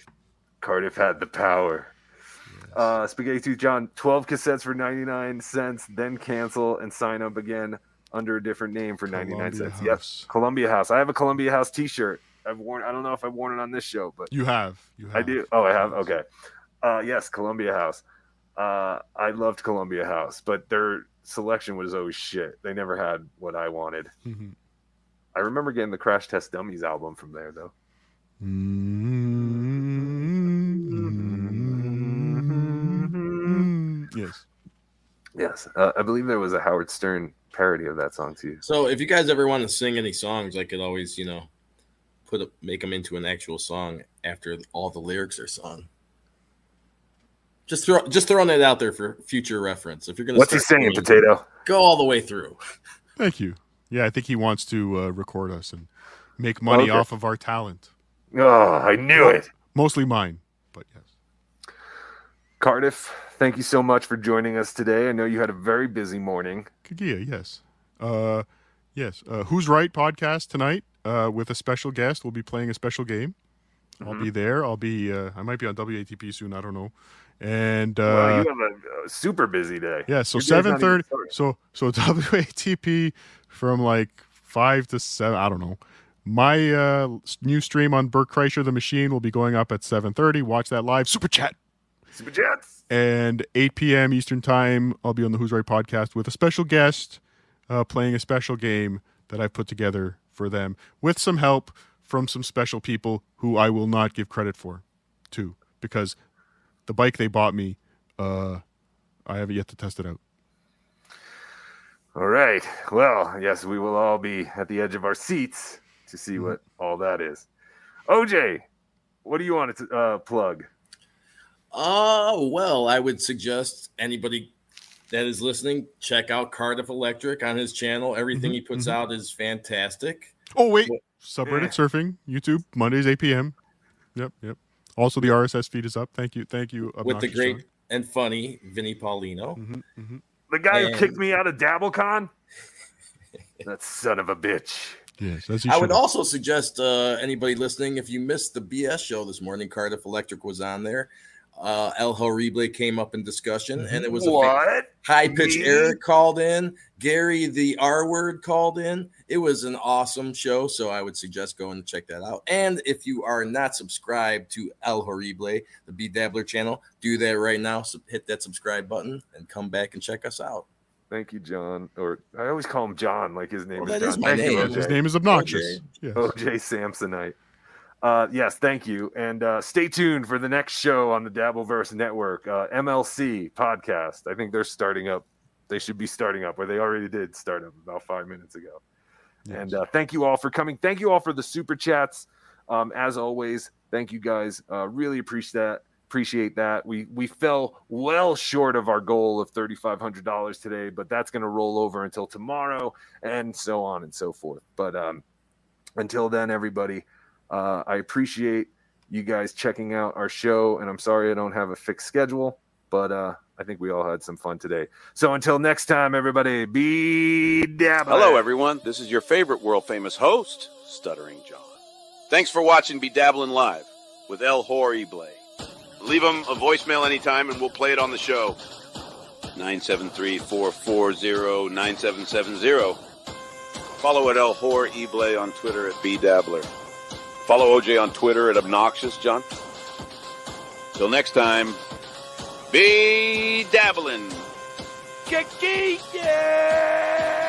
Cardiff had the power. Uh, Spaghetti Tooth John, 12 cassettes for 99 cents, then cancel and sign up again under a different name for 99 cents. House. Yes, Columbia House. I have a Columbia House t shirt. I've worn, I don't know if I've worn it on this show, but You have. You have. I do. Oh, I have. Okay. Uh, yes, Columbia House. Uh, I loved Columbia House, but their selection was always shit. They never had what I wanted. Mhm. I remember getting the Crash Test Dummies album from there, though. Yes. Yes, uh, I believe there was a Howard Stern parody of that song too. So if you guys ever want to sing any songs, I could always, you know, put a, make them into an actual song after all the lyrics are sung. Just throw just throwing that out there for future reference. If you're gonna, What's he start singing, singing, Potato? Go all the way through. Thank you. Yeah, I think he wants to uh, record us and make money Okay. off of our talent. Oh, I knew it. Mostly mine, but yes. Cardiff, thank you so much for joining us today. I know you had a very busy morning. Kaguya, yes. Uh, yes. Uh, Who's Right podcast tonight uh, with a special guest. We'll be playing a special game. I'll Mm-hmm. be there. I'll be. Uh, I might be on WATP soon. I don't know. And uh, Wow, you have a, a super busy day. yeah, so seven thirty. So so WATP from like five to seven. I don't know. My uh, new stream on Bert Kreischer the Machine will be going up at seven thirty. Watch that live. Super chat. Super Jets. And 8 p.m. Eastern Time, I'll be on the Who's Right podcast with a special guest uh, playing a special game that I've put together for them with some help from some special people who I will not give credit for, too, because the bike they bought me, uh, I haven't yet to test it out. All right. Well, yes, we will all be at the edge of our seats to see Mm-hmm. what all that is. OJ, what do you want to uh, plug? Oh, well, I would suggest anybody that is listening check out Cardiff Electric on his channel. Everything Mhm, he puts mhm. out is fantastic. Oh wait, What- subreddit Eh. surfing, YouTube, Mondays 8 p.m. Yep, yep. Also, the RSS feed is up. Thank you, thank you. with the great John. and funny Vinny Paulino. Mm-hmm, The guy who kicked me out of DabbleCon? that son of a bitch. Yes, as I would should. also suggest uh, anybody listening, if you missed the BS show this morning, Cardiff Electric was on there. Uh, El Horrible came up in discussion, and it was a What? high pitch. Eric called in. Gary, the R word, called in. It was an awesome show, so I would suggest going and check that out. And if you are not subscribed to El Horrible, the BeDabbler channel, do that right now. So hit that subscribe button and come back and check us out. Thank you, John. Or I always call him John, like his name Well, is that John. is my Thank name. OJ. His name is obnoxious. Yes. OJ Samsonite. Uh, yes, thank you. And uh, stay tuned for the next show on the Dabbleverse Network, uh, MLC podcast. I think they're starting up. They should be starting up, or they already did start up about five minutes ago. And uh, thank you all for coming. Thank you all for the super chats. Um, as always, thank you guys. Uh, really appreciate that. Appreciate that. We we fell well short of our goal of thirty five hundred dollars today, but that's going to roll over until tomorrow, and so on and so forth. But um, until then, everybody, uh, I appreciate you guys checking out our show, and I'm sorry I don't have a fixed schedule, but uh, I think we all had some fun today. So until next time, everybody, be dabbling. Hello, everyone. This is your favorite world famous host, Stuttering John. Thanks for watching Be Dabbling Live with El Horrible. Leave him a voicemail anytime and we'll play it on the show. 973 440 9770. Follow at El Horrible on Twitter at BeDabbler. Follow OJ on Twitter at Obnoxious John. Till next time, be dabbling. Yeah!